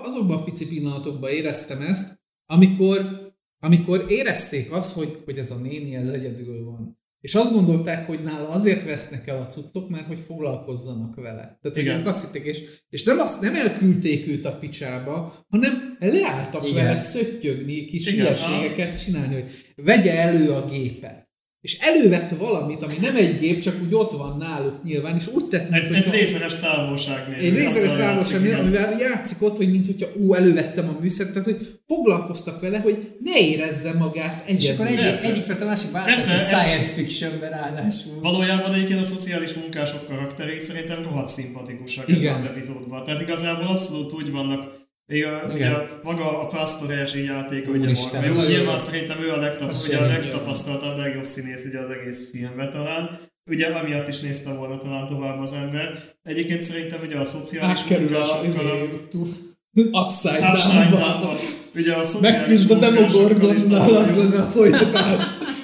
Speaker 2: azokban a pici pillanatokban éreztem ezt, amikor, amikor érezték azt, hogy, hogy ez a néni ez egyedül van. És azt gondolták, hogy nála azért vesznek el a cuccok, mert hogy foglalkozzanak vele. Tehát, hogy
Speaker 1: Igen.
Speaker 2: ők azt hitték, és, és nem, azt, nem elküldték őt a picsába, hanem leálltak
Speaker 3: Igen.
Speaker 2: vele szöttyögni, kis
Speaker 1: Igen,
Speaker 2: hülyeségeket csinálni, hogy vegye elő a gépet. És elővette valamit, ami nem egy gép, csak úgy ott van náluk nyilván, és úgy tett, mint
Speaker 1: Egy,
Speaker 2: hogyha-
Speaker 1: egy lézeres távolságmérő.
Speaker 2: egy részleges
Speaker 1: azzal
Speaker 2: távolság,
Speaker 1: játszik, igen.
Speaker 2: amivel játszik ott, hogy mint hogyha ú, elővettem a műszert, tehát hogy foglalkoztak vele, hogy ne érezze magát egyedül.
Speaker 3: És akkor egy, egyik a másik változik science fictionben ráadásul.
Speaker 1: Valójában egyébként a szociális munkások karakterei szerintem rohadt szimpatikusak
Speaker 2: Igen.
Speaker 1: ebben az epizódban. Tehát igazából abszolút úgy vannak, még a,
Speaker 3: Igen.
Speaker 1: ugye maga a Pastoresi játéka, ugye marha jó, nyilván szerintem ő a, legtap, ugye a legtapasztaltabb, legjobb színész ugye az egész filmben talán. Ugye amiatt is nézte volna talán tovább az ember. Egyébként szerintem ugye a szociális munkásokkal a
Speaker 2: izé, upside
Speaker 1: Upside.
Speaker 2: Down-ba.
Speaker 1: Ugye a szociális
Speaker 2: Megküzd a Demogorgonnal, az lenne a folytatás. [LAUGHS]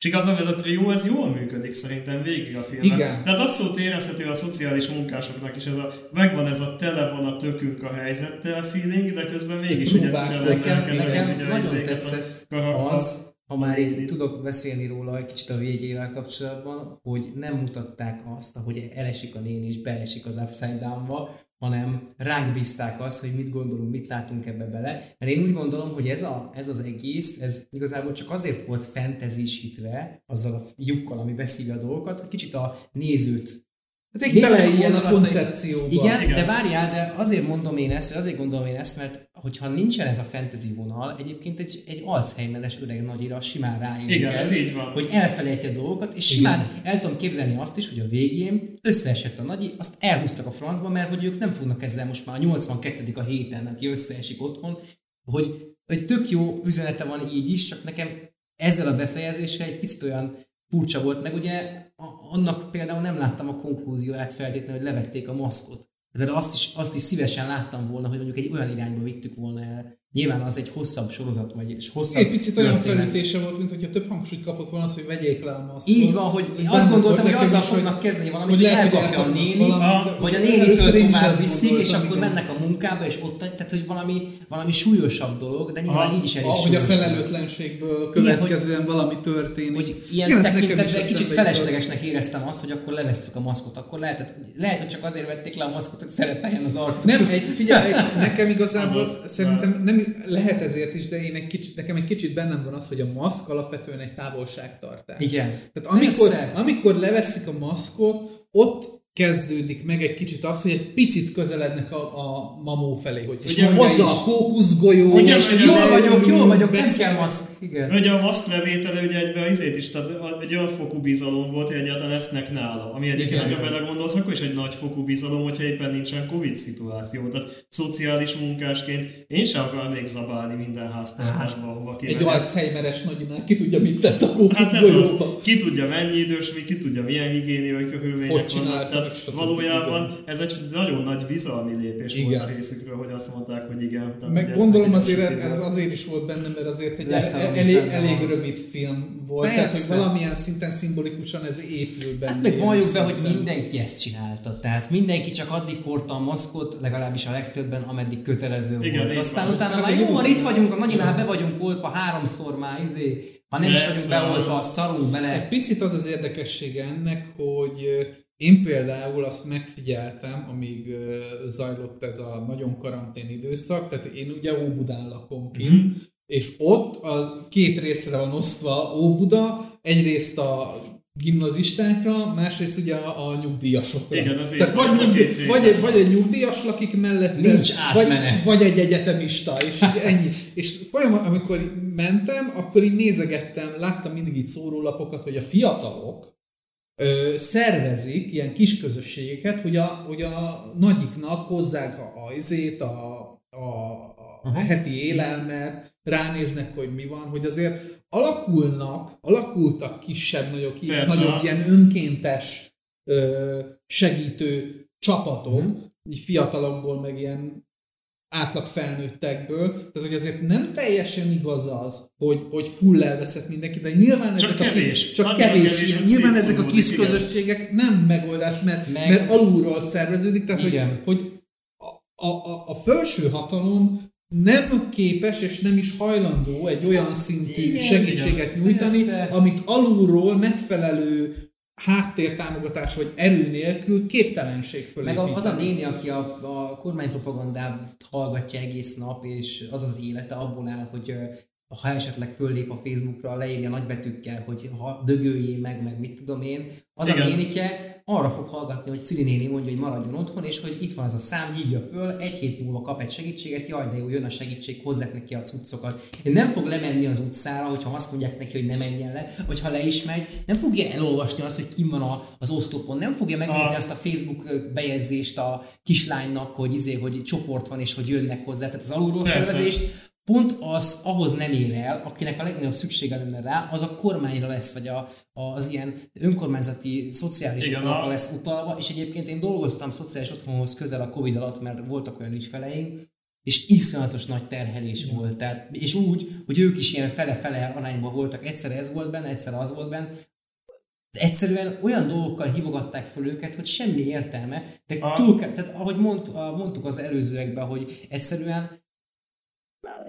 Speaker 1: És igazából ez a trió, ez jól működik szerintem végig a filmben.
Speaker 2: Igen.
Speaker 1: Tehát abszolút érezhető a szociális munkásoknak is, ez a, megvan ez a tele van a tökünk a helyzettel feeling, de közben mégis ugye tudod ezzel ugye
Speaker 3: nagyon
Speaker 1: a
Speaker 3: tetszett
Speaker 1: karakter-
Speaker 3: az, ha már így tudok beszélni róla egy kicsit a végével kapcsolatban, hogy nem mutatták azt, hogy elesik a néni és beesik az Upside Down-ba, hanem ránk bízták azt, hogy mit gondolunk, mit látunk ebbe bele. Mert én úgy gondolom, hogy ez, a, ez az egész, ez igazából csak azért volt fentezisítve, azzal a lyukkal, ami beszívja a dolgokat, hogy kicsit a nézőt
Speaker 2: Ezek
Speaker 3: Nézzük
Speaker 2: bele
Speaker 3: a
Speaker 2: ilyen a koncepcióba.
Speaker 3: Igen,
Speaker 1: Igen.
Speaker 3: de várjál, de azért mondom én ezt, azért gondolom én ezt, mert hogyha nincsen ez a fantasy vonal, egyébként egy, egy Alzheimeres öreg nagyira simán ráillik
Speaker 1: Igen, ez így van.
Speaker 3: hogy elfelejti a dolgokat, és simán el tudom képzelni azt is, hogy a végén összeesett a nagyi, azt elhúztak a francba, mert hogy ők nem fognak ezzel most már a 82. a héten, aki összeesik otthon, hogy, hogy tök jó üzenete van így is, csak nekem ezzel a befejezéssel egy picit olyan furcsa volt, meg ugye annak például nem láttam a konklúzióját feltétlenül, hogy levették a maszkot. De azt is, azt is szívesen láttam volna, hogy mondjuk egy olyan irányba vittük volna el. Nyilván az egy hosszabb sorozat, vagy és hosszabb
Speaker 2: Egy picit olyan
Speaker 3: történet.
Speaker 2: felütése volt, mint hogyha több hangsúlyt kapott volna az, hogy vegyék le a maszkot.
Speaker 3: Így van, hogy
Speaker 2: Ez
Speaker 3: azt gondoltam, hogy azzal fognak kezdeni valamit,
Speaker 2: hogy
Speaker 3: hogy
Speaker 2: lehet, hogy
Speaker 3: elkapja a néni, vagy a nénitől
Speaker 2: is
Speaker 3: tovább viszik, és akkor
Speaker 2: igen.
Speaker 3: mennek a munkába, és ott, tehát hogy valami, valami súlyosabb dolog, de nyilván
Speaker 1: Aha.
Speaker 3: így is elég
Speaker 2: Ahogy a felelőtlenségből következően valami történik.
Speaker 3: hogy ilyen tekintetben kicsit feleslegesnek éreztem azt, hogy akkor levesszük a maszkot. Akkor lehet, lehet, hogy csak azért vették le a maszkot, hogy szerepeljen az arcuk.
Speaker 2: Nem, egy, figyelj, nekem igazából
Speaker 1: Az-
Speaker 2: szerintem nem lehet ezért is, de én egy kicsit, nekem egy kicsit bennem van az, hogy a maszk alapvetően egy távolságtartás.
Speaker 3: Igen.
Speaker 2: Tehát amikor,
Speaker 3: Persze.
Speaker 2: amikor leveszik a maszkot, ott kezdődik meg egy kicsit az, hogy egy picit közelednek a, a mamó felé, hogy és hozza a kókuszgolyó,
Speaker 1: Ugye,
Speaker 2: és
Speaker 1: ugye,
Speaker 3: Jól vagyok, jól vagyok, nem kell maszk. Igen.
Speaker 1: Ugye a maszklevétele ugye egyben izét is, tehát egy olyan fokú bizalom volt, hogy egyáltalán esznek nála. Ami egyébként, hogyha belegondolsz, akkor is egy nagy fokú bizalom, hogyha éppen nincsen Covid szituáció. Tehát szociális munkásként én sem akarnék zabálni minden háztartásba, ahova
Speaker 2: Egy
Speaker 1: kimegyek.
Speaker 2: Alzheimeres nagyinál ki tudja, mit tett a
Speaker 1: Hát ez az,
Speaker 2: kókuszgolyóba.
Speaker 1: ki tudja mennyi idős, mi, ki tudja milyen higiéniai körülmények vannak.
Speaker 2: meg
Speaker 1: Tehát valójában ez egy nagyon nagy bizalmi lépés volt
Speaker 2: Igen.
Speaker 1: a részükről, hogy azt mondták, hogy igen. Tehát,
Speaker 2: Meg gondolom azért ez azért is volt bennem, mert azért egy
Speaker 3: Lesz
Speaker 2: el,
Speaker 3: valami
Speaker 2: elég,
Speaker 3: benne
Speaker 2: elég rövid film volt,
Speaker 3: Persze.
Speaker 2: tehát hogy valamilyen szinten szimbolikusan ez épül benne.
Speaker 3: Hát meg valljuk be, hogy mindenki ezt csinálta. Tehát mindenki csak addig hordta a maszkot, legalábbis a legtöbben, ameddig kötelező
Speaker 1: Igen,
Speaker 3: volt. Aztán
Speaker 1: van.
Speaker 3: utána
Speaker 2: Hát
Speaker 3: már
Speaker 2: egy
Speaker 3: jó van, itt vagyunk, a nagyinál be vagyunk oltva háromszor már, izé. Ha nem is vagyunk beoltva, szarunk
Speaker 2: Egy
Speaker 3: bele.
Speaker 2: picit az az érdekessége ennek, hogy én például azt megfigyeltem, amíg zajlott ez a nagyon karantén időszak, tehát én ugye Óbudán lakom ki,
Speaker 1: Mhm.
Speaker 2: és ott a két részre van osztva Óbuda, egyrészt a gimnazistákra, másrészt ugye a, a nyugdíjasokra.
Speaker 1: Igen, az
Speaker 2: Tehát vagy, nyugdíj, vagy, egy, vagy egy nyugdíjas lakik mellette,
Speaker 3: Nincs
Speaker 2: vagy,
Speaker 3: átmenet.
Speaker 2: vagy egy egyetemista, és így ennyi. És folyamatosan, amikor mentem, akkor így nézegettem, láttam mindig így szórólapokat, hogy a fiatalok ö, szervezik ilyen kis közösségeket, hogy a, hogy a nagyiknak hozzák a, a izét, a, a, a
Speaker 3: Aha.
Speaker 2: heti élelmet, ránéznek, hogy mi van, hogy azért alakulnak, alakultak kisebb-nagyobb,
Speaker 1: Persze.
Speaker 2: nagyobb ilyen önkéntes ö, segítő csapatok, így fiatalokból, meg ilyen átlag felnőttekből, tehát hogy azért nem teljesen igaz az, hogy, hogy full elveszett mindenki, de nyilván
Speaker 1: Csak
Speaker 2: ezek a
Speaker 1: kevés.
Speaker 2: kis, csak kevés,
Speaker 1: kevés,
Speaker 2: ilyen,
Speaker 1: hogy
Speaker 2: nyilván ezek a kis
Speaker 1: igen.
Speaker 2: közösségek nem megoldás, mert,
Speaker 3: Meg-
Speaker 2: mert alulról szerveződik, tehát hogy,
Speaker 3: Igen.
Speaker 2: hogy a, a, a felső hatalom nem képes és nem is hajlandó egy olyan szintű
Speaker 3: Igen,
Speaker 2: segítséget
Speaker 3: igen.
Speaker 2: nyújtani,
Speaker 3: Persze.
Speaker 2: amit alulról megfelelő háttértámogatás vagy erő nélkül képtelenség
Speaker 3: Meg
Speaker 2: fölépíteni.
Speaker 3: a- az a néni, aki a, a kormánypropagandát hallgatja egész nap, és az az élete abból áll, hogy ha esetleg föllép a Facebookra, leírja nagybetűkkel, hogy ha dögöljé meg, meg mit tudom én, az
Speaker 1: Igen.
Speaker 3: a nénike arra fog hallgatni, hogy Cili néni mondja, hogy maradjon otthon, és hogy itt van az a szám, hívja föl, egy hét múlva kap egy segítséget, jaj, de jó, jön a segítség, hozzák neki a cuccokat. Nem fog lemenni az utcára, hogyha azt mondják neki, hogy ne menjen le, vagy ha le is megy, nem fogja elolvasni azt, hogy kim van a, az oszlopon, nem fogja megnézni
Speaker 1: Ah.
Speaker 3: azt a Facebook bejegyzést a kislánynak, hogy izé, hogy csoport van, és hogy jönnek hozzá. Tehát az alulról szervezést pont az ahhoz nem ér el, akinek a legnagyobb szüksége lenne rá, az a kormányra lesz, vagy a, az ilyen önkormányzati szociális
Speaker 1: Igen,
Speaker 3: otthonokra
Speaker 1: a-
Speaker 3: lesz utalva, és egyébként én dolgoztam szociális otthonhoz közel a Covid alatt, mert voltak olyan ügyfeleink, és iszonyatos nagy terhelés volt. Tehát, és úgy, hogy ők is ilyen fele-fele arányban voltak. Egyszer ez volt benne, egyszer az volt benne. De egyszerűen olyan dolgokkal hívogatták föl őket, hogy semmi értelme. De túl, tehát ahogy mond, mondtuk az előzőekben, hogy egyszerűen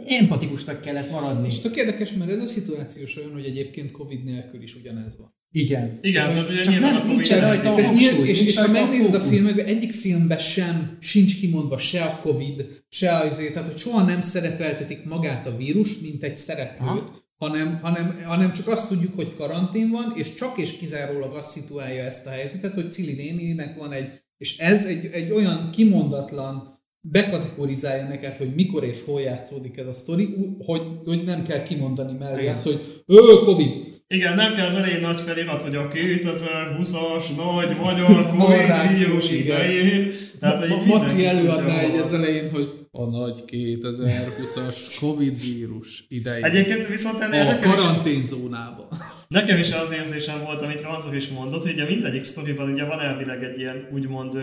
Speaker 3: empatikusnak kellett maradni.
Speaker 2: És tök érdekes, mert ez a szituációs olyan, hogy egyébként Covid nélkül is ugyanez van.
Speaker 3: Igen.
Speaker 1: Igen, tehát ugye
Speaker 3: Csak nem-
Speaker 1: a
Speaker 3: nincsen rajta a hangsúly,
Speaker 2: és, és ha
Speaker 3: a
Speaker 2: megnézed a
Speaker 3: fókusz.
Speaker 2: filmekben, egyik filmben sem sincs kimondva se a Covid, se az, tehát hogy soha nem szerepeltetik magát a vírus, mint egy szereplőt, hanem, hanem, hanem csak azt tudjuk, hogy karantén van, és csak és kizárólag azt szituálja ezt a helyzetet, hogy Cili néninek van egy, és ez egy, egy olyan kimondatlan bekategorizálja neked, hogy mikor és hol játszódik ez a sztori, hogy, hogy nem kell kimondani mellé azt, hogy ő, Covid.
Speaker 1: Igen, nem kell az elején nagy felirat, hogy a 2020-as nagy magyar [LAUGHS] Covid vírus idején.
Speaker 2: Tehát, Ma, Maci előadná egy az elején, hogy a nagy 2020-as Covid vírus idején.
Speaker 1: Egyébként viszont ennél
Speaker 2: a karanténzónában.
Speaker 1: Nekem is az érzésem volt, amit Ranzor is mondott, hogy ugye mindegyik sztoriban ugye van elvileg egy ilyen, úgymond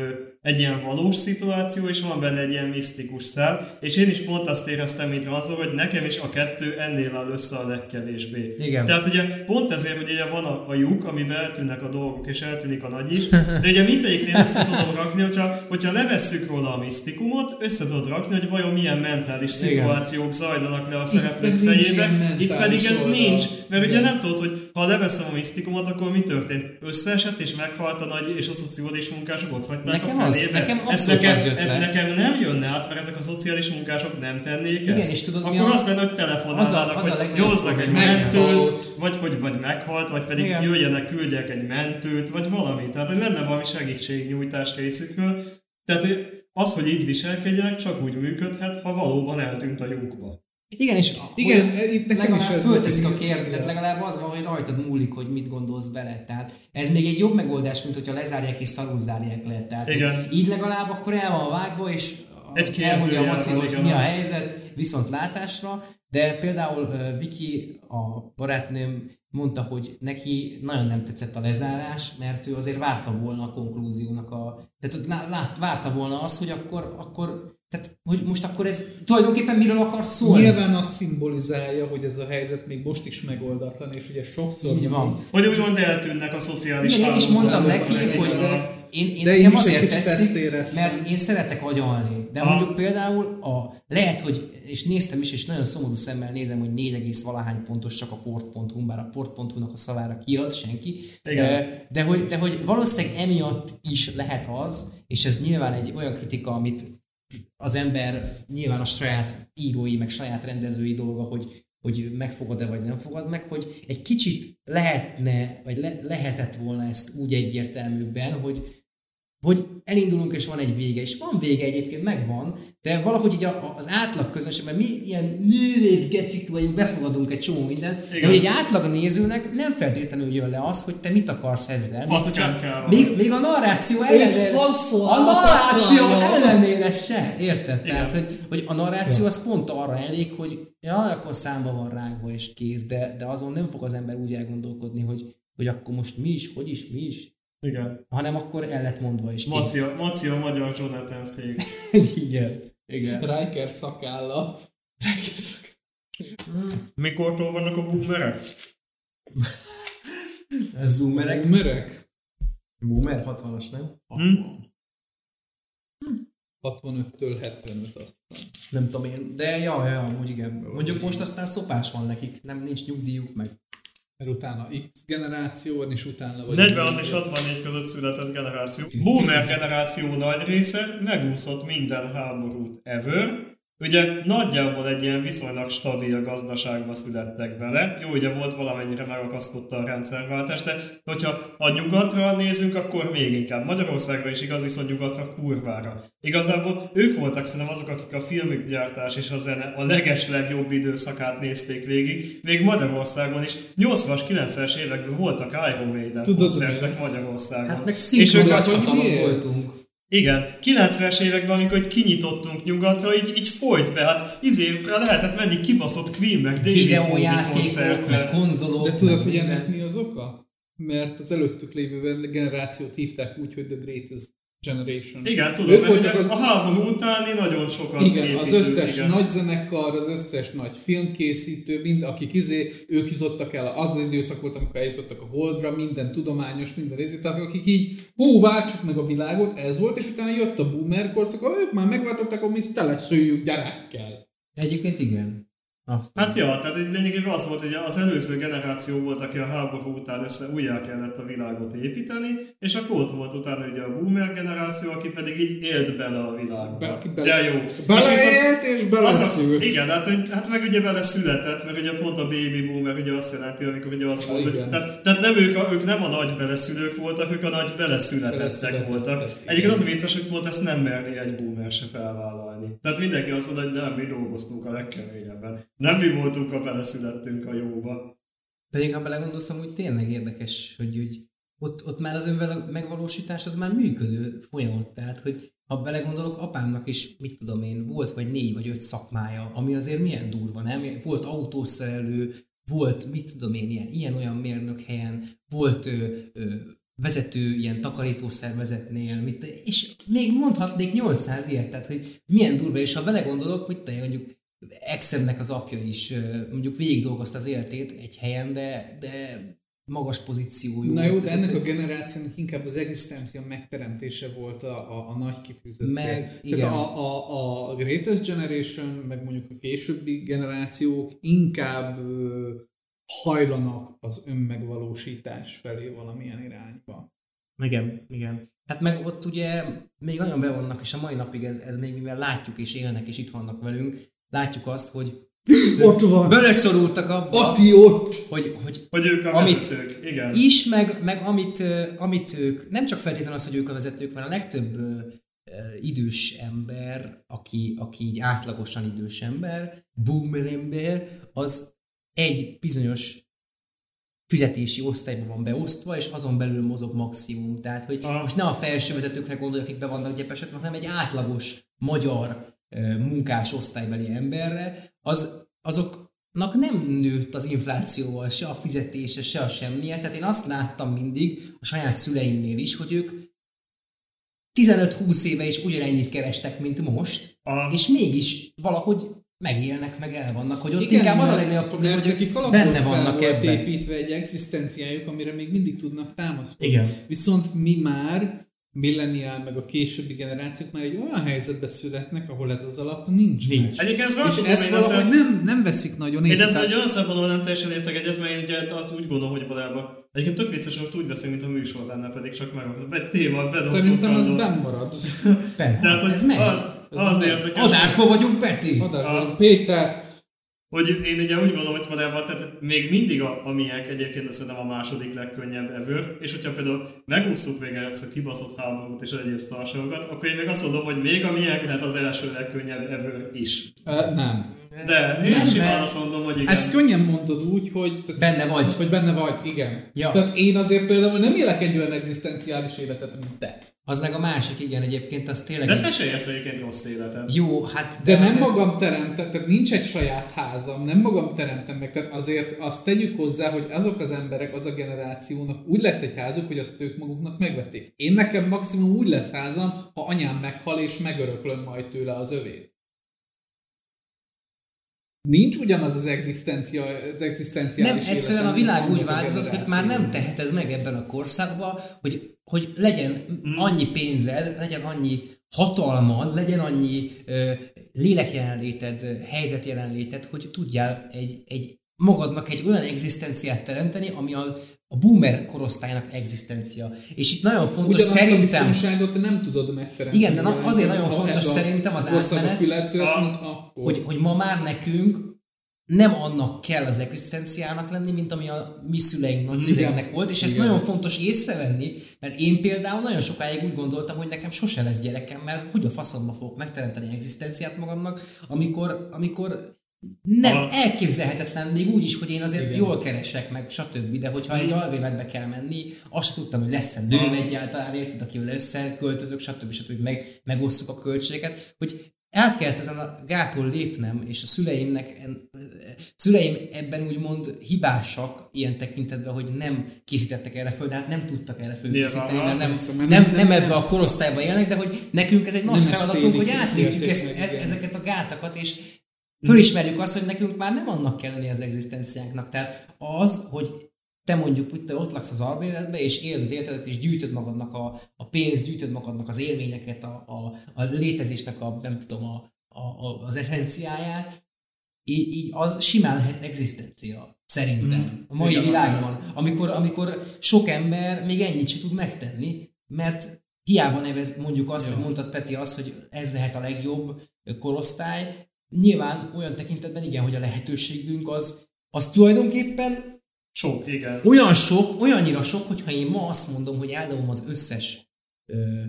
Speaker 1: egy ilyen valós szituáció, és van benne egy ilyen misztikus szál, és én is pont azt éreztem, mint Ranzor, hogy nekem is a kettő ennél áll össze a legkevésbé.
Speaker 3: Igen.
Speaker 1: Tehát ugye pont ezért, hogy ugye van a, a lyuk, amiben eltűnnek a dolgok, és eltűnik a nagy is, [LAUGHS] de ugye mindegyiknél össze tudom rakni, hogyha, hogyha levesszük róla a misztikumot, össze tudod rakni, hogy vajon milyen mentális szituációk Igen. zajlanak le a szereplők fejébe. Itt pedig ez oldal. nincs, mert ugye nem tudod, hogy ha leveszem a misztikumot, akkor mi történt? Összeesett és meghalt a nagy és a szociális munkások ott hagyták nekem a felébe. Az, nekem ez, nekem, az ez nekem nem jönne át, mert ezek a szociális munkások nem tennék
Speaker 3: Igen, ezt. És tudod,
Speaker 1: akkor azt lenne, hogy telefonálnának, az a, az hogy hozzak egy mentőt, vagy hogy vagy meghalt, vagy pedig Igen. jöjjenek, küldjek egy mentőt, vagy valami. Tehát, hogy lenne valami segítségnyújtás részükről. Tehát, hogy az, hogy így viselkedjenek, csak úgy működhet, ha valóban eltűnt a lyukba.
Speaker 3: Igen, és
Speaker 2: igen, itt nekem is ez
Speaker 3: fölteszik a kérdést, legalább az van, hogy rajtad múlik, hogy mit gondolsz bele. Tehát ez még egy jobb megoldás, mint hogyha lezárják és szarul zárják le. Tehát igen. így legalább akkor el van vágva, és egy elmondja a Maci, hogy mi a helyzet, viszont látásra, de például uh, Viki, a barátnőm mondta, hogy neki nagyon nem tetszett a lezárás, mert ő azért várta volna a konklúziónak a... Tehát lát, várta volna az, hogy akkor, akkor tehát, hogy most akkor ez tulajdonképpen miről akar szólni?
Speaker 2: Nyilván azt szimbolizálja, hogy ez a helyzet még most is megoldatlan, és ugye sokszor...
Speaker 3: Így van.
Speaker 1: Hogy úgymond eltűnnek a szociális
Speaker 3: Igen, én is mondtam neki, hogy én, én, de én azért tetszik, mert én szeretek agyalni. De ha. mondjuk például a, lehet, hogy, és néztem is, és nagyon szomorú szemmel nézem, hogy 4, valahány pontos csak a port.hu, bár a port.hu-nak a szavára kiad senki. De, de, hogy, de hogy valószínűleg emiatt is lehet az, és ez nyilván egy olyan kritika, amit az ember nyilván a saját írói, meg saját rendezői dolga, hogy, hogy megfogad-e vagy nem fogad meg, hogy egy kicsit lehetne, vagy le, lehetett volna ezt úgy egyértelműbben, hogy hogy elindulunk, és van egy vége, és van vége egyébként, megvan, de valahogy így az átlag közönségben mi ilyen művészgecik vagyunk, befogadunk egy csomó mindent, Igen. de hogy egy átlag nézőnek nem feltétlenül jön le az, hogy te mit akarsz ezzel. Még, hogyha, még, még a narráció ellenére, a narráció ellenére se, érted? Igen. Tehát, hogy, hogy a narráció az pont arra elég, hogy ja, akkor számba van rágva és kész, de, de azon nem fog az ember úgy elgondolkodni, hogy, hogy akkor most mi is, hogy is, mi is.
Speaker 1: Igen.
Speaker 3: Hanem akkor el lett mondva is.
Speaker 1: Maci, a, Maci a magyar Jonathan Frakes. [LAUGHS]
Speaker 3: Igen. Igen.
Speaker 2: Riker szakálla.
Speaker 3: Riker szakálla.
Speaker 1: Mikortól vannak a boomerek? [LAUGHS]
Speaker 3: Ez zoomerek?
Speaker 2: Boomerek?
Speaker 3: Boomer 60-as, nem?
Speaker 2: Hm? 65-től 75 aztán.
Speaker 3: Nem tudom én, de ja, ja, amúgy igen. Mondjuk most aztán szopás van nekik, nem nincs nyugdíjuk meg
Speaker 2: mert utána X generáció van, és utána vagy...
Speaker 1: 46 és 64 között született generáció. Boomer generáció nagy része megúszott minden háborút ever, Ugye nagyjából egy ilyen viszonylag stabil gazdaságba születtek bele. Jó, ugye volt valamennyire megakasztotta a rendszerváltás, de hogyha a nyugatra nézünk, akkor még inkább. Magyarországra is igaz, viszont nyugatra kurvára. Igazából ők voltak szerintem azok, akik a filmgyártás és a zene a leges legjobb időszakát nézték végig. Még Magyarországon is 80-as, 90-es években voltak Iron Maiden Tudod, koncertek Magyarországon. Hát
Speaker 3: meg és ők hogy voltunk.
Speaker 1: Igen, 90-es években, amikor kinyitottunk nyugatra, így, így folyt be, hát izévre lehetett menni kibaszott Queen, meg David
Speaker 3: Videójátékok, meg konzolok.
Speaker 2: De tudod, hogy ennek mi az oka? Mert az előttük lévő generációt hívták úgy, hogy The Greatest Generation.
Speaker 1: Igen, tudom, ők voltak az... a háború utáni nagyon sokat
Speaker 2: Igen, az összes igen. nagy zenekar, az összes nagy filmkészítő, mind akik izé, ők jutottak el, az az időszak volt, amikor eljutottak a Holdra, minden tudományos, minden részét, akik így, hú, váltsuk meg a világot, ez volt, és utána jött a boomer korszak, ők már megváltották, hogy mi teleszüljük gyerekkel.
Speaker 3: Egyébként igen. Azt
Speaker 1: Hát ja, tehát így lényegében az volt, hogy az előző generáció volt, aki a háború után össze újjá kellett a világot építeni, és akkor ott volt utána ugye a boomer generáció, aki pedig így élt bele a világba.
Speaker 2: Be- bele-
Speaker 1: De jó.
Speaker 2: Beleélt és
Speaker 1: a,
Speaker 2: beleszült.
Speaker 1: igen, hát, hát meg ugye bele született, meg ugye pont a baby boomer ugye azt jelenti, amikor ugye az volt, hogy, tehát, tehát, nem ők, a, ők nem a nagy beleszülők voltak, ők a nagy beleszületettek
Speaker 2: Beleszületettek,
Speaker 1: voltak. Egyébként az a vicces, hogy pont ezt nem merné egy boomer se felvállalni. Tehát mindenki azt mondja, hogy nem, mi dolgoztunk a legkeményebben. Nem mi voltunk, a beleszülettünk a jóba.
Speaker 3: Pedig ha belegondolsz, hogy tényleg érdekes, hogy, hogy ott, ott már az önvel megvalósítás az már működő folyamat. Tehát, hogy ha belegondolok, apámnak is, mit tudom én, volt vagy négy vagy öt szakmája, ami azért milyen durva, nem? Volt autószerelő, volt, mit tudom én, ilyen, ilyen-olyan mérnök helyen, volt ö, ö, vezető ilyen takarítószervezetnél, mit, és még mondhatnék 800 ilyet, tehát hogy milyen durva, és ha belegondolok, mit te mondjuk Exemnek az apja is mondjuk végig dolgozta az életét egy helyen, de, de magas pozíciójú.
Speaker 2: Na jó, de ennek a generációnak inkább az egzisztencia megteremtése volt a, a, a nagy kitűzött
Speaker 3: Meg,
Speaker 2: cél.
Speaker 3: igen.
Speaker 2: Tehát a, a, a Greatest Generation, meg mondjuk a későbbi generációk inkább hajlanak az önmegvalósítás felé valamilyen irányba.
Speaker 3: Igen, igen. Hát meg ott ugye még nagyon be vannak, és a mai napig ez, ez még mivel látjuk és élnek, és itt vannak velünk, látjuk azt, hogy
Speaker 2: Ott van!
Speaker 3: beleszorultak abba,
Speaker 2: Ati ott!
Speaker 3: hogy, hogy
Speaker 1: Hogy ők a
Speaker 3: Amit-
Speaker 1: vezetők, igen.
Speaker 3: is, meg, meg amit, amit ők, nem csak feltétlenül az, hogy ők a vezetők, mert a legtöbb ö, idős ember, aki, aki így átlagosan idős ember, boomer ember, az egy bizonyos fizetési osztályba van beosztva, és azon belül mozog maximum. Tehát, hogy
Speaker 1: Aha.
Speaker 3: most ne a felső vezetőkre gondolj, akik be vannak gyepesedve, hanem egy átlagos magyar munkás osztálybeli emberre, az, azoknak nem nőtt az inflációval se a fizetése, se a semmilyen. Tehát én azt láttam mindig a saját szüleimnél is, hogy ők 15-20 éve is ugyanennyit kerestek, mint most,
Speaker 1: A,
Speaker 3: és mégis valahogy megélnek, meg el vannak, hogy ott
Speaker 2: Igen,
Speaker 3: inkább az a legnagyobb probléma, hogy
Speaker 2: nekik
Speaker 3: benne
Speaker 2: fel
Speaker 3: vannak
Speaker 2: volt
Speaker 3: ebben.
Speaker 2: építve egy egzisztenciájuk, amire még mindig tudnak támaszkodni.
Speaker 3: Igen.
Speaker 2: Viszont mi már, milleniál meg a későbbi generációk már egy olyan helyzetbe születnek, ahol ez az alap nincs.
Speaker 3: Nincs.
Speaker 2: meg.
Speaker 1: Egyébként ez
Speaker 2: És
Speaker 1: változó,
Speaker 2: ezt
Speaker 1: én
Speaker 2: valahogy
Speaker 1: ezzel-
Speaker 2: nem, nem veszik nagyon
Speaker 1: Én
Speaker 2: észre.
Speaker 1: ezzel egy
Speaker 2: Tehát-
Speaker 1: olyan szempontból nem teljesen értek egyet, mert én ugye azt úgy gondolom, hogy valójában Egyébként tök vicces, hogy úgy veszünk, mint a műsor lenne, pedig csak meg egy téma, bedobtunk.
Speaker 2: Szerintem
Speaker 1: arról.
Speaker 2: benn marad. [LAUGHS]
Speaker 3: Persze,
Speaker 1: Tehát, hogy
Speaker 3: ez
Speaker 1: az,
Speaker 2: Ez
Speaker 1: az érdekes.
Speaker 3: Adásban vagyunk, Peti!
Speaker 2: Adásban Péter,
Speaker 1: Hogy én ugye úgy gondolom, hogy valójában tehát még mindig a, a miénk egyébként szerintem a második legkönnyebb ever, és hogyha például megúszuk végre ezt a kibaszott háborút és egyéb szarságokat, akkor én még azt mondom, hogy még a miénk lehet az első legkönnyebb ever is.
Speaker 2: uh, nem.
Speaker 1: De én
Speaker 3: Nem,
Speaker 1: simán
Speaker 3: mert-
Speaker 1: azt mondom, hogy igen.
Speaker 2: Ezt könnyen mondod úgy, hogy...
Speaker 3: Benne vagy.
Speaker 2: Hogy benne vagy, igen.
Speaker 3: Ja.
Speaker 2: Tehát én azért például nem élek egy olyan egzisztenciális életet, mint te.
Speaker 3: Az meg a másik, igen, egyébként az tényleg...
Speaker 1: De
Speaker 3: egy-
Speaker 1: te se élsz egyébként rossz életet.
Speaker 3: Jó, hát...
Speaker 2: De nem
Speaker 3: azért-
Speaker 2: magam teremtem, tehát nincs egy saját házam, nem magam teremtem meg, tehát azért azt tegyük hozzá, hogy azok az emberek, az a generációnak úgy lett egy házuk, hogy azt ők maguknak megvették. Én nekem maximum úgy lesz házam, ha anyám meghal és megöröklöm majd tőle az övét. Nincs ugyanaz az egzisztencia, az egzisztenciális
Speaker 3: Nem, egyszerűen a világ úgy változott, hogy már nem teheted meg ebben a korszakban, hogy, hogy legyen annyi pénzed, legyen annyi hatalmad, legyen annyi ö, lélekjelenléted, helyzetjelenléted, hogy tudjál egy, egy magadnak egy olyan egzisztenciát teremteni, ami a, a boomer korosztálynak egzisztencia. És itt nagyon fontos
Speaker 2: Ugyanazt a
Speaker 3: szerintem...
Speaker 2: biztonságot te nem tudod megteremteni.
Speaker 3: Igen, de na- azért nagyon fontos
Speaker 2: a
Speaker 3: szerintem az átmenet,
Speaker 1: a-
Speaker 3: hogy, hogy ma már nekünk nem annak kell az egzisztenciának lenni, mint ami a mi szüleink, nagyszüleinknek volt, és ezt
Speaker 2: Igen.
Speaker 3: nagyon fontos észrevenni, mert én például nagyon sokáig úgy gondoltam, hogy nekem sose lesz gyerekem, mert hogy a faszomba fogok megteremteni egzisztenciát magamnak, amikor, amikor nem,
Speaker 1: A-
Speaker 3: elképzelhetetlen még úgy is, hogy én azért
Speaker 2: Igen.
Speaker 3: jól keresek meg, stb. De hogyha egy alvéletbe kell menni, azt tudtam, hogy lesz-e nőm
Speaker 1: A-
Speaker 3: egyáltalán, érted, akivel összeköltözök, stb. stb. meg, megosszuk a költségeket, hogy át kellett ezen a gáton lépnem, és a szüleimnek, szüleim ebben úgymond hibásak ilyen tekintetben, hogy nem készítettek erre föl, de hát nem tudtak erre fölkészíteni,
Speaker 1: Nyilván,
Speaker 3: mert nem, nem, nem,
Speaker 2: nem-
Speaker 3: ebbe a korosztályba élnek, de hogy nekünk ez egy nagy feladatunk, hogy átlépjük ezt, e- ezeket a gátakat, és fölismerjük azt, hogy nekünk már nem annak kell lenni az egzisztenciánknak. Tehát az, hogy te mondjuk hogy te ott laksz az albéletbe, és éled az életedet, és gyűjtöd magadnak a, a pénzt, gyűjtöd magadnak az élményeket, a, a, a létezésnek a, nem tudom, a, a, a, az eszenciáját, így, így az simán lehet egzisztencia. Szerintem.
Speaker 1: Mm.
Speaker 3: A mai
Speaker 1: Igen,
Speaker 3: világban. Amikor, amikor sok ember még ennyit sem tud megtenni, mert hiába nevez mondjuk azt,
Speaker 2: Ja.
Speaker 3: hogy mondtad Peti azt, hogy ez lehet a legjobb korosztály. Nyilván olyan tekintetben igen, hogy a lehetőségünk az, az tulajdonképpen
Speaker 1: Sok, igen.
Speaker 3: olyan sok, olyannyira sok, hogyha én ma azt mondom, hogy eldobom az összes ö,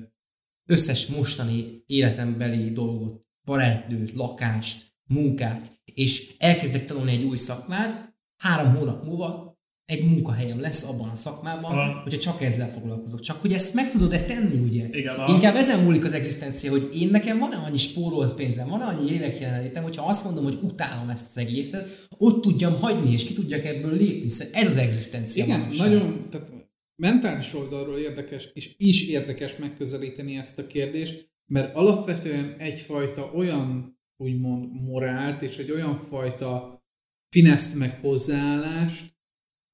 Speaker 3: összes mostani életembeli dolgot, barátnőt, lakást, munkát, és elkezdek tanulni egy új szakmát, három hónap múlva egy munkahelyem lesz abban a szakmában,
Speaker 1: Aha.
Speaker 3: hogyha csak ezzel foglalkozok. Csak hogy ezt meg tudod-e tenni, ugye?
Speaker 1: Igen, aha.
Speaker 3: Inkább ezen múlik az egzisztencia, hogy én nekem van-e annyi spórolt pénzem, van-e annyi lélek jelenlétem, hogyha azt mondom, hogy utálom ezt az egészet, ott tudjam hagyni, és ki tudjak ebből lépni. Szóval Ez az egzisztencia.
Speaker 2: Igen,
Speaker 3: manapság.
Speaker 2: nagyon, tehát mentális oldalról érdekes, és is érdekes megközelíteni ezt a kérdést, mert alapvetően egyfajta olyan, úgymond morált, és egy olyan fajta fineszt meg hozzáállást,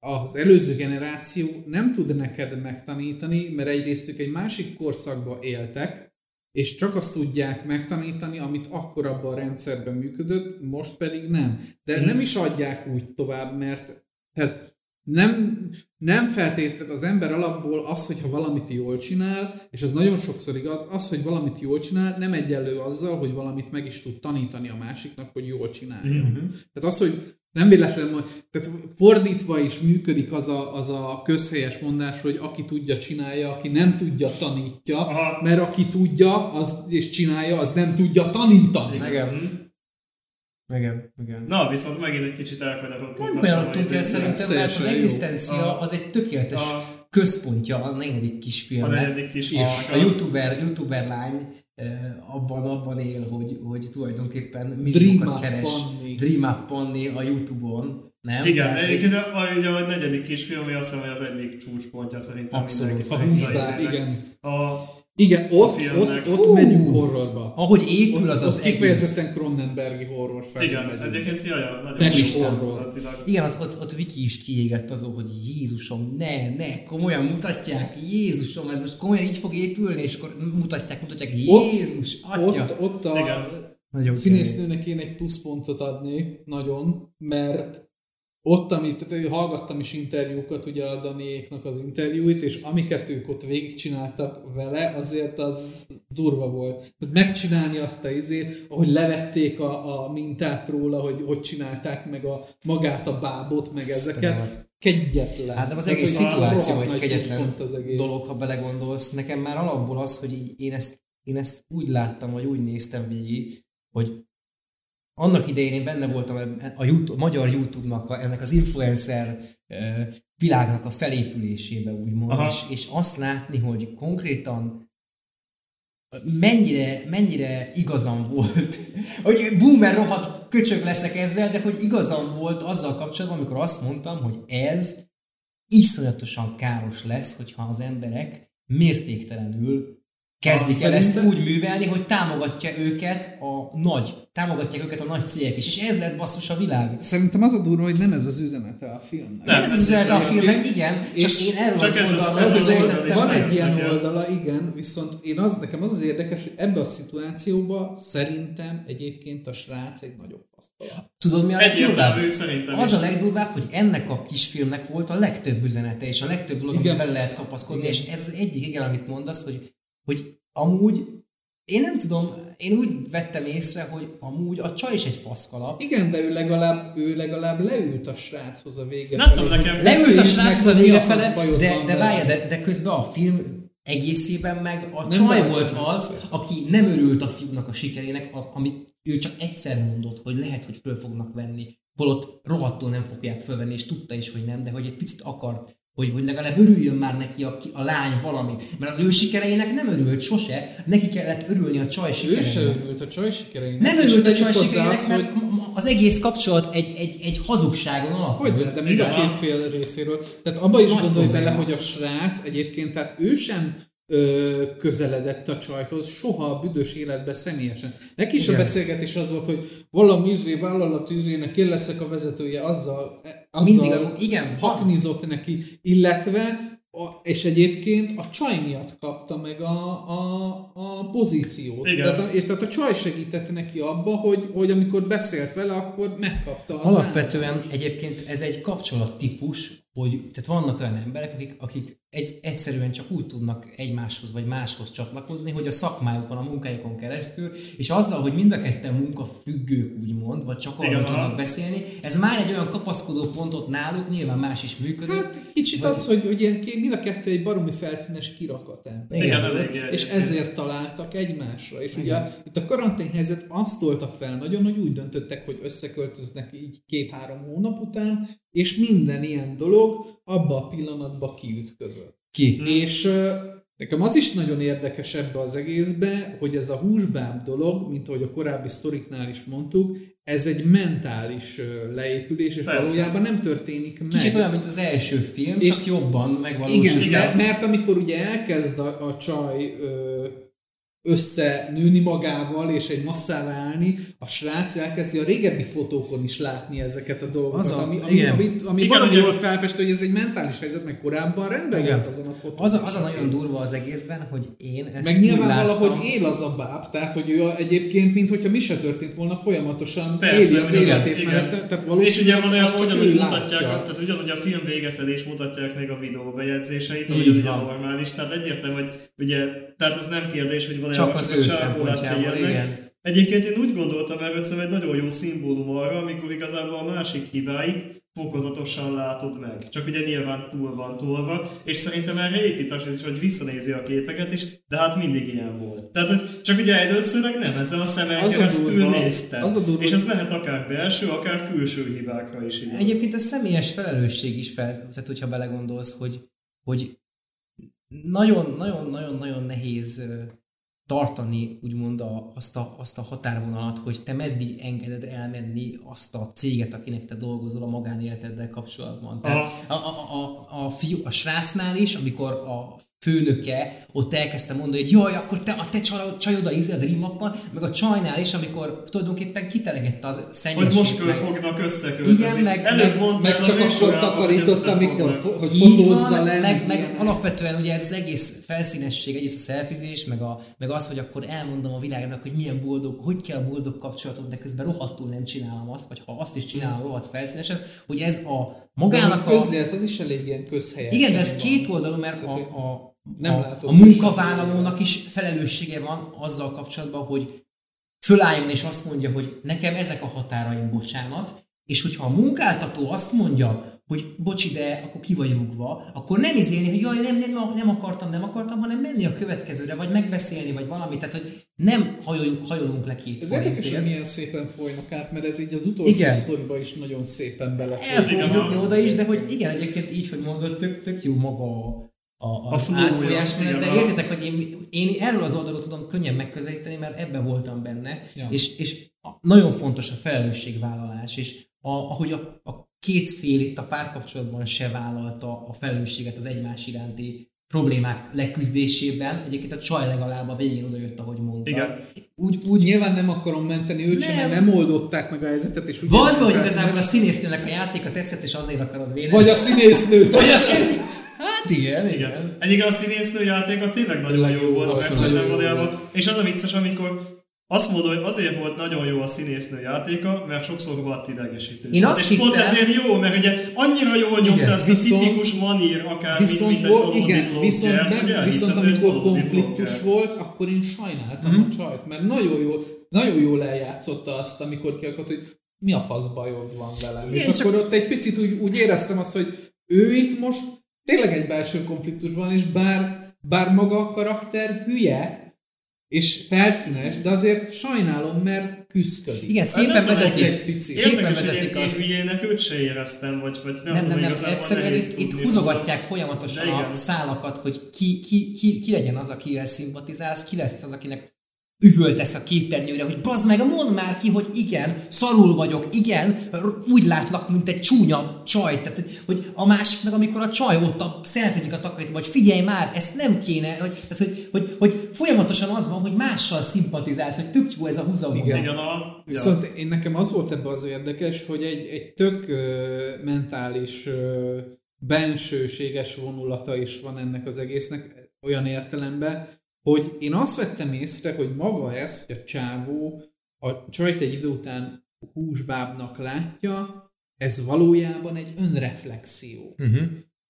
Speaker 2: az előző generáció nem tud neked megtanítani, mert egyrészt ők egy másik korszakba éltek, és csak azt tudják megtanítani, amit akkor abban a rendszerben működött, most pedig nem. De nem is adják úgy tovább, mert tehát nem, nem feltétlenül az ember alapból az, hogyha valamit jól csinál, és az nagyon sokszor igaz, az, hogy valamit jól csinál, nem egyenlő azzal, hogy valamit meg is tud tanítani a másiknak, hogy jól csinálja.
Speaker 3: Mhm.
Speaker 2: Tehát az, hogy nem véletlenül, hogy- tehát fordítva is működik az a, az a közhelyes mondás, hogy aki tudja, csinálja, aki nem tudja, tanítja,
Speaker 1: Aha.
Speaker 2: mert aki tudja az, és csinálja, az nem tudja tanítani.
Speaker 3: Igen.
Speaker 1: Mhm.
Speaker 3: Igen, igen.
Speaker 1: Na, viszont megint egy kicsit elkanyarodtunk.
Speaker 3: Nem kanyarodtunk el
Speaker 1: ez-
Speaker 3: szerintem, mert az egzisztencia
Speaker 1: A-
Speaker 3: az egy tökéletes
Speaker 1: a-
Speaker 3: központja a negyedik
Speaker 1: A
Speaker 3: kisfilmnek.
Speaker 1: negyedik kis
Speaker 3: A, a
Speaker 1: filmnek
Speaker 3: youtuber, youtuber lány abban, abban él, hogy, hogy tulajdonképpen milliókat keres
Speaker 2: Panni.
Speaker 3: Dream Up Panni a Youtube-on, nem?
Speaker 1: Igen,
Speaker 3: Tehát,
Speaker 1: egyébként a, ugye a negyedik kisfilm, ami azt hiszem, hogy az egyik csúcspontja szerintem
Speaker 3: Abszolút.
Speaker 1: mindenki
Speaker 2: A
Speaker 1: szerint
Speaker 2: húsbár,
Speaker 1: izének.
Speaker 2: igen.
Speaker 1: A,
Speaker 2: Igen, ott, ott, ott
Speaker 3: Hú!
Speaker 2: megyünk horrorba.
Speaker 3: Ahogy épül az
Speaker 2: ott,
Speaker 3: az
Speaker 2: ott
Speaker 3: egész.
Speaker 2: kifejezetten Cronenbergi horror felé
Speaker 1: igen, egyébként jaj, nagyon
Speaker 2: horror.
Speaker 3: Igen, az, ott, ott Viki is kiégett azon, hogy Jézusom, ne, ne, komolyan mutatják, Jézusom, ez most komolyan így fog épülni, és akkor mutatják, mutatják,
Speaker 2: Ott-
Speaker 3: Jézus, atya.
Speaker 2: Ott, ott a
Speaker 1: Igen.
Speaker 3: Nagyon
Speaker 2: színésznőnek én egy pluszpontot adnék, nagyon, mert ott, amit hallgattam is interjúkat, ugye a Daniéknak az interjúit, és amiket ők ott végigcsináltak vele, azért az durva volt. Tehát megcsinálni azt a izét, ahogy levették a, a mintát róla, hogy hogy csinálták meg a, magát a bábot, meg ezeket. Kegyetlen.
Speaker 3: Hát de az
Speaker 2: Tehát,
Speaker 3: egész
Speaker 2: hogy
Speaker 3: szituáció
Speaker 2: nagy
Speaker 3: kegyetlen
Speaker 2: az egész.
Speaker 3: dolog, ha belegondolsz. Nekem már alapból az, hogy így én ezt, én ezt úgy láttam, vagy úgy néztem végig, hogy annak idején én benne voltam a, YouTube, a magyar YouTube-nak, a, ennek az influencer világnak a felépülésébe, úgymond,
Speaker 1: Aha.
Speaker 3: és, és azt látni, hogy konkrétan mennyire, mennyire igazam volt, [LAUGHS] hogy boomer rohadt köcsög leszek ezzel, de hogy igazam volt azzal kapcsolatban, amikor azt mondtam, hogy ez iszonyatosan káros lesz, hogyha az emberek mértéktelenül kezdik el ezt úgy művelni, hogy támogatja őket a nagy, támogatják őket a nagy cégek is, és ez lett basszus a világ.
Speaker 2: Szerintem az a durva, hogy nem ez az üzenete a filmnek.
Speaker 3: Nem, ez az üzenet a
Speaker 2: Igen.
Speaker 3: filmnek, igen, csak
Speaker 2: És
Speaker 3: én erről
Speaker 1: csak
Speaker 3: az
Speaker 1: ez az-
Speaker 3: oldalról
Speaker 1: ez az oldal is.
Speaker 2: Van
Speaker 3: meg.
Speaker 2: egy ilyen oldala, igen, viszont én az, nekem az az érdekes, hogy ebbe a szituációba szerintem egyébként a srác egy nagyobb pasztala.
Speaker 3: Tudod mi a legdurvább? Az a legdurvább, hogy ennek a kisfilmnek volt a legtöbb üzenete, és a legtöbb dolog, amit
Speaker 2: Igen.
Speaker 3: bele lehet kapaszkodni,
Speaker 2: Igen.
Speaker 3: és ez az egyik, igen, amit mondasz, hogy, hogy amúgy, én nem tudom, én úgy vettem észre, hogy amúgy a csaj is egy faszkalap.
Speaker 2: Igen, de ő legalább, ő legalább leült a sráchoz a vége
Speaker 1: Nem tudom, nekem-
Speaker 3: Leült a
Speaker 2: beszéljünk
Speaker 3: srác
Speaker 2: meg,
Speaker 3: az a vége fele, de, de
Speaker 2: vele.
Speaker 3: várj, de, de közben a film egészében meg a
Speaker 2: Nem
Speaker 3: csaj volt az, aki nem örült a fiúnak a sikerének, a- amit ő csak egyszer mondott, hogy lehet, hogy föl fognak venni. Holott rohadtul nem fogják fölvenni, és tudta is, hogy nem, de hogy egy picit akart, hogy, hogy legalább örüljön már neki a, a lány valamit. Mert az ő sikereinek nem örült sose, neki kellett örülni a csaj
Speaker 2: Ő se
Speaker 3: sikereinek.
Speaker 2: örült a csaj sikereinek.
Speaker 3: Nem örült a csaj sikereinek, mert
Speaker 2: hogy
Speaker 3: az egész kapcsolat egy, egy, egy hazugságon alapult.
Speaker 2: Hogy de mind a két fél részéről. Tehát abba is
Speaker 3: Nagy
Speaker 2: gondolj bele, hogy a srác egyébként, tehát ő sem ö, közeledett a csajhoz soha a büdös életbe személyesen. Neki is a
Speaker 3: Igen.
Speaker 2: beszélgetés az volt, hogy valami izé, vállalat izének én leszek a vezetője, azzal, azzal
Speaker 3: Mindig a- igen.
Speaker 2: haknizott neki, illetve a, és egyébként a csaj miatt kapta meg a, a, a pozíciót.
Speaker 1: Igen.
Speaker 2: Tehát, a, tehát a csaj segítette neki abba, hogy, hogy amikor beszélt vele, akkor megkapta az
Speaker 3: Alapvetően egyébként ez egy kapcsolattípus, hogy tehát vannak olyan emberek, akik, akik egy, egyszerűen csak úgy tudnak egymáshoz vagy máshoz csatlakozni, hogy a szakmájukon, a munkájukon keresztül, és azzal, hogy mind a ketten munkafüggők úgymond, vagy csak arról
Speaker 1: Igen,
Speaker 3: tudnak beszélni, ez már egy olyan kapaszkodó pontot náluk, nyilván más is működik.
Speaker 2: Hát kicsit
Speaker 3: Vagy-
Speaker 2: az, hogy, hogy ilyen, mind a kettő egy baromi felszínes kirakat ember.
Speaker 1: Igen,
Speaker 3: Igen.
Speaker 2: És ezért találtak egymásra. És ugye itt a karanténhelyzet azt tolta fel nagyon, hogy úgy döntöttek, hogy összeköltöznek így két-három hónap után, és minden ilyen dolog abba a pillanatba kiütközött.
Speaker 3: Ki?
Speaker 2: És nekem az is nagyon érdekes ebbe az egészbe, hogy ez a húsbáb dolog, mint ahogy a korábbi sztoriknál is mondtuk, ez egy mentális leépülés, és
Speaker 1: Persze.
Speaker 2: valójában nem történik meg.
Speaker 3: Kicsit olyan, mint az első film,
Speaker 2: És-
Speaker 3: csak jobban megvalósul.
Speaker 2: Igen,
Speaker 1: Igen.
Speaker 2: Mert, mert amikor ugye elkezd a, a csaj ö, összenőni magával, és egy masszává állni, a srác elkezdi a régebbi fotókon is látni ezeket a dolgokat,
Speaker 3: Az a-
Speaker 2: ami, ami,
Speaker 3: igen.
Speaker 2: ami, ami
Speaker 1: Igen,
Speaker 2: valami jól felfestő, hogy ez egy mentális helyzet, meg korábban rendben
Speaker 3: Igen.
Speaker 2: volt azon a fotón.
Speaker 3: Az a, az a nagyon durva az egészben, hogy én ezt
Speaker 2: meg nyilván
Speaker 3: láttam,
Speaker 2: valahogy él az a báb, tehát hogy ő a- egyébként, mintha mi se történt volna, folyamatosan
Speaker 1: Persze,
Speaker 2: éli az
Speaker 1: igen,
Speaker 2: életét
Speaker 1: igen.
Speaker 2: mellette, tehát
Speaker 1: És
Speaker 2: valószínűleg
Speaker 1: ugye van olyan, ugyanúgy mutatják,
Speaker 2: látja.
Speaker 1: tehát ugyanúgy a film vége felé is mutatják még a videó bejegyzéseit, ahogy ugye
Speaker 3: van.
Speaker 1: normális, tehát egyértelmű, hogy ugye, tehát ez nem kérdés, hogy
Speaker 3: csak
Speaker 1: valójában
Speaker 3: az
Speaker 1: csak
Speaker 3: ő
Speaker 1: a
Speaker 3: szempontjából, igen.
Speaker 1: Egyébként én úgy gondoltam erről, hogy egy nagyon jó szimbólum arra, amikor igazából a másik hibáit fokozatosan látod meg. Csak ugye nyilván túl van tolva, és szerintem erre épít az is, hogy visszanézi a képeket is, de hát mindig ilyen volt. Tehát, hogy csak ugye előszörleg nem ezen a szemen
Speaker 2: Az a
Speaker 1: keresztül
Speaker 2: durva,
Speaker 1: nézted.
Speaker 2: az a durva,
Speaker 1: és ez lehet akár belső, akár külső hibákra is igaz.
Speaker 3: Egyébként a személyes felelősség is fel, tehát hogyha belegondolsz, hogy, hogy nagyon-nagyon-nagyon-nagyon nehéz tartani úgymond a, azt, a, azt a határvonalat, hogy te meddig engeded elmenni azt a céget, akinek te dolgozol a magánéleteddel kapcsolatban. Tehát a, a, a, a, fiú, a srácnál is, amikor a főnöke ott elkezdte mondani, hogy jaj, akkor te, a te csajod, a a Dream Map-ban, meg a csajnál is, amikor tulajdonképpen kiteregette az
Speaker 1: Hogy
Speaker 3: szennyesét.
Speaker 1: most
Speaker 3: meg-
Speaker 1: fognak összeköltözni.
Speaker 3: Igen, meg-
Speaker 1: Előbb
Speaker 3: meg-
Speaker 2: meg
Speaker 1: a
Speaker 2: csak akkor
Speaker 1: hogy
Speaker 2: takarított, amikor fo- hogy fotózza le.
Speaker 3: meg, meg alapvetően ugye ez az egész felszínesség, egyrészt a szelfizés, meg, a, meg az, hogy akkor elmondom a világnak, hogy milyen boldog, hogy kell boldog kapcsolatot, de közben rohadtul nem csinálom azt, vagy ha azt is csinálom rohadt felszínesen, hogy ez a magának a...
Speaker 2: Közli, ez az is elég ilyen közhelyes.
Speaker 3: Igen, de ez két oldalú, mert a, a,
Speaker 2: Nem
Speaker 3: a,
Speaker 2: látod
Speaker 3: a munkavállalónak is felelőssége van azzal kapcsolatban, hogy fölálljon és azt mondja, hogy nekem ezek a határaim, bocsánat, és hogyha a munkáltató azt mondja, hogy bocsi, de akkor ki vagy rúgva, akkor nem izélni, hogy jaj, nem, nem, nem akartam, nem akartam, hanem menni a következőre, vagy megbeszélni, vagy valami, tehát hogy nem hajolunk, hajolunk le két
Speaker 2: Ez érdekes, hogy milyen szépen folynak át, mert ez így az utolsó
Speaker 3: Igen.
Speaker 2: sztoriba is nagyon szépen
Speaker 3: El
Speaker 2: belefér.
Speaker 1: Igen,
Speaker 3: jutni
Speaker 1: a-
Speaker 3: oda is, de hogy igen, egyébként így, hogy mondod, tök, tök jó maga a, a, az
Speaker 1: flowja,
Speaker 3: átfolyás menet, de
Speaker 1: a-
Speaker 3: értitek, hogy én, én erről az oldalról tudom könnyen megközelíteni, mert ebbe voltam benne,
Speaker 2: Ja.
Speaker 3: és, és a- nagyon fontos a felelősségvállalás, és a, ahogy a, a két fél itt a párkapcsolatban se vállalta a felelősséget az egymás iránti problémák leküzdésében, egyébként a csaj legalább a végén oda jött, ahogy mondta.
Speaker 1: Igen.
Speaker 3: Úgy,
Speaker 2: Úgy
Speaker 3: úgy
Speaker 2: nyilván nem akarom menteni őt sem,
Speaker 3: Nem.
Speaker 2: mert nem oldották meg a helyzetet, és ugye
Speaker 3: vagy,
Speaker 2: nem
Speaker 3: hogy igazából a színésznének a játéka tetszett, és azért akarod védeni.
Speaker 2: Vagy a színésznőt. [LAUGHS]
Speaker 3: Vagy a színész... Hát igen, igen.
Speaker 1: Igen. Egyébként a színésznő játéka tényleg nagyon jó
Speaker 2: jó
Speaker 1: volt,
Speaker 2: volt, nagyon
Speaker 1: szerintem
Speaker 2: jó
Speaker 1: valójában. És az a vicces, amikor azt mondom, hogy azért volt nagyon jó a színésznő játéka, mert sokszor volt idegesítő.
Speaker 3: Én azt
Speaker 1: és pont
Speaker 3: hittem-
Speaker 1: ezért jó, mert ugye annyira jól nyomta
Speaker 3: Igen,
Speaker 1: ezt
Speaker 2: viszont-
Speaker 1: a tipikus manír, akár
Speaker 2: Viszont,
Speaker 1: mint, mint
Speaker 2: volt, igen, viszont, meg,
Speaker 1: elhiszed,
Speaker 2: viszont amikor konfliktus volt, akkor én sajnáltam
Speaker 3: Mhm.
Speaker 2: a csajt, mert nagyon jó, nagyon jól eljátszotta azt, amikor ki akart, hogy mi a fasz bajod van velem.
Speaker 3: Igen,
Speaker 2: és
Speaker 3: csak-
Speaker 2: akkor ott egy picit úgy, úgy éreztem azt, hogy ő itt most tényleg egy belső konfliktusban, és bár, bár maga a karakter hülye, és felszínes, de azért sajnálom, mert küzdködik.
Speaker 3: Igen,
Speaker 1: Hát
Speaker 3: szépen
Speaker 1: nem
Speaker 3: vezetik.
Speaker 2: egy picit.
Speaker 3: Szépen vezetik
Speaker 1: én, én
Speaker 3: azt.
Speaker 1: hülyének őt se éreztem, vagy, vagy nem,
Speaker 3: Nem, nem,
Speaker 1: tudom,
Speaker 3: nem,
Speaker 1: igazából
Speaker 3: egyszerűen itt, itt húzogatják folyamatosan
Speaker 1: De
Speaker 3: a szálakat, hogy ki, ki, ki, ki legyen az, akivel szimpatizálsz, ki lesz az, akinek üvöltesz a képernyőre, hogy bazd meg, mondd már ki, hogy igen, szarul vagyok, igen, úgy látlak, mint egy csúnya csaj. Tehát, hogy- a másik meg, amikor a csaj ott a szelfizik a takarító, vagy figyelj már, ezt nem kéne, hogy, tehát, hogy, hogy, hogy folyamatosan az van, hogy mással szimpatizálsz, hogy tök jó ez a húzavona.
Speaker 2: Igen.
Speaker 1: Igen, a... Ja.
Speaker 2: Viszont én nekem az volt ebbe az érdekes, hogy egy, egy tök ö, mentális ö, bensőséges vonulata is van ennek az egésznek, olyan értelemben, hogy én azt vettem észre, hogy maga ez, hogy a csávó a csajt egy idő után húsbábnak látja, ez valójában egy önreflexió.
Speaker 3: Uh-huh.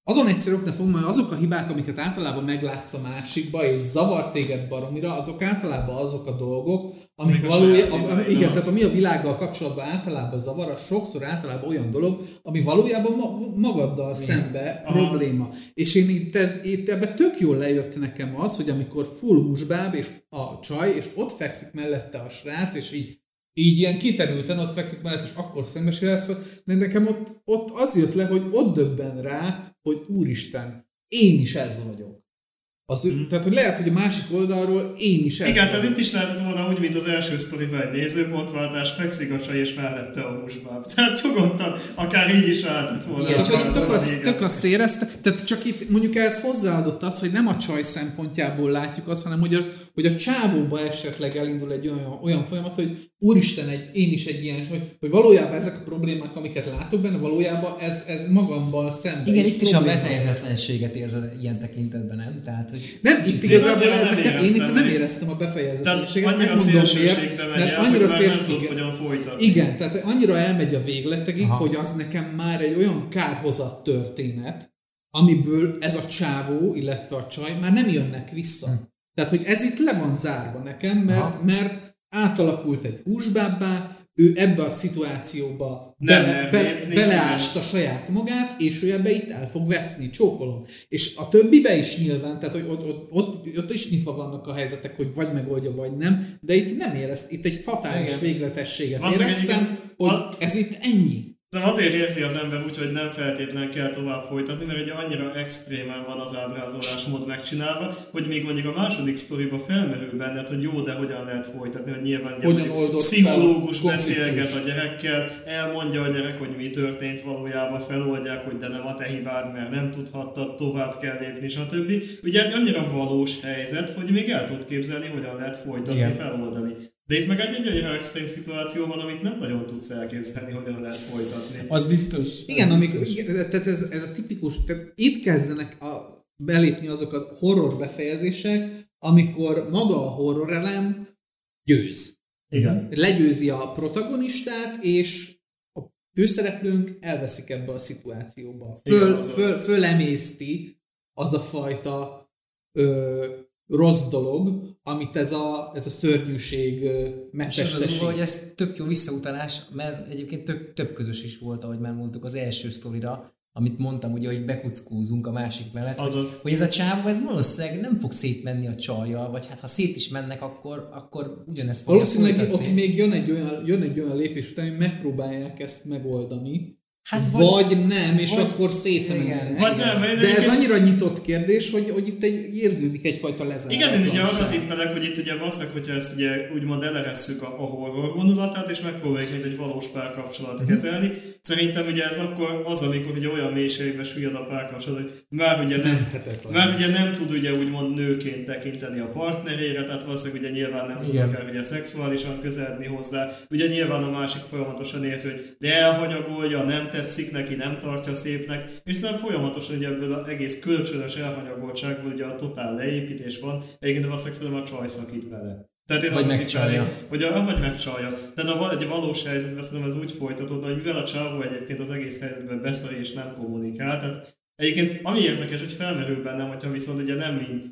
Speaker 2: Azon egyszerű oknál fogom, mert azok a hibák, amiket általában meglátsz a másikba, és zavar téged baromira, azok általában azok a dolgok, amik valójában, igen, tehát ami a világgal kapcsolatban általában zavar, az sokszor általában olyan dolog, ami valójában ma, magaddal szembe
Speaker 1: Aha.
Speaker 2: probléma. És én itt, itt ebbe tök jól lejött nekem az, hogy amikor full húsbáb, és a csaj, és ott fekszik mellette a srác, és így így ilyen kiterülten ott fekszik mellett, és akkor szembesül lesz, hogy de nekem ott, ott az jött le, hogy ott döbben rá, hogy úristen, én is ez vagyok. Az, mm. Tehát, hogy lehet, hogy a másik oldalról én is ez
Speaker 1: Igen, tehát itt is lehetett volna úgy, mint az első sztoriban egy nézőpontváltás, fekszik a csaj és mellette a húsbáb. [LAUGHS] Tehát nyugodtan, akár így is lehetett volna.
Speaker 3: Igen,
Speaker 2: hogy
Speaker 1: az
Speaker 2: tök, azt, tök azt érezte, tehát csak itt mondjuk ehhez hozzáadott az, hogy nem a csaj szempontjából látjuk azt, hanem hogy a, hogy a csávóba esetleg elindul egy olyan, olyan folyamat, hogy úristen, egy, én is egy ilyen, hogy, hogy valójában ezek a problémák, amiket látok benne, valójában ez, ez magamban szemben
Speaker 3: Igen, itt is a befejezetlenséget érzed ilyen tekintetben, nem? Tehát, hogy
Speaker 2: Nem, itt igazából
Speaker 1: annyira nem
Speaker 2: nekem, én itt nem éreztem a
Speaker 1: Tehát
Speaker 2: befejezetlenséget.
Speaker 1: annyira
Speaker 2: megmondom miért,
Speaker 1: szélsőségbe megy
Speaker 2: mert
Speaker 1: el, hogy
Speaker 2: annyira
Speaker 1: nem
Speaker 2: szélső,
Speaker 1: tudod, hogyan folytatni.
Speaker 2: Igen, tehát annyira elmegy a végletekig,
Speaker 3: Aha.
Speaker 2: hogy az nekem már egy olyan kárhozat történet, amiből ez a csávó, illetve a csaj már nem jönnek vissza.
Speaker 3: Hm.
Speaker 2: Tehát, hogy ez itt le van zárva nekem, mert,
Speaker 3: Aha.
Speaker 2: mert átalakult egy húsbábbá, ő ebbe a szituációba
Speaker 1: Nem
Speaker 2: bele, be, beleásta saját magát, és ő ebbe itt el fog veszni, csókolom. És a többibe is nyilván, tehát hogy ott, ott, ott, ott is nyitva vannak a helyzetek, hogy vagy megoldja, vagy nem, de itt nem érezt, itt egy fatális
Speaker 3: Igen.
Speaker 2: végletességet
Speaker 1: Valószínűleg
Speaker 2: éreztem,
Speaker 1: igen.
Speaker 2: hogy
Speaker 1: A-
Speaker 2: ez itt ennyi.
Speaker 1: Szerintem azért érzi az ember úgy, hogy nem feltétlenül kell tovább folytatni, mert egy annyira extrémen van az ábrázolásmód megcsinálva, hogy még mondjuk a második sztoriba felmerül benned, hogy jó, de hogyan lehet folytatni, hogy nyilván ugye
Speaker 2: fel
Speaker 1: pszichológus
Speaker 2: konfliktus.
Speaker 1: beszélget a gyerekkel, elmondja a gyerek, hogy mi történt valójában, feloldják, hogy de nem a te hibád, mert nem tudhattad, tovább kell lépni, stb. Ugye egy annyira valós helyzet, hogy még el tud képzelni, hogyan lehet folytatni,
Speaker 3: Igen.
Speaker 1: feloldani. De itt meg egy egy annyira extrém szituáció van, amit nem nagyon tudsz elképzelni, hogyan lehet folytatni.
Speaker 3: az biztos.
Speaker 2: Igen,
Speaker 3: az
Speaker 2: amikor,
Speaker 3: biztos.
Speaker 2: igen, tehát ez, ez a tipikus, tehát itt kezdenek a, belépni azok a horror befejezések, amikor maga a horror elem győz.
Speaker 1: Igen.
Speaker 2: Legyőzi a protagonistát, és a főszereplőnk elveszik ebbe a szituációba. Föl,
Speaker 1: Igen,
Speaker 2: föl, fölemészti az a fajta ö, rossz dolog, amit ez a, ez a szörnyűség megtestesít.
Speaker 3: hogy ez tök jó visszautalás, mert egyébként tök, több közös is volt, ahogy már mondtuk, az első sztorira, amit mondtam, ugye, hogy bekuckózunk a másik mellett, hogy,
Speaker 1: Azaz.
Speaker 3: hogy ez a csávó, ez valószínűleg nem fog szétmenni a csajjal, vagy hát ha szét is mennek, akkor, akkor ugyanezt fogja
Speaker 2: Valószínűleg
Speaker 3: folytatni.
Speaker 2: ott még jön egy olyan, jön egy olyan lépés után, hogy megpróbálják ezt megoldani,
Speaker 3: Hát
Speaker 2: vagy,
Speaker 3: vagy-
Speaker 2: nem, és
Speaker 3: vagy-
Speaker 2: akkor szétmennek.
Speaker 3: Igen.
Speaker 1: Vagy nem, vagy
Speaker 2: De ez annyira nyitott kérdés, hogy, hogy itt egy, érződik egyfajta
Speaker 1: Igen, én ugye arra tippelek, hogy itt ugye valószínűleg, hogyha ezt ugye úgymond eleresszük a, a horror vonulatát, és megpróbáljuk mint egy valós párkapcsolat
Speaker 2: Mhm.
Speaker 1: uh-huh. kezelni. Szerintem ugye ez akkor az, amikor ugye olyan mélységbe süllyed a párkapcsolat, hogy már ugye nem, már ugye nem tud ugye úgymond nőként tekinteni a partnerére, tehát valószínűleg ugye nyilván nem tud akár ugye szexuálisan közeledni hozzá. Ugye nyilván a másik folyamatosan érzi, hogy de elhanyagolja, nem tetszik neki, nem tartja szépnek, és szerintem folyamatosan ugye ebből az egész kölcsönös elhanyagoltságból ugye a totál leépítés van, egyébként valószínűleg szerintem a csaj szakít vele. Tehát én
Speaker 3: Vagy megcsalja.
Speaker 1: Hogy a, vagy megcsalja. Tehát a, egy valós helyzetben szerintem ez úgy folytatódna, hogy mivel a csávó egyébként az egész helyzetben beszar és nem kommunikál, tehát egyébként ami érdekes, hogy felmerül bennem, hogyha viszont ugye nem mint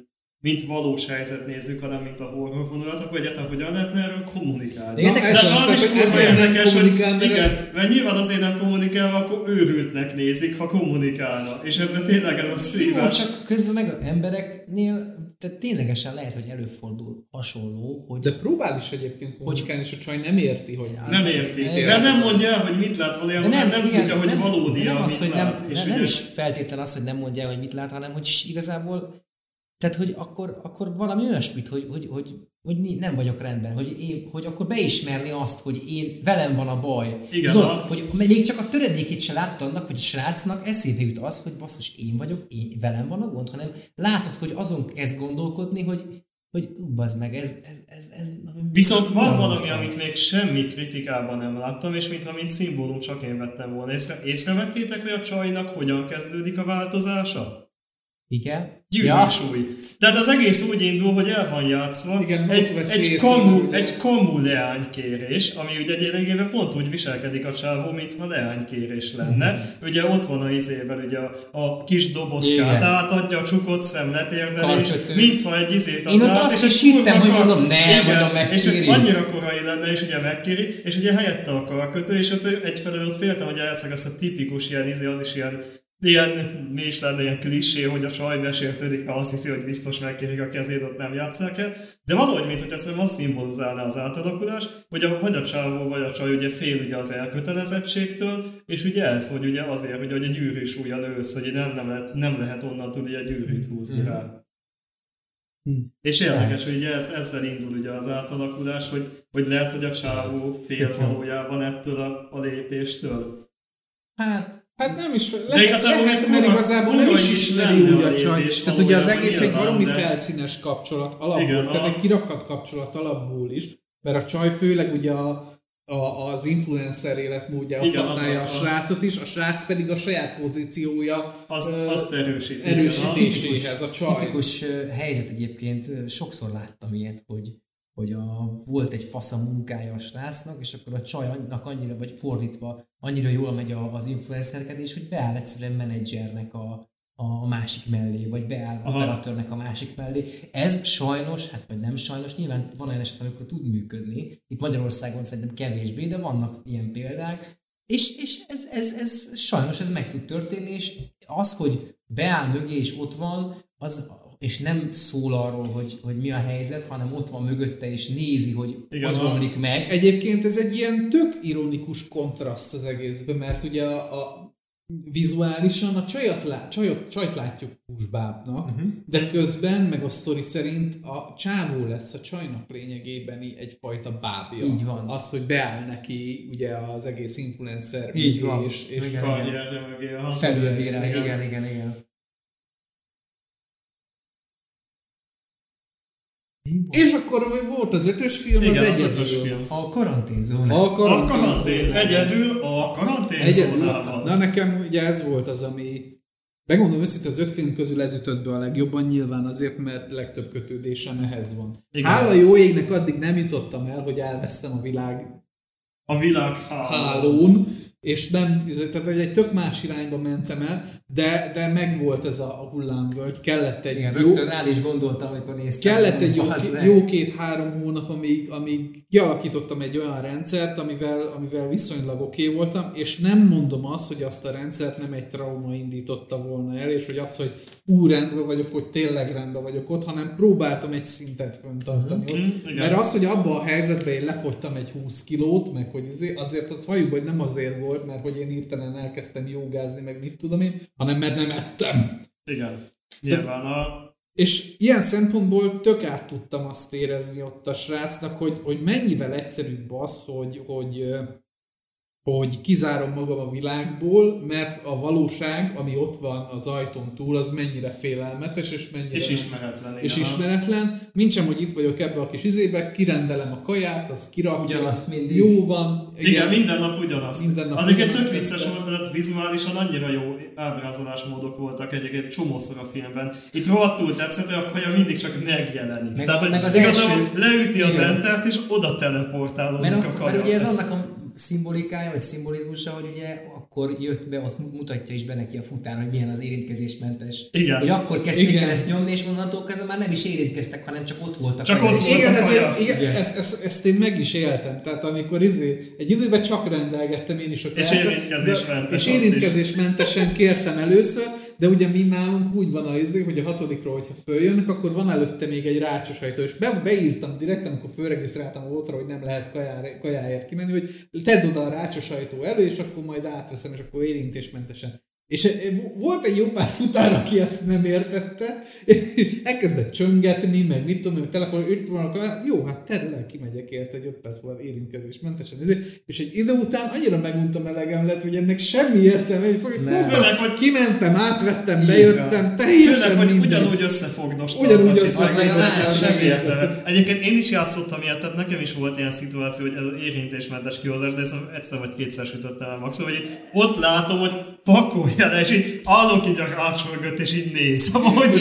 Speaker 1: mint valós helyzet nézzük, hanem mint a horror vonulat, akkor egyáltalán hogyan lehetne erről kommunikálni.
Speaker 3: De
Speaker 2: Na,
Speaker 3: érdekes,
Speaker 2: ez
Speaker 1: De
Speaker 2: az,
Speaker 1: az is kurva
Speaker 2: nem
Speaker 1: érdekes, hogy igen, mert nyilván azért nem kommunikálva, akkor őrültnek nézik, ha kommunikálna. És ebben tényleg ez a
Speaker 3: Jó,
Speaker 1: szívás.
Speaker 3: csak közben meg az embereknél, tehát ténylegesen lehet, hogy előfordul hasonló, hogy
Speaker 2: De próbál is egyébként kommunikálni, és a csaj nem érti, hogy
Speaker 1: Nem érti.
Speaker 3: Igen.
Speaker 1: Mert nem mondja el, hogy mit lát valójában, nem, nem
Speaker 3: igen,
Speaker 1: tudja, hogy valódi
Speaker 3: de nem az,
Speaker 1: mit
Speaker 3: hogy nem,
Speaker 1: lát. És
Speaker 3: nem, nem is feltétlen az, hogy nem mondja el, hogy mit lát, hanem hogy s- igazából tehát, hogy akkor, akkor valami olyasmit, hogy, hogy, hogy, hogy nem vagyok rendben, hogy, én, hogy akkor beismerni azt, hogy én, velem van a baj.
Speaker 1: Igen,
Speaker 3: Tudod,
Speaker 1: a-
Speaker 3: hogy még csak a töredékét se látod annak, hogy a srácnak eszébe jut az, hogy basszus, én vagyok, én, velem van a gond, hanem látod, hogy azon kezd gondolkodni, hogy hogy bazd meg, ez, ez, ez, ez
Speaker 1: Viszont van valami,
Speaker 3: szar.
Speaker 1: amit még semmi kritikában nem láttam, és mintha mint szimbólum csak én vettem volna észre. Észrevettétek, hogy a csajnak hogyan kezdődik a változása?
Speaker 3: Igen?
Speaker 1: Gyűrűsúly. Tehát az egész úgy indul, hogy el van játszva
Speaker 2: Igen,
Speaker 1: egy, egy,
Speaker 2: hogy-
Speaker 1: egy kamu leánykérés, ami ugye egyébként pont úgy viselkedik a csávó, mintha leánykérés lenne.
Speaker 2: Mhm.
Speaker 1: Ugye ott van a izével, ugye a, a kis dobozkát
Speaker 3: Igen.
Speaker 1: átadja a csukott szemletérdelés,
Speaker 3: Karkötő.
Speaker 1: mintha egy izét
Speaker 3: Én ott
Speaker 1: adná
Speaker 3: azt
Speaker 1: és
Speaker 3: is
Speaker 1: egy
Speaker 3: hittem, hogy mondom, nem,
Speaker 1: Igen,
Speaker 3: mondom,
Speaker 1: és
Speaker 3: megkéri.
Speaker 1: annyira korai lenne, és ugye megkéri, és ugye helyette a karkötő, és ott egyfelől ott féltem, hogy elszeg azt a tipikus ilyen izé, az is ilyen Ilyen, mi is lenne ilyen klisé, hogy a csaj besértődik, mert azt hiszi, hogy biztos megkérik a kezét, ott nem játszák el. De valahogy, mint hogy nem azt szimbolizálná az átalakulás, hogy a, vagy a csávó, vagy a csaj ugye fél ugye az elkötelezettségtől, és ugye ez, hogy ugye azért, hogy, hogy egy gyűrűs újjal ősz, hogy nem, nem, lehet, nem lehet onnantól ugye egy gyűrűt húzni
Speaker 3: Mhm.
Speaker 1: rá.
Speaker 2: Hm.
Speaker 1: És érdekes, hogy ugye ez, ezzel indul ugye az átalakulás, hogy, hogy lehet, hogy a csávó fél valójában ettől a, a lépéstől.
Speaker 3: Hát,
Speaker 2: Hát nem is,
Speaker 1: De igazából
Speaker 2: lehet, mert igazából nem is
Speaker 1: is
Speaker 2: ismeri úgy
Speaker 1: a
Speaker 2: a csaj. Tehát ugye az egész egy baromi
Speaker 1: de-
Speaker 2: felszínes kapcsolat alapból,
Speaker 1: Igen,
Speaker 2: tehát
Speaker 1: a-
Speaker 2: egy kirakat kapcsolat alapból is, mert a csaj főleg ugye a, a, az influencer életmódja azt
Speaker 1: Igen, az
Speaker 2: használja
Speaker 1: az,
Speaker 2: a
Speaker 1: az.
Speaker 2: srácot is, a srác pedig a saját pozíciója
Speaker 1: Azt,
Speaker 2: ö,
Speaker 1: azt erősíti.
Speaker 2: erősítéséhez a csaj.
Speaker 3: tipikus helyzet egyébként, sokszor láttam ilyet, hogy, hogy a, volt egy fasz a munkája a srácnak, és akkor a csajnak annyira, vagy fordítva, annyira jól megy a, az influencerkedés, hogy beáll egyszerűen menedzsernek a, a másik mellé, vagy beáll
Speaker 1: Aha.
Speaker 3: operatőrnek a másik mellé. Ez sajnos, hát vagy nem sajnos, nyilván van olyan eset, amikor tud működni. Itt Magyarországon szerintem kevésbé, de vannak ilyen példák. És, és ez, ez, ez, sajnos ez meg tud történni, és az, hogy beáll mögé és ott van, az, és nem szól arról, hogy, hogy mi a helyzet, hanem ott van mögötte és nézi, hogy
Speaker 1: Igen,
Speaker 3: hogy romlik meg.
Speaker 2: Egyébként ez egy ilyen tök ironikus kontraszt az egészben, mert ugye a, a vizuálisan a csajat, lá, csajot, csajt látjuk húsbábnak,
Speaker 3: Mhm.
Speaker 2: uh-huh. de közben, meg a sztori szerint a csávó lesz a csajnak lényegében egyfajta bábja.
Speaker 3: Így van.
Speaker 2: Az, hogy beáll neki ugye az egész influencer
Speaker 3: Így van.
Speaker 2: és, és
Speaker 3: Igen.
Speaker 1: Aha.
Speaker 3: Felülbírál,
Speaker 1: Igen.
Speaker 3: igen, igen, igen.
Speaker 2: És akkor hogy volt az ötös film,
Speaker 1: Igen,
Speaker 2: az
Speaker 1: az ötös
Speaker 2: egyedül.
Speaker 1: film.
Speaker 3: A karanténzóna.
Speaker 2: A
Speaker 1: A
Speaker 2: karantén
Speaker 1: karantén,
Speaker 2: zónában.
Speaker 1: egyedül a karantén
Speaker 2: Egyedül.
Speaker 1: zónában.
Speaker 2: Na nekem ugye ez volt az, ami Megmondom őszintén, az öt film közül ez ütött be a legjobban, nyilván azért, mert legtöbb kötődésem ehhez van.
Speaker 1: Igen.
Speaker 2: Hála jó égnek addig nem jutottam el, hogy elvesztem a világ
Speaker 1: A világ
Speaker 2: hálón, és nem, tehát egy tök más irányba mentem el, de, de megvolt ez a hullámvölgy, kellett egy
Speaker 3: Igen,
Speaker 2: jó,
Speaker 3: rögtön rád is gondoltam, amikor néztem.
Speaker 2: Kellett egy jó, jó két-három hónap, amíg, amíg kialakítottam egy olyan rendszert, amivel, amivel viszonylag oké okay voltam, és nem mondom azt, hogy azt a rendszert nem egy trauma indította volna el, és hogy az, hogy ú, rendben vagyok, hogy tényleg rendben vagyok ott, hanem próbáltam egy szintet föntartani
Speaker 1: Mhm,
Speaker 2: ott.
Speaker 1: igen.
Speaker 2: Mert az, hogy abban a helyzetben én lefogytam egy 20 kilót, meg hogy azért, azért az valljuk, hogy nem azért volt, mert hogy én hirtelen elkezdtem jogázni, meg mit tudom én, hanem mert nem ettem.
Speaker 1: Igen. Nyilván a...
Speaker 2: És ilyen szempontból tök át tudtam azt érezni ott a srácnak, hogy, hogy mennyivel egyszerűbb az, hogy, hogy, hogy kizárom magam a világból, mert a valóság, ami ott van az ajtón túl, az mennyire félelmetes, és mennyire
Speaker 1: És ismeretlen.
Speaker 2: és
Speaker 1: igen.
Speaker 2: ismeretlen. Mincsem, hogy itt vagyok ebbe a kis izébe, kirendelem a kaját, az kirakja.
Speaker 3: Ugyanazt mindig.
Speaker 2: Jó van.
Speaker 1: Igen, minden nap ugyanazt.
Speaker 2: Minden nap
Speaker 1: az egyébként tök vicces volt, tehát vizuálisan annyira jó ábrázolásmódok voltak egyébként csomószor a filmben. Itt rohadtul tetszett, hogy a kaja mindig csak megjelenik.
Speaker 3: Meg-
Speaker 1: Tehát, hogy
Speaker 3: meg az
Speaker 1: igazából
Speaker 3: első-
Speaker 1: leüti az
Speaker 3: Igen.
Speaker 1: entert, és oda teleportálódik
Speaker 3: Mert,
Speaker 1: a kaja.
Speaker 3: mert ugye ez
Speaker 1: Ez-
Speaker 3: annak a szimbolikája, vagy szimbolizmusa, hogy ugye akkor jött be, ott mutatja is be neki a futár, hogy milyen az érintkezésmentes.
Speaker 1: Igen.
Speaker 3: Hogy akkor kezdték
Speaker 2: Igen.
Speaker 3: el ezt nyomni, és onnantól kezdve már nem is érintkeztek, hanem csak ott voltak.
Speaker 1: Csak ott volt.
Speaker 2: Igen, ez, igen,
Speaker 3: Igen.
Speaker 2: ezt, ezt, ezt, én meg is éltem. Tehát amikor izé, egy időben csak rendelgettem én is a
Speaker 1: És
Speaker 2: kártyát, És érintkezésmentesen kértem először, de ugye mi nálunk úgy van a izé, hogy a hatodikról, hogyha följönnek, akkor van előtte még egy rácsos ajtó, és be, beírtam direkt, amikor fölregisztráltam a voltra, hogy nem lehet kajára, kajáért kimenni, hogy tedd oda a rácsos ajtó elő, és akkor majd átveszem, és akkor érintésmentesen. És eh, volt egy jó pár futár, aki ezt nem értette, [LAUGHS] elkezdett csöngetni, meg mit tudom, meg telefon, itt van, akkor jó, hát terület kimegyek érte, hogy 5 perc volt érintkezésmentesen, és egy idő után annyira meguntam elegem lett, hogy ennek semmi értelme, hogy fogtam, hogy kimentem, átvettem, bejöttem, teljesen
Speaker 1: Főleg, hogy ugyanúgy összefogdos.
Speaker 2: Ugyanúgy
Speaker 1: összefogdos. semmi értelme. Egyébként én is játszottam ilyet, tehát nekem is volt ilyen szituáció, hogy ez az érintésmentes kihozás, de ezt egyszer vagy kétszer sütöttem el maximum, hogy ott látom, hogy pakolja le, és így állok így a rács mögött, és így nézem, hogy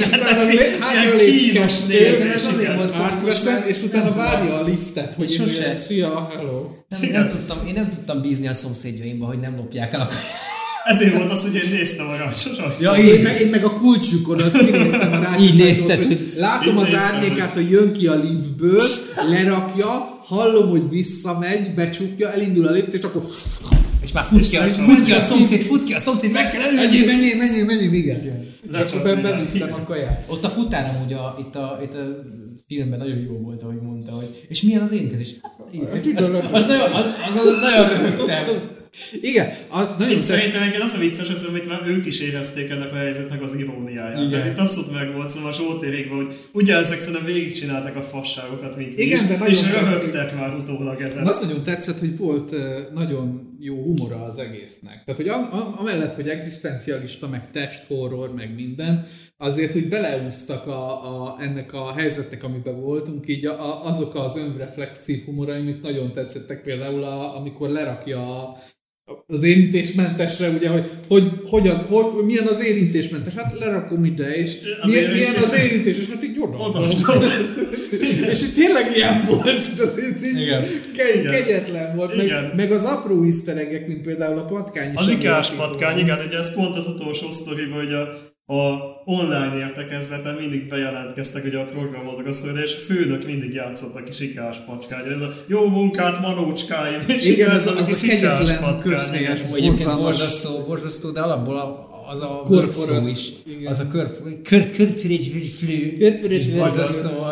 Speaker 1: ilyen kínos nézés.
Speaker 2: Átveszem, és utána várja a liftet, hogy Sose. szia, hello.
Speaker 3: Nem, nem tudtam, én nem tudtam bízni a szomszédjaimba, hogy nem lopják el a
Speaker 1: ezért volt az, hogy én néztem a rácsos
Speaker 2: ja, én, meg, én meg a kulcsukon ott kinéztem a rácsos Így nézted, hogy látom az árnyékát, hogy jön ki a liftből, lerakja, hallom, hogy visszamegy, becsukja, elindul a lift, és akkor
Speaker 3: és már fut ki, a, fut ki a szomszéd, fut ki a szomszéd, meg kell
Speaker 2: előzni. Menjél, menjél, menjél, igen. Be, bevittem a kaját.
Speaker 3: Ott a futár amúgy a, itt, a, itt a filmben nagyon jó volt, ahogy mondta, hogy és milyen az énkezés? Hát, az, az, az, az, az nagyon röhögtem. [LAUGHS]
Speaker 2: Igen, az nagyon
Speaker 1: Itt szerintem engem az a vicces, hogy amit már ők is érezték ennek a helyzetnek az iróniáját. Igen. Tehát itt abszolút meg volt, szóval a Zsoltérékben, hogy ugye ezek szerintem végigcsinálták a fasságokat, mint
Speaker 2: Igen,
Speaker 1: mi,
Speaker 2: de nagyon
Speaker 1: és röhögtek már utólag ezen.
Speaker 2: Az nagyon tetszett, hogy volt nagyon jó humora az egésznek. Tehát, hogy amellett, hogy egzisztencialista, meg testhorror, meg minden, azért, hogy beleúztak a, a, ennek a helyzetnek, amiben voltunk, így a, a, azok az önreflexív humorai, amik nagyon tetszettek, például a, amikor lerakja a, az érintésmentesre, ugye, hogy, hogy hogyan, hogy, milyen az érintésmentes, hát lerakom ide, és az milyen, milyen az érintés, és hát így oda. oda. [LAUGHS] és itt tényleg ilyen volt, Igen. Ke- kegyetlen volt, igen. Meg, meg, az apró iszteregek, mint például a patkány.
Speaker 1: Az ikás patkány, igen, ugye ez pont az utolsó sztoriban, hogy a a online értekezleten mindig bejelentkeztek hogy a programozók, azt mondja, és a főnök mindig játszott a kis ikás patkány. Ez a jó munkát, manócskáim,
Speaker 2: és Igen, ez az, az a kegyetlen közhelyes,
Speaker 3: borzasztó, borzasztó, de alapból a az a workflow is, igen. az a körpörés flő,
Speaker 2: körpörés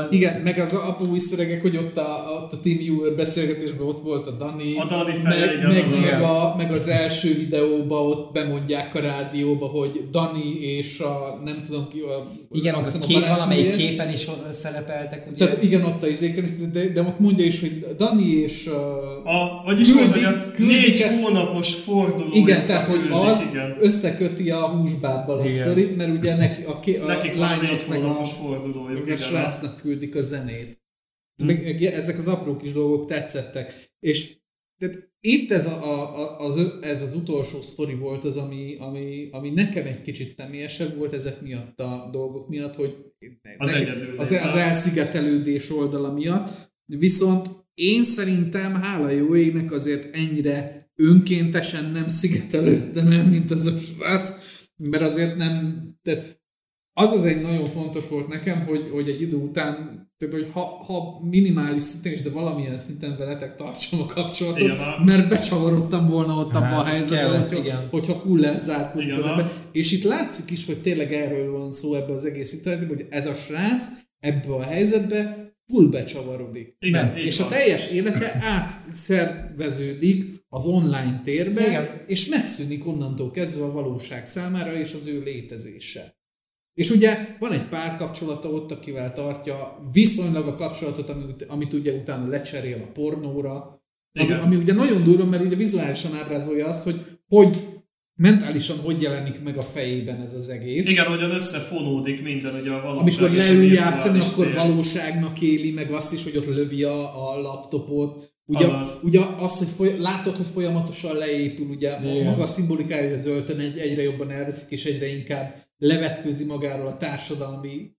Speaker 2: Igen, meg az apró iszteregek, hogy ott a, ott a Team Viewer beszélgetésben ott volt a Dani,
Speaker 1: a Dani
Speaker 2: meg, meg, meg, a, meg, az első videóban ott bemondják a rádióba, hogy Dani és a nem tudom ki, a,
Speaker 3: igen, az a kép, valamelyik képen is szerepeltek, ugye?
Speaker 2: Tehát igen, ott a izéken, de, de ott mondja is, hogy Dani és
Speaker 1: a, vagyis küldi, volt, hogy a négy ezt, hónapos forduló.
Speaker 2: Igen, tehát hogy az igen. összeköti a húsbábbal a sztorit, mert ugye neki, a, a, a lányok meg a, meg a srácnak küldik a zenét. Hm. Meg, ezek az apró kis dolgok tetszettek. És tehát itt ez, a, a, az, ez az utolsó sztori volt az, ami, ami, ami nekem egy kicsit személyesebb volt ezek miatt a dolgok miatt, hogy
Speaker 1: az,
Speaker 2: az, az elszigetelődés oldala miatt. Viszont én szerintem, hála jó égnek azért ennyire önkéntesen nem szigetelődtem el, mint az a srác, mert azért nem, tehát az az egy nagyon fontos volt nekem, hogy, hogy egy idő után, tehát hogy ha, ha minimális szinten is, de valamilyen szinten veletek tartsam a kapcsolatot, igen, mert becsavarodtam volna ott hát, abban a helyzetben, hogyha, igen. hogyha full elzárkózik az ember. És itt látszik is, hogy tényleg erről van szó ebben az egész szituációban, hogy ez a srác ebbe a helyzetbe full becsavarodik.
Speaker 1: Igen,
Speaker 2: és a teljes élete átszerveződik az online térbe, Igen. és megszűnik onnantól kezdve a valóság számára és az ő létezése. És ugye van egy párkapcsolata ott, akivel tartja viszonylag a kapcsolatot, amit, amit ugye utána lecserél a pornóra, ami, ami ugye nagyon durva, mert ugye vizuálisan ábrázolja azt, hogy hogy mentálisan hogy jelenik meg a fejében ez az egész.
Speaker 1: Igen, hogyan összefonódik minden, ugye a valóság.
Speaker 2: Amikor leül játszani, akkor valóságnak éli meg azt is, hogy ott lövi a, a laptopot, Ugye, ugye az, hogy foly, látod, hogy folyamatosan leépül, ugye Igen. maga a szimbolikája, hogy az öltön egy, egyre jobban elveszik, és egyre inkább levetkőzi magáról a társadalmi,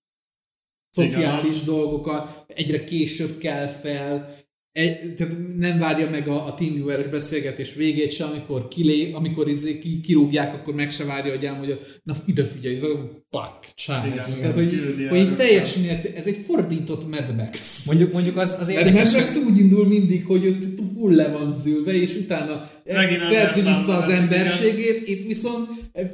Speaker 2: szociális Igen. dolgokat, egyre később kell fel, egy, tehát nem várja meg a, a TeamViewer-es beszélgetés végét se, amikor, kilé, amikor izé, ki, kirúgják, akkor meg se várja, hogy elmondja, na ide figyelj, pak. Tehát, hogy, hogy teljes mérté, ez egy fordított Mad Max.
Speaker 3: Mondjuk, mondjuk az, az érdekes.
Speaker 2: Mad Max úgy indul mindig, hogy ott full le van zülve, és utána szerzi vissza az emberségét, itt viszont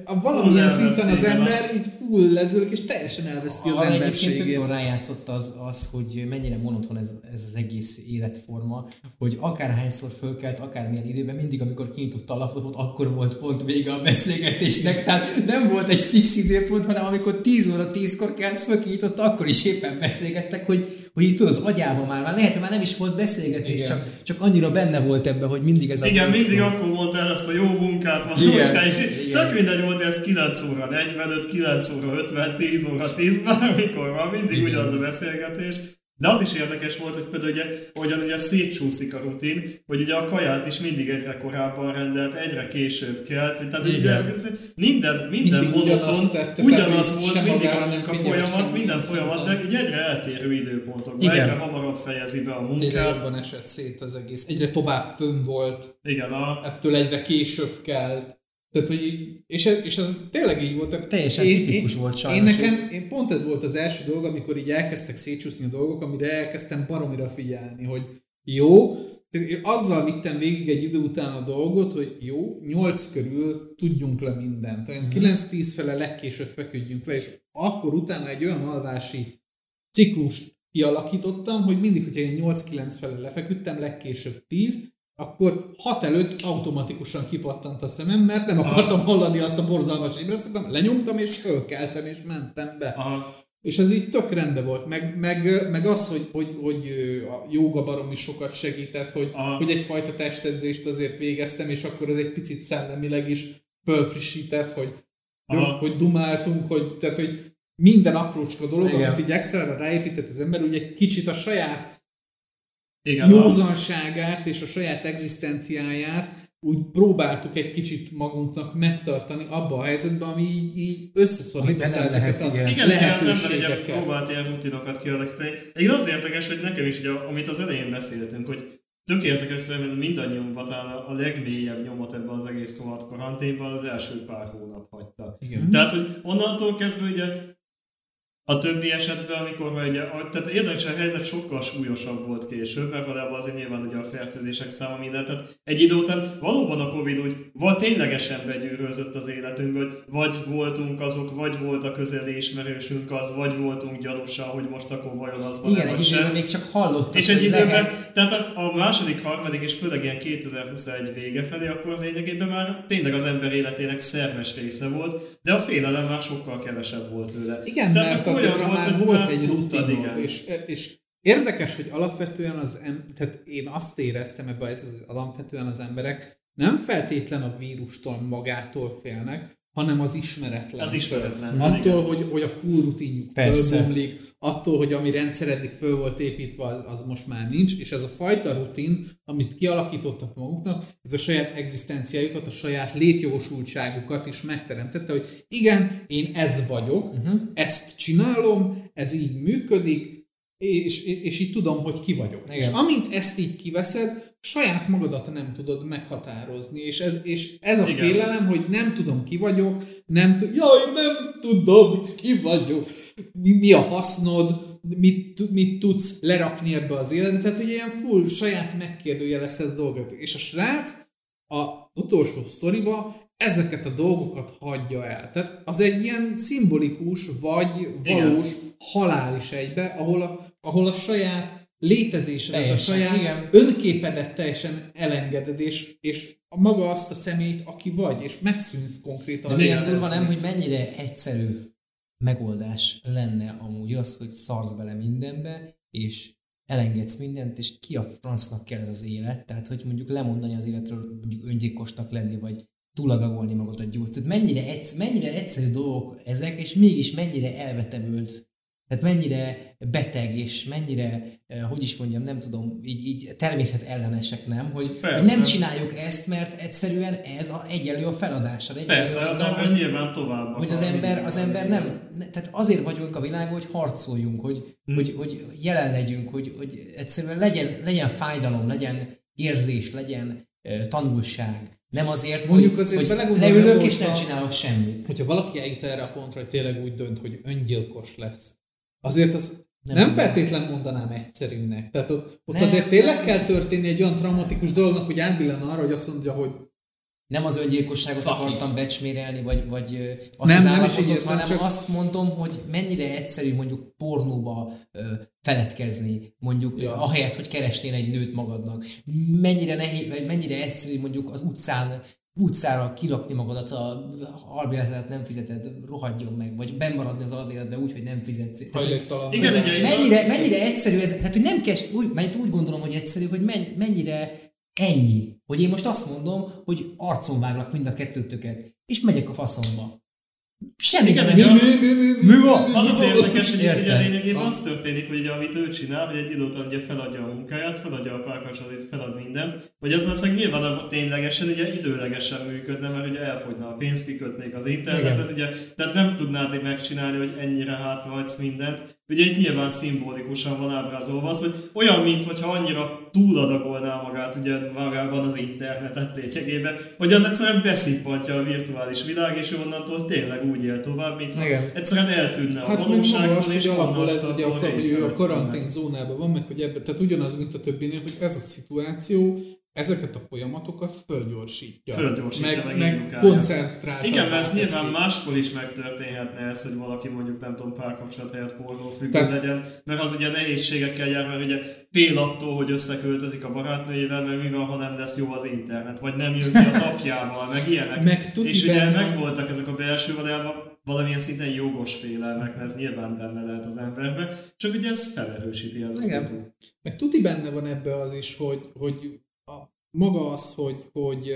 Speaker 2: a valamilyen szinten az ember így full lezőlik, és teljesen elveszti az
Speaker 3: egyébként
Speaker 2: emberségét.
Speaker 3: jól rájátszott az, az, hogy mennyire monoton ez, ez az egész életforma, hogy akárhányszor fölkelt, akármilyen időben, mindig amikor kinyitotta a laptopot, akkor volt pont vége a beszélgetésnek, tehát nem volt egy fix időpont, hanem amikor 10 óra 10-kor kelt, fölkinyitotta, akkor is éppen beszélgettek, hogy hogy itt tudod, az agyában már, már lehet, hogy már nem is volt beszélgetés,
Speaker 2: Igen.
Speaker 3: csak, csak annyira benne volt ebben, hogy mindig ez a...
Speaker 1: Igen, mindig akkor mondta el ezt a jó munkát
Speaker 3: Igen,
Speaker 1: valóság, és
Speaker 3: igen.
Speaker 1: tök mindegy volt, ez 9 óra 45, 9 óra 50, 10 óra 10, bármikor van, mindig ugyanaz a beszélgetés. De az is érdekes volt, hogy például ugye, hogyan ugye szétcsúszik a rutin, hogy ugye a kaját is mindig egyre korábban rendelt, egyre később kelt, tehát ugye
Speaker 3: Igen.
Speaker 1: ez, ez, minden, minden
Speaker 2: Mindig
Speaker 1: monoton,
Speaker 2: tette,
Speaker 1: ugyanaz volt mindig a, a folyamat, minden
Speaker 2: ilyen
Speaker 1: folyamat, de így egyre eltérő időpontokban,
Speaker 3: Igen.
Speaker 1: egyre hamarabb fejezi be a
Speaker 2: Egyre
Speaker 1: munkát.
Speaker 2: jobban esett szét az egész. Egyre tovább fönn volt,
Speaker 1: Igen, a,
Speaker 2: ettől egyre később kelt. Tehát, hogy így, és, ez, és ez tényleg így volt. Tehát
Speaker 3: Teljesen tipikus volt
Speaker 2: Én
Speaker 3: sajnos,
Speaker 2: nekem, én pont ez volt az első dolog, amikor így elkezdtek szétcsúszni a dolgok, amire elkezdtem baromira figyelni, hogy jó, tehát én azzal vittem végig egy idő után a dolgot, hogy jó, 8 körül tudjunk le mindent. Olyan 9-10 fele legkésőbb feküdjünk le, és akkor utána egy olyan alvási ciklust kialakítottam, hogy mindig, hogyha én 8-9 fele lefeküdtem, legkésőbb 10, akkor 6 előtt automatikusan kipattant a szemem, mert nem akartam hallani azt a borzalmas ébresztőt, lenyomtam és fölkeltem és mentem be.
Speaker 1: a,
Speaker 2: És ez így tök rendben volt. Meg, meg, meg az, hogy, hogy, hogy a joga baromi sokat segített, hogy,
Speaker 1: Aha.
Speaker 2: hogy egyfajta testedzést azért végeztem, és akkor ez egy picit szellemileg is fölfrissített, hogy,
Speaker 1: Aha.
Speaker 2: hogy dumáltunk, hogy, tehát, hogy minden aprócska dolog,
Speaker 3: Igen.
Speaker 2: amit így extra ráépített az ember, ugye egy kicsit a saját
Speaker 1: igen, a,
Speaker 2: józanságát és a saját egzisztenciáját úgy próbáltuk egy kicsit magunknak megtartani abba a helyzetben, ami így, így összeszorította ezeket
Speaker 3: lehet,
Speaker 2: a
Speaker 3: igen.
Speaker 1: Igen, igen, az ember
Speaker 2: lehetőségeket.
Speaker 1: próbált ilyen rutinokat kialakítani. Egyébként az érdekes, hogy nekem is, ugye, amit az elején beszéltünk, hogy tök érdekes szerintem mindannyiunkban talán a- a legmélyebb nyomot ebben az egész rohadt karanténban az első pár hónap hagyta.
Speaker 2: Igen.
Speaker 1: Tehát, hogy onnantól kezdve ugye a többi esetben, amikor már ugye, tehát érdekes, a helyzet sokkal súlyosabb volt később, mert valójában azért nyilván ugye a fertőzések száma minden, tehát egy idő után valóban a Covid úgy vagy ténylegesen begyűrözött az életünkbe, hogy vagy voltunk azok, vagy volt a közeli ismerősünk az, vagy voltunk gyanúsan, hogy most akkor vajon az van
Speaker 3: Igen, egy időben még csak hallottak,
Speaker 1: és egy időben,
Speaker 3: lehet.
Speaker 1: tehát a, a második, harmadik és főleg ilyen 2021 vége felé, akkor lényegében már tényleg az ember életének szerves része volt, de a félelem már sokkal kevesebb volt tőle.
Speaker 2: Igen,
Speaker 1: Tehát
Speaker 2: mert addigra már
Speaker 1: hogy
Speaker 2: volt
Speaker 1: már
Speaker 2: egy rutinod, és, és érdekes, hogy alapvetően az em, tehát én azt éreztem ebben, ez az alapvetően az emberek nem feltétlen a vírustól magától félnek, hanem az ismeretlen.
Speaker 1: Az ismeretlen,
Speaker 2: Attól, hogy, hogy a full rutinjuk fölbomlik, attól, hogy ami rendszer eddig föl volt építve, az, most már nincs, és ez a fajta rutin, amit kialakítottak maguknak, ez a saját egzisztenciájukat, a saját létjogosultságukat is megteremtette, hogy igen, én ez vagyok, uh-huh. ezt csinálom, ez így működik, és, és így tudom, hogy ki vagyok.
Speaker 3: Igen.
Speaker 2: És amint ezt így kiveszed, saját magadat nem tudod meghatározni, és ez, és ez a
Speaker 1: Igen.
Speaker 2: félelem, hogy nem tudom ki vagyok, nem tud, jaj, nem tudom, ki vagyok, mi, mi a hasznod, mit, mit tudsz lerakni ebbe az életbe, tehát hogy ilyen full saját megkérdőjelezett dolgot. És a srác a utolsó sztoriba ezeket a dolgokat hagyja el. Tehát az egy ilyen szimbolikus, vagy valós halál is egybe, ahol a, ahol a saját létezésedet,
Speaker 3: Teljesen,
Speaker 2: a saját
Speaker 3: igen.
Speaker 2: önképedet teljesen elengeded, és, és a maga azt a szemét, aki vagy, és megszűnsz konkrétan
Speaker 3: De milyen durva nem, hogy mennyire egyszerű megoldás lenne amúgy az, hogy szarsz bele mindenbe, és elengedsz mindent, és ki a francnak kell ez az élet, tehát hogy mondjuk lemondani az életről, mondjuk öngyilkosnak lenni, vagy túladagolni magadat gyújt. Tehát mennyire, egysz, mennyire egyszerű dolgok ezek, és mégis mennyire elvetemült tehát mennyire beteg, és mennyire, eh, hogy is mondjam, nem tudom, így, így természet ellenesek, nem? Hogy, hogy
Speaker 1: Persze.
Speaker 3: nem csináljuk ezt, mert egyszerűen ez a, egyenlő a feladassal. Egyenlő
Speaker 1: Persze, az
Speaker 3: azzal,
Speaker 1: ember
Speaker 3: hogy-
Speaker 1: nyilván tovább
Speaker 3: hogy az ember, az ember nem, ne, tehát azért vagyunk a világon, hogy harcoljunk, hogy,
Speaker 1: Hm.
Speaker 3: hogy, hogy jelen legyünk, hogy, hogy egyszerűen legyen, legyen fájdalom, legyen érzés, legyen uh, tanulság. Nem azért,
Speaker 2: Mondjuk
Speaker 3: hogy,
Speaker 2: azért
Speaker 3: hogy leülök és nem csinálok semmit.
Speaker 2: Hogyha valaki eljut erre a pontra, hogy tényleg úgy dönt, hogy öngyilkos lesz, azért az
Speaker 3: Nem
Speaker 2: nem, feltétlen mondanám egyszerűnek. Tehát ott, ott
Speaker 3: Nem,
Speaker 2: azért tényleg
Speaker 3: nem.
Speaker 2: kell történni egy olyan traumatikus dolognak, hogy átbillen arra, hogy azt mondja, hogy
Speaker 3: nem az öngyilkosságot
Speaker 1: Fuck
Speaker 3: akartam becsmérelni, vagy, vagy azt
Speaker 2: Nem,
Speaker 3: az
Speaker 2: nem is így értem,
Speaker 3: hanem
Speaker 2: csak-
Speaker 3: azt mondom, hogy mennyire egyszerű mondjuk pornóba ö, feledkezni, mondjuk
Speaker 2: Ja.
Speaker 3: ja. ahelyett, hogy keresnél egy nőt magadnak. Mennyire nehéz, vagy mennyire egyszerű mondjuk az utcán utcára kirakni magadat, a albérletet nem fizeted, rohadjon meg, vagy bemaradni az albérletbe úgy, hogy nem fizetsz. Tehát.
Speaker 1: Igen, ugye,
Speaker 3: mennyire, mennyire egyszerű ez, tehát hogy nem kell, úgy, mert úgy gondolom, hogy egyszerű, hogy men, mennyire ennyi, hogy én most azt mondom, hogy arcon váglak mind a kettőtöket, és megyek a faszomba. Semmi
Speaker 1: Igen,
Speaker 3: nem.
Speaker 2: Mi, mi, mi, mi,
Speaker 3: Mi van?
Speaker 1: Az az érdekes, hogy itt ugye lényegében az történik, hogy ugye, amit ő csinál, hogy egy idő után ugye feladja a munkáját, feladja a párkapcsolatot, felad mindent, hogy az valószínűleg nyilván a- ténylegesen, ugye időlegesen működne, mert ugye elfogyna a pénz, kikötnék az internetet, ugye, tehát nem tudnád megcsinálni, hogy ennyire hátrahagysz mindent. Ugye itt nyilván szimbolikusan van ábrázolva az, hogy olyan, mintha annyira túladagolná magát ugye magában az internetet lényegében, hogy az egyszerűen beszippantja a virtuális világ, és onnantól tényleg úgy él tovább, mint
Speaker 3: Igen.
Speaker 1: egyszerűen eltűnne a
Speaker 2: Hát meg maga
Speaker 1: valóságból,
Speaker 2: az,
Speaker 1: és
Speaker 2: hogy alapból ez ugye, a, a
Speaker 1: lesz
Speaker 2: karantén zónában van, meg hogy ebbe, tehát ugyanaz, mint a többinél, hogy ez a szituáció ezeket a folyamatokat fölgyorsítja.
Speaker 1: Fölgyorsítja, meg
Speaker 2: meg, meg
Speaker 1: Igen, mert ez
Speaker 2: teszi.
Speaker 1: nyilván máskor is megtörténhetne ez, hogy valaki mondjuk nem tudom párkapcsolat helyett pornó függő legyen, mert az ugye nehézségekkel jár, mert ugye fél attól, hogy összeköltözik a barátnőjével, mert mi van, ha nem lesz jó az internet, vagy nem jön ki az apjával, meg ilyenek.
Speaker 2: Meg
Speaker 1: és ugye
Speaker 2: benne-
Speaker 1: megvoltak ezek a belső valójában valamilyen szinten jogos félelmek, mert ez nyilván benne lehet az emberbe, csak ugye ez felerősíti ez a
Speaker 3: Igen.
Speaker 1: szitu.
Speaker 2: Meg tuti benne van ebbe az is, hogy, hogy a, maga az, hogy, hogy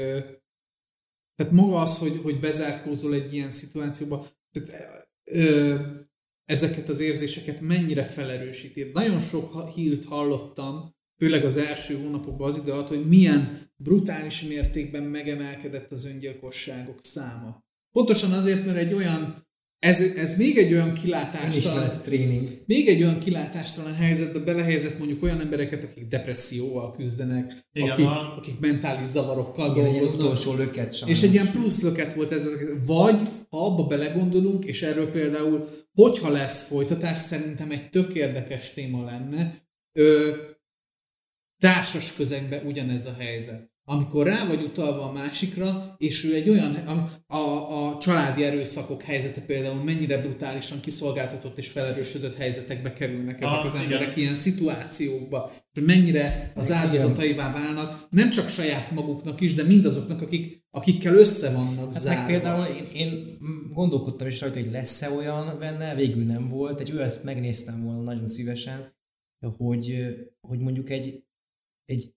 Speaker 2: tehát maga az, hogy, hogy bezárkózol egy ilyen szituációba, tehát, ö, ezeket az érzéseket mennyire felerősíti. Nagyon sok hírt hallottam, főleg az első hónapokban az idő alatt, hogy milyen brutális mértékben megemelkedett az öngyilkosságok száma. Pontosan azért, mert egy olyan, ez, ez még egy olyan kilátástalan,
Speaker 3: tréning.
Speaker 2: még egy olyan kilátástalan helyzetbe belehelyezett mondjuk olyan embereket, akik depresszióval küzdenek,
Speaker 1: Igen,
Speaker 2: akik, akik mentális zavarokkal
Speaker 3: Igen, egy
Speaker 2: dolgoznak.
Speaker 3: utolsó löket sajnos.
Speaker 2: És egy ilyen plusz löket volt ez. Vagy, ha abba belegondolunk, és erről például, hogyha lesz folytatás, szerintem egy tök érdekes téma lenne, ö, társas közegben ugyanez a helyzet. Amikor rá vagy utalva a másikra, és ő egy olyan, a, a, a családi erőszakok helyzete például mennyire brutálisan kiszolgáltatott és felerősödött helyzetekbe kerülnek ezek
Speaker 1: Ah,
Speaker 2: az
Speaker 1: igen.
Speaker 2: emberek ilyen szituációkba, és mennyire az áldozataivá válnak, nem csak saját maguknak is, de mindazoknak, akik, akikkel össze vannak
Speaker 3: Hát
Speaker 2: zárva.
Speaker 3: meg például én, én gondolkodtam is rajta, hogy lesz-e olyan benne, végül nem volt. Egy olyat megnéztem volna nagyon szívesen, hogy, hogy mondjuk egy, egy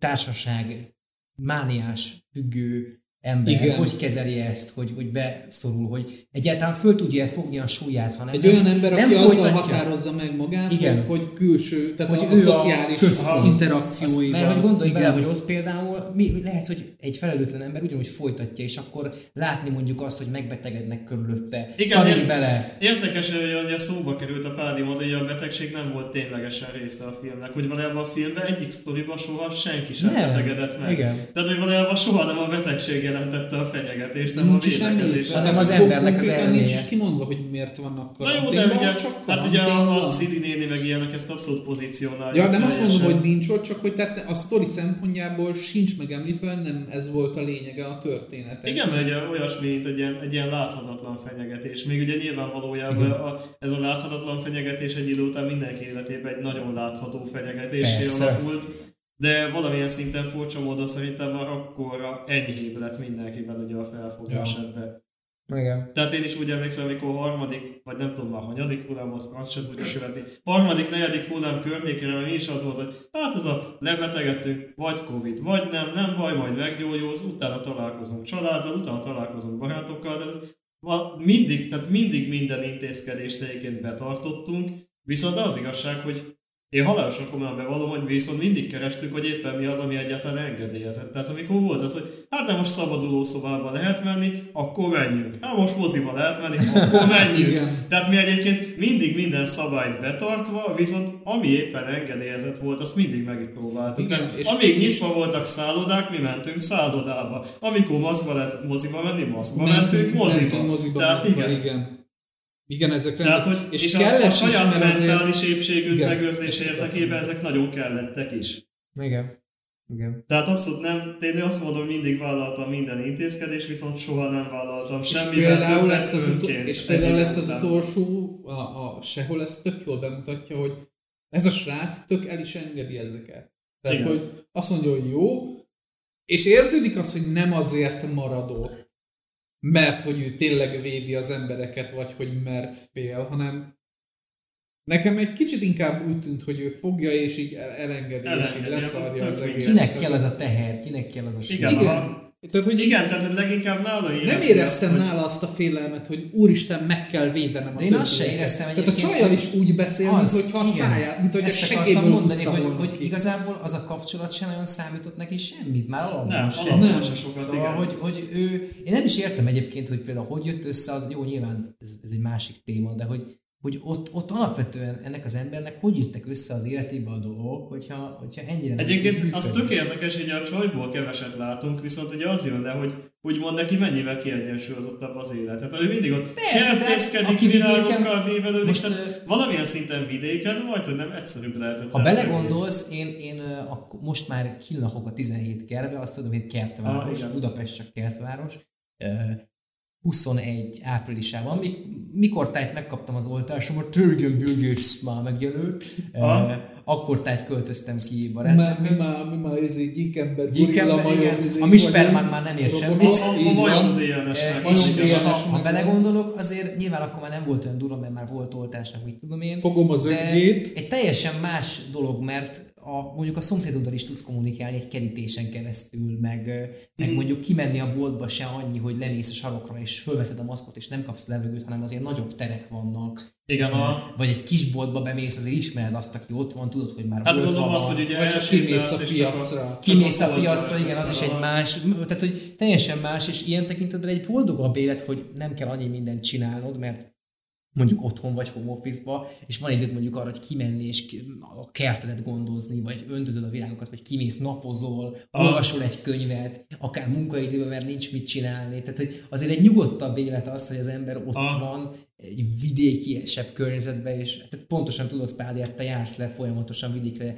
Speaker 3: társaság mániás, függő ember
Speaker 2: Igen.
Speaker 3: Hogy kezeli ezt, hogy, hogy beszorul, hogy egyáltalán föl tudja fogni a súlyát, hanem
Speaker 2: Egy
Speaker 3: nem,
Speaker 2: olyan ember, aki
Speaker 3: nem
Speaker 2: azzal
Speaker 3: folytatja.
Speaker 2: határozza meg magát,
Speaker 3: Igen.
Speaker 2: hogy, hogy külső, tehát
Speaker 3: Hogy
Speaker 2: a, a
Speaker 3: ő a
Speaker 2: szociális
Speaker 3: központ.
Speaker 2: interakcióival.
Speaker 3: Mert hogy gondolj bele, hogy ott például mi, lehet, hogy egy felelőtlen ember ugyanúgy folytatja, és akkor látni mondjuk azt, hogy megbetegednek körülötte,
Speaker 1: Igen, ér-
Speaker 3: bele.
Speaker 1: Érdekes, hogy ugye szóba került a Pádi hogy a betegség nem volt ténylegesen része a filmnek, hogy valójában a filmben egyik sztoriban soha senki sem
Speaker 3: Nem.
Speaker 1: betegedett meg.
Speaker 3: Igen.
Speaker 1: Tehát, hogy valójában soha nem a betegség jelentette a fenyegetést, nem a
Speaker 2: nincs is
Speaker 1: védekezés.
Speaker 2: említve,
Speaker 3: hanem
Speaker 2: tehát
Speaker 3: az embernek az
Speaker 2: konkrétan nincs
Speaker 3: elméje.
Speaker 2: is kimondva, hogy miért vannak
Speaker 1: Na jó, de
Speaker 2: karanténban,
Speaker 1: ugye,
Speaker 2: csak
Speaker 1: hát ugye a, a. Cili néni meg ilyenek ezt abszolút pozícionálják.
Speaker 2: Ja, nem azt mondom, hogy nincs ott, csak hogy tehát a sztori szempontjából sincs megemlítve, nem ez volt a lényege a történetek.
Speaker 1: Igen, mert ugye olyasmi, mint egy ilyen, egy ilyen láthatatlan fenyegetés. Még ugye nyilván valójában a, ez a láthatatlan fenyegetés egy idő után mindenki életében egy nagyon látható fenyegetésé alakult. De valamilyen szinten furcsa módon szerintem már akkorra enyhébb lett mindenkiben ugye a felfogás
Speaker 2: Ja.
Speaker 1: ebbe.
Speaker 3: Igen.
Speaker 1: Tehát én is úgy emlékszem, amikor harmadik, vagy nem tudom már, hanyadik hullám volt, azt sem tudja követni. Harmadik, negyedik hullám környékére mi is az volt, hogy hát ez a lebetegedtünk, vagy Covid, vagy nem, nem baj, majd meggyógyulsz, utána találkozunk családdal, utána találkozunk barátokkal, de mindig, tehát mindig minden intézkedést egyébként betartottunk, viszont az igazság, hogy én halálosan komolyan bevallom, hogy viszont mindig kerestük, hogy éppen mi az, ami egyáltalán engedélyezett. Tehát amikor volt az, hogy hát de most szabaduló szobába lehet menni, akkor menjünk. Hát most moziba lehet menni, akkor [LAUGHS] menjünk.
Speaker 2: Igen.
Speaker 1: Tehát mi egyébként mindig minden szabályt betartva, viszont ami éppen engedélyezett volt, azt mindig megpróbáltuk.
Speaker 2: Igen,
Speaker 1: Tehát
Speaker 2: és-
Speaker 1: amíg nyitva voltak szállodák, mi mentünk szállodába. Amikor mozba lehetett moziba menni, mozba mentünk, moziba.
Speaker 2: mentünk moziba,
Speaker 1: Tehát
Speaker 2: moziba
Speaker 1: igen.
Speaker 2: igen. Igen, ezek
Speaker 1: Tehát, hogy
Speaker 2: és,
Speaker 1: és, a,
Speaker 2: kellett
Speaker 1: a
Speaker 2: is,
Speaker 1: saját
Speaker 2: azért...
Speaker 1: mentális épségünk
Speaker 2: Igen,
Speaker 1: megőrzése
Speaker 2: ezt
Speaker 1: érdekében ezek nagyon kellettek is.
Speaker 3: Igen. Igen.
Speaker 1: Tehát abszolút nem, én azt mondom, mindig vállaltam minden intézkedés, viszont soha nem vállaltam
Speaker 2: És
Speaker 1: semmivel
Speaker 2: például, ezt az, utol, és például ezt az utolsó, a, a sehol ezt tök jól bemutatja, hogy ez a srác tök el is engedi ezeket. Tehát,
Speaker 1: Igen.
Speaker 2: hogy azt mondja, hogy jó, és érződik az, hogy nem azért maradott, mert hogy ő tényleg védi az embereket, vagy hogy mert fél, hanem nekem egy kicsit inkább úgy tűnt, hogy ő fogja, és így el- elengedi, és így
Speaker 1: Elengedi,
Speaker 2: leszarja
Speaker 1: az
Speaker 2: egészet.
Speaker 3: Kinek kell ez a teher, kinek kell az a súly?
Speaker 1: Igen,
Speaker 2: Igen. Tehát, hogy
Speaker 1: Igen, tehát leginkább nála
Speaker 2: nem
Speaker 1: éreztem azt, hogy-
Speaker 2: nála azt a félelmet, hogy úristen, meg kell védenem a
Speaker 3: De én azt se éreztem
Speaker 2: Tehát a csajjal is úgy beszél,
Speaker 3: Az,
Speaker 2: mint hogyha a
Speaker 3: igen.
Speaker 2: száját, mint hogy a segéből
Speaker 3: mondani, hogy, hogy igazából az a kapcsolat sem nagyon számított neki semmit, már alapban
Speaker 1: Nem,
Speaker 3: sem.
Speaker 1: alapban
Speaker 2: Nem.
Speaker 1: se sokat,
Speaker 3: Szóval,
Speaker 1: igen.
Speaker 3: hogy, hogy ő, én nem is értem egyébként, hogy például hogy jött össze, az jó, nyilván ez, ez egy másik téma, de hogy, hogy ott, ott alapvetően ennek az embernek hogy jöttek össze az életébe a dolgok, hogyha, hogyha ennyire
Speaker 1: Egyébként az tök érdekes, hogy a csajból keveset látunk, viszont ugye az jön le, hogy úgymond neki mennyivel kiegyensúlyozottabb az élet. Tehát ő mindig ott sertészkedik, virágokkal vévelődik,
Speaker 3: most,
Speaker 1: tehát valamilyen szinten vidéken, majd hogy nem egyszerűbb lehetett.
Speaker 3: Ha belegondolsz, én, én akkor most már kilakok a 17 kertbe, azt tudom, hogy kertváros,
Speaker 1: Ah, igen.
Speaker 3: Budapest csak kertváros. Ö, 21 áprilisában, mik, mikor tájt megkaptam az oltásomat, Törgön Bülgőcs már megjelölt,
Speaker 1: Ah.
Speaker 3: akkor tájt költöztem ki
Speaker 2: Már, mi már, mi már ez egy gyíkember,
Speaker 3: Gyíkember,
Speaker 2: gorilla, majom, izé
Speaker 3: A mi
Speaker 2: vagyunk.
Speaker 3: spermán már nem ér semmit.
Speaker 1: A,
Speaker 2: így
Speaker 1: majom
Speaker 3: és, ha, belegondolok, azért nyilván akkor már nem volt olyan durva, mert már volt oltás, meg mit tudom én.
Speaker 2: Fogom az 5G-t.
Speaker 3: egy teljesen más dolog, mert a, mondjuk a szomszédoddal is tudsz kommunikálni egy kerítésen keresztül, meg, ö, meg mondjuk kimenni a boltba se annyi, hogy lemész a sarokra és fölveszed a maszkot és nem kapsz levegőt, hanem azért nagyobb terek vannak.
Speaker 1: Igen, a,
Speaker 3: Vagy egy kis boltba bemész, azért ismered azt, aki ott van, tudod, hogy már
Speaker 1: hát
Speaker 3: volt
Speaker 1: gondolom az, hogy ugye
Speaker 2: Vagy kimész a piacra.
Speaker 3: Kimész a piacra, igen, az is egy más, tehát hogy teljesen más, és ilyen tekintetben egy boldogabb élet, hogy nem kell annyi mindent csinálnod, mert mondjuk otthon vagy home office-ba, és van időt mondjuk arra, hogy kimenni és a kertedet gondozni, vagy öntözöd a virágokat, vagy kimész, napozol, olvasol egy könyvet, akár munkaidőben, mert nincs mit csinálni. Tehát hogy azért egy nyugodtabb élet az, hogy az ember ott
Speaker 1: Ah.
Speaker 3: van, egy vidékiesebb környezetben, és tehát pontosan tudod, Pál, te jársz le folyamatosan vidékre,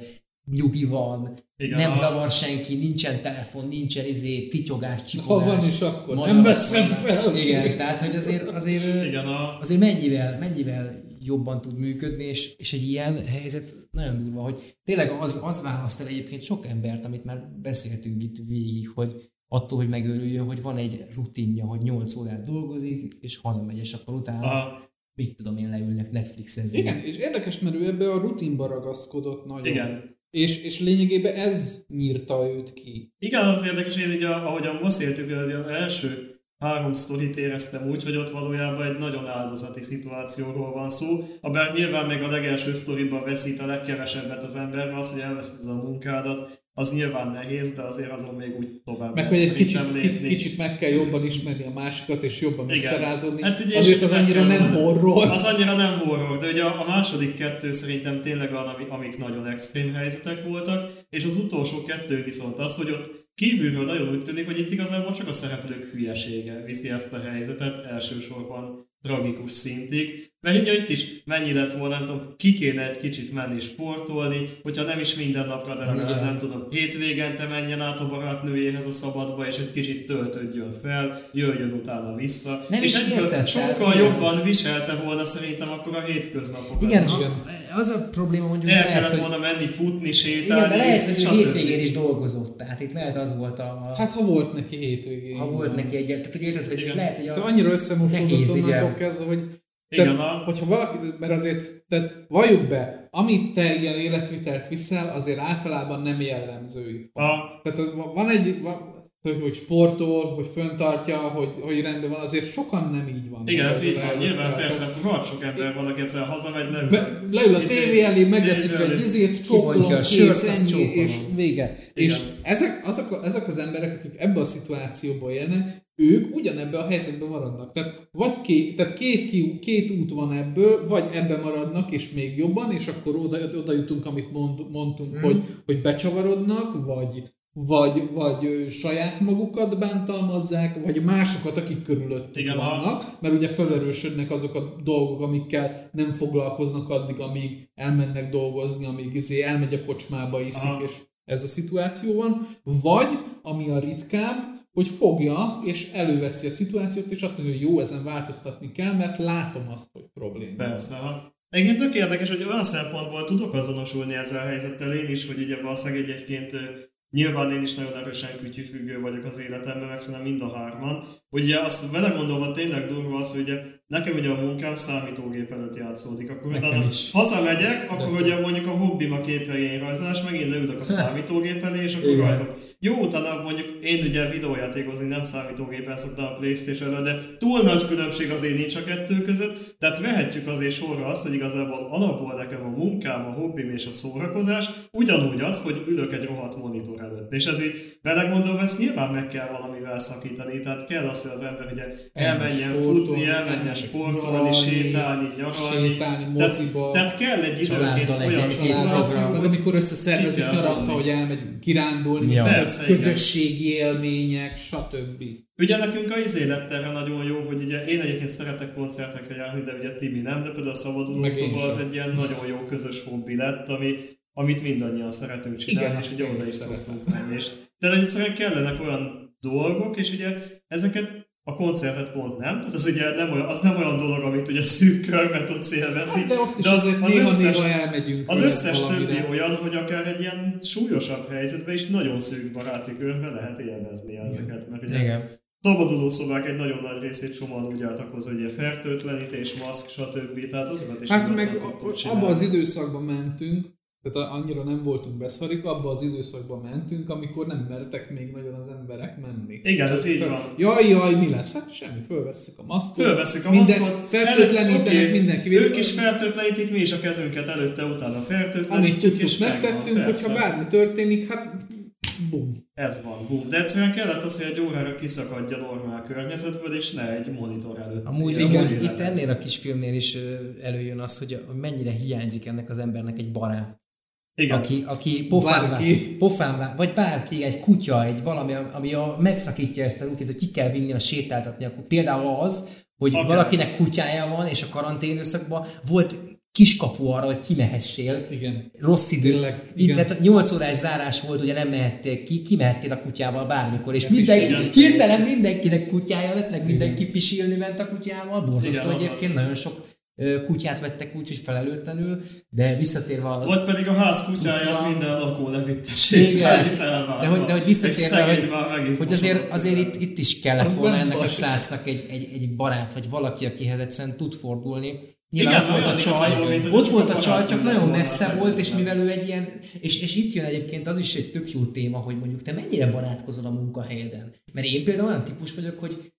Speaker 3: nyugi van,
Speaker 1: Igen,
Speaker 3: nem
Speaker 1: a-
Speaker 3: zavar senki, nincsen telefon, nincsen izé, pityogás,
Speaker 2: Ha
Speaker 3: csipogás.
Speaker 2: van is, akkor nem veszem fel.
Speaker 3: Igen, tehát hogy azért, azért,
Speaker 1: Igen, a,
Speaker 3: azért mennyivel, mennyivel jobban tud működni, és, és egy ilyen helyzet nagyon durva, hogy tényleg az, az választ el egyébként sok embert, amit már beszéltünk itt végig, hogy attól, hogy megőrüljön, hogy van egy rutinja, hogy 8 órát dolgozik, és hazamegy, és akkor utána,
Speaker 1: a,
Speaker 3: mit tudom én, leülnek Netflixezni.
Speaker 2: Igen, és érdekes, mert ő ebbe a rutinba ragaszkodott nagyon.
Speaker 1: igen.
Speaker 2: És, és lényegében ez nyírta őt ki.
Speaker 1: Igen, az érdekes, én ugye, ahogyan beszéltük, az első három sztorit éreztem úgy, hogy ott valójában egy nagyon áldozati szituációról van szó. Habár nyilván még a legelső sztoriban veszít a legkevesebbet az ember, mert az, hogy elveszíted a munkádat, az nyilván nehéz, de azért azon még úgy tovább
Speaker 2: Meg hogy egy kicsit,
Speaker 1: lépni.
Speaker 2: kicsit meg kell jobban ismerni a másikat, és jobban
Speaker 1: Igen.
Speaker 2: összerázódni.
Speaker 1: Hát ugye
Speaker 2: Azért az annyira
Speaker 1: meg kell
Speaker 2: nem horror.
Speaker 1: Az annyira nem horror, de ugye a, a második kettő szerintem tényleg olyan, ami- amik nagyon extrém helyzetek voltak, és az utolsó kettő viszont az, hogy ott kívülről nagyon úgy tűnik, hogy itt igazából csak a szereplők hülyesége viszi ezt a helyzetet elsősorban tragikus szintig. Mert ugye itt is mennyi lett volna, nem tudom, ki kéne egy kicsit menni sportolni, hogyha nem is minden napra, de legalább
Speaker 3: Igen.
Speaker 1: nem tudom, hétvégente menjen át a barátnőjéhez a szabadba, és egy kicsit töltődjön fel, jöjjön utána vissza.
Speaker 3: Nem
Speaker 1: és
Speaker 3: is érted,
Speaker 1: sokkal
Speaker 3: tehát igen.
Speaker 1: jobban viselte volna szerintem akkor a hétköznapokat.
Speaker 3: Igen, a, az a probléma mondjuk
Speaker 1: El
Speaker 3: lehet,
Speaker 1: kellett
Speaker 3: hogy,
Speaker 1: volna menni, futni, sétálni.
Speaker 3: igen, de lehet, hogy hétvégén is dolgozott, tehát itt lehet az volt a,
Speaker 2: Hát ha volt neki hétvégén.
Speaker 3: ha volt neki egy, tehát hogy érted, hogy
Speaker 1: Igen.
Speaker 3: lehet, hogy a,
Speaker 2: De annyira összemosódott
Speaker 3: igen.
Speaker 2: onnantól kezdve, hogy
Speaker 1: Igen,
Speaker 2: tehát,
Speaker 1: a-
Speaker 2: hogyha valaki, mert azért, tehát valljuk be, amit te ilyen életvitelt viszel, azért általában nem jellemző itt.
Speaker 1: A,
Speaker 2: Tehát van egy, van, hogy, hogy sportol, hogy föntartja, hogy, hogy rendben van, azért sokan nem így van.
Speaker 1: igen, ez így van. Nyilván
Speaker 2: Tehát
Speaker 1: persze, rohadt sok ember van, aki egyszer hazamegy, leül.
Speaker 2: Be, leül a
Speaker 1: Izé,
Speaker 2: tévé elé, megeszik
Speaker 1: tévé
Speaker 2: egy
Speaker 1: elé.
Speaker 2: izét, csókolom, kész, ennyi, és vége.
Speaker 1: Igen.
Speaker 2: És ezek, azok, ezek az emberek, akik ebbe a szituációban élnek, ők ugyanebbe a helyzetben maradnak. Tehát, vagy két, tehát két, ki, két út van ebből, vagy ebbe maradnak, és még jobban, és akkor oda, oda jutunk, amit mond, mondtunk,
Speaker 3: Mhm.
Speaker 2: hogy, hogy becsavarodnak, vagy, vagy, vagy saját magukat bántalmazzák, vagy másokat, akik körülöttük
Speaker 1: Igen,
Speaker 2: vannak, mert ugye felerősödnek azok a dolgok, amikkel nem foglalkoznak addig, amíg elmennek dolgozni, amíg izé elmegy a kocsmába iszik,
Speaker 1: Aha.
Speaker 2: és ez a szituáció van, vagy, ami a ritkább, hogy fogja és előveszi a szituációt, és azt mondja, hogy jó, ezen változtatni kell, mert látom azt, hogy probléma.
Speaker 1: Persze. Egyébként tök érdekes, hogy olyan szempontból tudok azonosulni ezzel a helyzettel én is, hogy ugye valószínűleg egy egyébként Nyilván én is nagyon erősen kütyűfüggő vagyok az életemben, meg szerintem mind a hárman. Ugye azt vele gondolva tényleg durva az, hogy ugye nekem ugye a munkám számítógép előtt játszódik. Akkor utána hazamegyek, akkor De. ugye mondjuk a hobbim a képregényrajzolás, meg én leülök a [LAUGHS] számítógép elé, és akkor rajzolok. Jó, utána mondjuk én ugye videójátékozni nem számítógépen szoktam a Playstation de túl nagy különbség azért nincs a kettő között, tehát vehetjük azért sorra azt, hogy igazából alapból nekem a munkám, a hobbim és a szórakozás ugyanúgy az, hogy ülök egy rohadt monitor előtt. És ezért belegmondom, ezt nyilván meg kell valamivel szakítani, tehát kell az, hogy az ember ugye elmenjen futni, elmenjen sportolni, sétálni, nyaralni.
Speaker 2: Sétálni, moziba.
Speaker 1: Tehát, tehát kell egy időnként olyan
Speaker 2: amikor összeszervezik nyaranta, hogy elmegy kirándulni, ja. Persze, közösségi igen. élmények, stb.
Speaker 1: Ugye nekünk a izé lett erre nagyon jó, hogy ugye én egyébként szeretek koncertekre járni, de ugye Timi nem, de például a szabaduló szoba az egy ilyen nagyon jó közös hobbi lett, ami, amit mindannyian szeretünk csinálni, Igen, és ugye oda is szoktunk menni. És, tehát egyszerűen kellenek olyan dolgok, és ugye ezeket a koncertet pont nem, tehát az ugye nem olyan, az nem olyan dolog, amit ugye szűk körbe tudsz élvezni. Hát
Speaker 2: de ott is de az, az néha, összes, néha elmegyünk.
Speaker 1: Az összes valamire. többi olyan, hogy akár egy ilyen súlyosabb helyzetben is nagyon szűk baráti körbe lehet élvezni ezeket. Mert ugye
Speaker 3: Igen.
Speaker 1: Szabaduló szobák egy nagyon nagy részét sokan úgy álltak hozzá, hogy fertőtlenítés, maszk, stb. Tehát azokat is
Speaker 2: Hát meg abban az időszakban mentünk, tehát annyira nem voltunk beszarik, abba az időszakban mentünk, amikor nem mertek még nagyon az emberek menni.
Speaker 1: Igen, ez így van.
Speaker 2: Jaj, jaj, mi lesz? Hát semmi, fölveszik a maszkot.
Speaker 1: Fölveszik a minden, maszkot.
Speaker 2: Fertőtlenítenek okay. mindenki.
Speaker 1: Ők is fertőtlenítik, mi is a kezünket előtte, utána fertőtlenítik.
Speaker 2: Amit tudtuk, megtettünk, hogyha bármi történik, hát bum.
Speaker 1: Ez van, bum. De egyszerűen kellett az, hogy egy órára kiszakadja normál környezetből, és ne egy monitor előtt.
Speaker 3: Amúgy igen, itt ennél a kis filmnél is előjön az, hogy mennyire hiányzik ennek az embernek egy barát. Igen. Aki, aki pofán, pofán, vagy bárki, egy kutya, egy valami, ami a, megszakítja ezt a útit, hogy ki kell vinni a sétáltatni. Akkor például az, hogy okay. valakinek kutyája van, és a karanténőszakban volt kiskapu arra, hogy kimehessél.
Speaker 2: Igen.
Speaker 3: Rossz idő. Tényleg, igen. Tehát 8 órás zárás volt, ugye nem mehettél ki, kimehettél a kutyával bármikor, és mindenki, hirtelen mindenkinek kutyája lett, meg mindenki pisilni ment a kutyával. Borzasztó egyébként, nagyon sok kutyát vettek úgy, hogy felelőtlenül, de visszatérve a...
Speaker 1: Ott pedig a ház kutyáját minden lakó levitte sétálni
Speaker 3: De hogy, de hogy visszatérve, hogy, hogy azért, azért itt, itt is kellett az volna ennek a srácnak egy, egy, egy barát, vagy valaki, akihez egyszerűen tud fordulni. Nyilván Igen, ott volt a csaj, mint, ott volt a csaj, csak nagyon messze volt, és mivel ő egy ilyen, és, és itt jön egyébként az is egy tök jó téma, hogy mondjuk te mennyire barátkozol a munkahelyeden. Mert én például olyan típus vagyok, hogy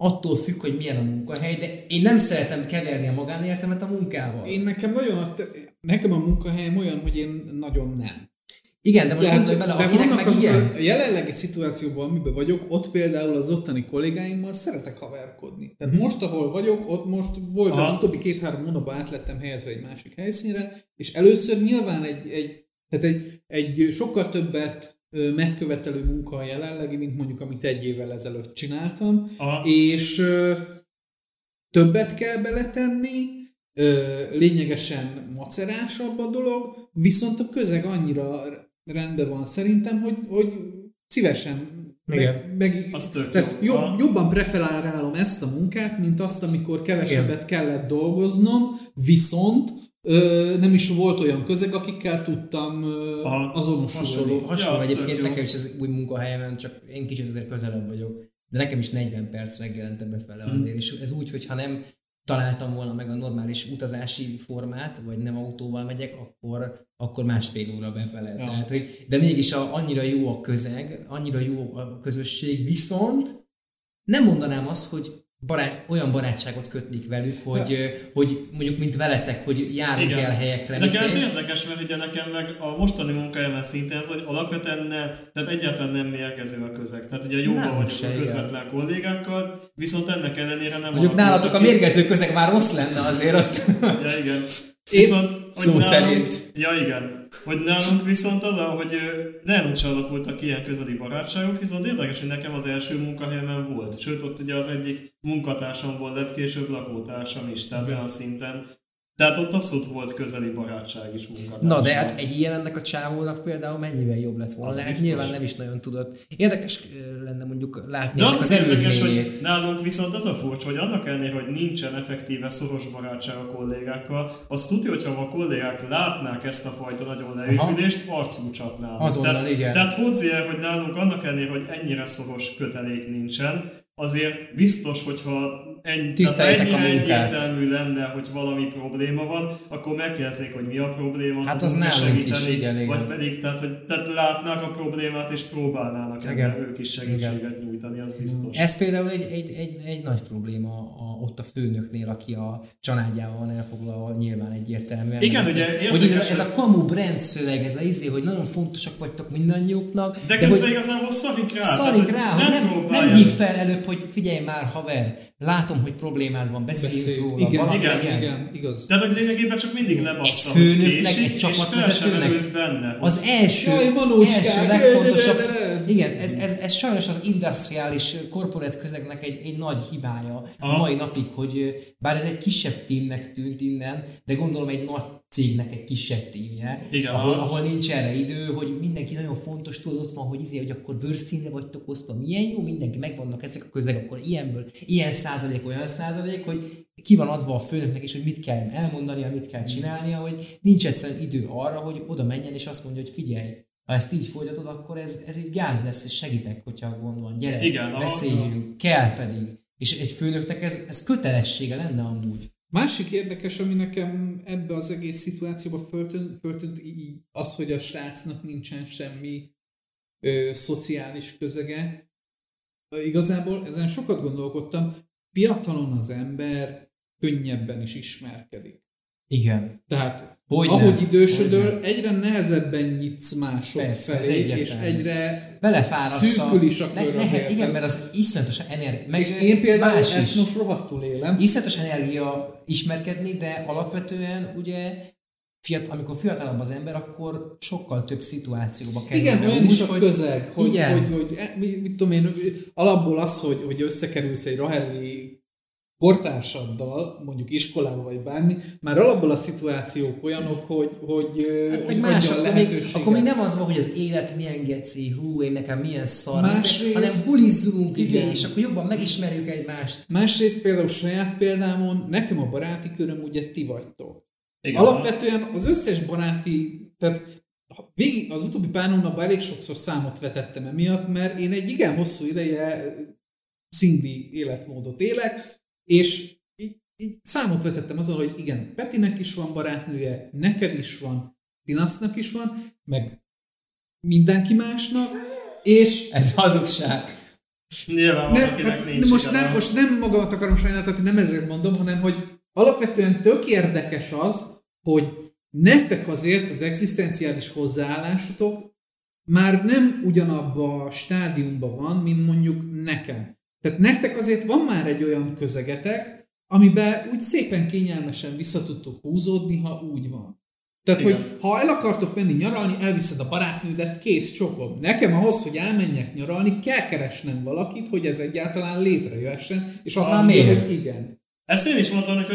Speaker 3: attól függ, hogy milyen a munkahely, de én nem szeretem keverni a magánéletemet a munkával.
Speaker 2: Én nekem nagyon, a, nekem a munkahelyem olyan, hogy én nagyon nem.
Speaker 3: Igen, de most gondolj bele, de akinek meg azok ilyen.
Speaker 2: A jelenlegi szituációban, amiben vagyok, ott például az ottani kollégáimmal szeretek haverkodni. Tehát hmm. most, ahol vagyok, ott most volt az utóbbi két-három hónapban átlettem helyezve egy másik helyszínre, és először nyilván egy, egy tehát egy, egy sokkal többet megkövetelő munka a jelenlegi, mint mondjuk amit egy évvel ezelőtt csináltam, Aha. és ö, többet kell beletenni, ö, lényegesen macerásabb a dolog, viszont a közeg annyira rendben van szerintem, hogy, hogy szívesen
Speaker 1: meg, meg, az tehát
Speaker 2: jó. jobb, jobban preferálom ezt a munkát, mint azt, amikor kevesebbet Igen. kellett dolgoznom, viszont Ö, nem is volt olyan közeg, akikkel tudtam ö, Aha, azonosulni.
Speaker 3: Hasonló, hasonló ja, egyébként nekem is ez új munkahelyem, csak én kicsit azért közelebb vagyok. De nekem is 40 perc reggelente befele hmm. azért, és ez úgy, hogyha nem találtam volna meg a normális utazási formát, vagy nem autóval megyek, akkor, akkor másfél óra befele. Ja. Tehát, hogy, de mégis a, annyira jó a közeg, annyira jó a közösség, viszont nem mondanám azt, hogy barát, olyan barátságot kötnik velük, hogy, ja. hogy mondjuk mint veletek, hogy járunk Igen. el helyekre.
Speaker 1: Nekem ez érdekes, mert ugye nekem meg a mostani munkájában szintén az, hogy alapvetően ne, tehát egyáltalán nem mérgező a közeg. Tehát ugye jóban vagyunk a közvetlen igen. kollégákkal, viszont ennek ellenére nem
Speaker 3: Mondjuk nálatok a mérgező közeg már rossz lenne azért ott.
Speaker 1: ja, igen.
Speaker 3: Viszont, Szó nálunk, szerint.
Speaker 1: Ja, igen. Hogy nálunk viszont az, hogy nálunk sem alakultak ilyen közeli barátságok, viszont érdekes, hogy nekem az első munkahelyemen volt. Sőt, ott ugye az egyik munkatársamból lett később lakótársam is, tehát olyan szinten Tehát ott abszolút volt közeli barátság is munkatársa.
Speaker 3: Na de hát egy ilyen ennek a csávónak például mennyivel jobb lett volna.
Speaker 1: Az
Speaker 3: Hát nyilván nem is nagyon tudott. Érdekes lenne mondjuk látni
Speaker 1: De az az
Speaker 3: az
Speaker 1: érdekes, hogy nálunk viszont az a furcsa, hogy annak ellenére, hogy nincsen effektíve szoros barátság a kollégákkal, azt tudja, hogyha a kollégák látnák ezt a fajta nagyon leépülést, arcul csapnának.
Speaker 3: Azonnal,
Speaker 1: tehát,
Speaker 3: igen.
Speaker 1: Tehát Hodzier, hogy nálunk annak ellenére, hogy ennyire szoros kötelék nincsen, azért biztos, hogyha ennyi,
Speaker 3: Tiszteljétek a munkát.
Speaker 1: egyértelmű lenne, hogy valami probléma van, akkor megkérdeznék, hogy mi a probléma,
Speaker 3: Hát az
Speaker 1: tudunk-e
Speaker 3: nálunk is,
Speaker 1: segíteni,
Speaker 3: igen, igen.
Speaker 1: vagy pedig tehát, hogy tehát látnák a problémát, és próbálnának
Speaker 3: Igen.
Speaker 1: ebben ők is segítséget nyújtani, az biztos.
Speaker 3: Ez például egy, egy, egy, egy nagy probléma a, ott a főnöknél, aki a családjával van elfoglalva, nyilván egyértelműen.
Speaker 1: Igen, ugye
Speaker 3: ez- Hogy ez, ez a kamu brand szöveg, ez a izé, hogy nagyon fontosak vagytok mindannyiuknak,
Speaker 1: De,
Speaker 3: de
Speaker 1: közben
Speaker 3: hogy
Speaker 1: igazából szarik rá.
Speaker 3: szarik rá,
Speaker 1: hogy
Speaker 3: nem, nem,
Speaker 1: próbálja.
Speaker 3: hívta el előbb, hogy figyelj már haver, látom, hogy problémád van, beszéljünk
Speaker 2: Beszéljünk.
Speaker 3: róla,
Speaker 2: Igen,
Speaker 3: valami
Speaker 1: igen,
Speaker 3: legyen.
Speaker 2: igen, igaz.
Speaker 1: Tehát, hogy lényegében csak mindig lebassza,
Speaker 3: Egy
Speaker 1: hogy
Speaker 3: főnöknek,
Speaker 1: késik,
Speaker 3: egy csapatvezetőnek
Speaker 1: benne.
Speaker 3: Az első,
Speaker 2: Jaj, manócskák,
Speaker 3: első
Speaker 2: de-
Speaker 3: legfontosabb,
Speaker 2: de- de- de-
Speaker 3: igen, ez, ez, ez sajnos az industriális korporát közegnek egy, egy nagy hibája a mai napig, hogy bár ez egy kisebb tímnek tűnt innen, de gondolom egy nagy cégnek egy kisebb tímje,
Speaker 1: Igen,
Speaker 3: ahol, ahol nincs erre idő, hogy mindenki nagyon fontos, tudod, ott van, hogy izé, hogy akkor bőrszínre vagytok osztva, milyen jó, mindenki megvannak ezek a közeg, akkor ilyenből, ilyen százalék, olyan százalék, hogy ki van adva a főnöknek is, hogy mit kell elmondania, mit kell csinálnia, hogy nincs egyszerűen idő arra, hogy oda menjen és azt mondja, hogy figyelj, ha ezt így folytatod, akkor ez, ez így gáz lesz, és segítek, hogyha gond van. Gyere,
Speaker 1: Igen,
Speaker 3: beszéljünk, kell pedig. És egy főnöknek ez, ez kötelessége lenne amúgy.
Speaker 2: Másik érdekes, ami nekem ebbe az egész szituációba föltűnt, föltűnt így az, hogy a srácnak nincsen semmi ö, szociális közege. Igazából ezen sokat gondolkodtam, fiatalon az ember könnyebben is ismerkedik.
Speaker 3: Igen.
Speaker 2: Tehát
Speaker 3: Hogyne,
Speaker 2: ahogy idősödöl,
Speaker 3: hogyne.
Speaker 2: egyre nehezebben nyitsz mások
Speaker 3: Persze,
Speaker 2: felé, és egyre
Speaker 3: Belefáradsz
Speaker 2: Szűkül is a kör
Speaker 3: ne, ne. Igen, mert az iszonyatos energia. Meg
Speaker 2: és én például
Speaker 3: más
Speaker 2: ezt
Speaker 3: is.
Speaker 2: most rohadtul élem.
Speaker 3: Iszonyatos energia ismerkedni, de alapvetően ugye fiat, amikor fiatalabb az ember, akkor sokkal több szituációba kerül.
Speaker 2: Igen, olyan is a közeg, hogy,
Speaker 3: igen.
Speaker 2: hogy, hogy, e, mit, mit tudom én, alapból az, hogy, hogy összekerülsz egy rahelli kortársaddal, mondjuk iskolába vagy bármi, már alapból a szituációk olyanok, hogy, hogy,
Speaker 3: Hát
Speaker 2: hogy
Speaker 3: meg más,
Speaker 2: adja a
Speaker 3: akkor még,
Speaker 2: lehetőséget.
Speaker 3: akkor még nem az van, hogy az élet milyen geci, hú, én nekem milyen szar,
Speaker 2: Másrészt-
Speaker 3: hanem bulizzunk, izé, és akkor jobban megismerjük egymást.
Speaker 2: Másrészt például saját példámon, nekem a baráti köröm ugye ti vagytok.
Speaker 1: Igen.
Speaker 2: Alapvetően az összes baráti, tehát végig az utóbbi pár hónapban elég sokszor számot vetettem emiatt, mert én egy igen hosszú ideje szingli életmódot élek, és így, így számot vetettem azon, hogy igen, Petinek is van barátnője, neked is van, Tinasznak is van, meg mindenki másnak, és
Speaker 3: Ez hazugság.
Speaker 1: Nyilván
Speaker 2: nem,
Speaker 1: akinek
Speaker 2: hát
Speaker 1: nincs
Speaker 2: most, nem, most nem magamat akarom sajnáltatni, nem ezért mondom, hanem hogy alapvetően tök érdekes az, hogy nektek azért az egzisztenciális hozzáállásotok már nem ugyanabba a stádiumban van, mint mondjuk nekem. Tehát nektek azért van már egy olyan közegetek, amiben úgy szépen kényelmesen vissza tudtok húzódni, ha úgy van. Tehát,
Speaker 1: Igen.
Speaker 2: hogy ha el akartok menni nyaralni, elviszed a barátnődet, kész, csokom. Nekem ahhoz, hogy elmenjek nyaralni, kell keresnem valakit, hogy ez egyáltalán létrejöhessen, és azt mondja, hogy igen.
Speaker 1: Ezt én is mondtam, hogy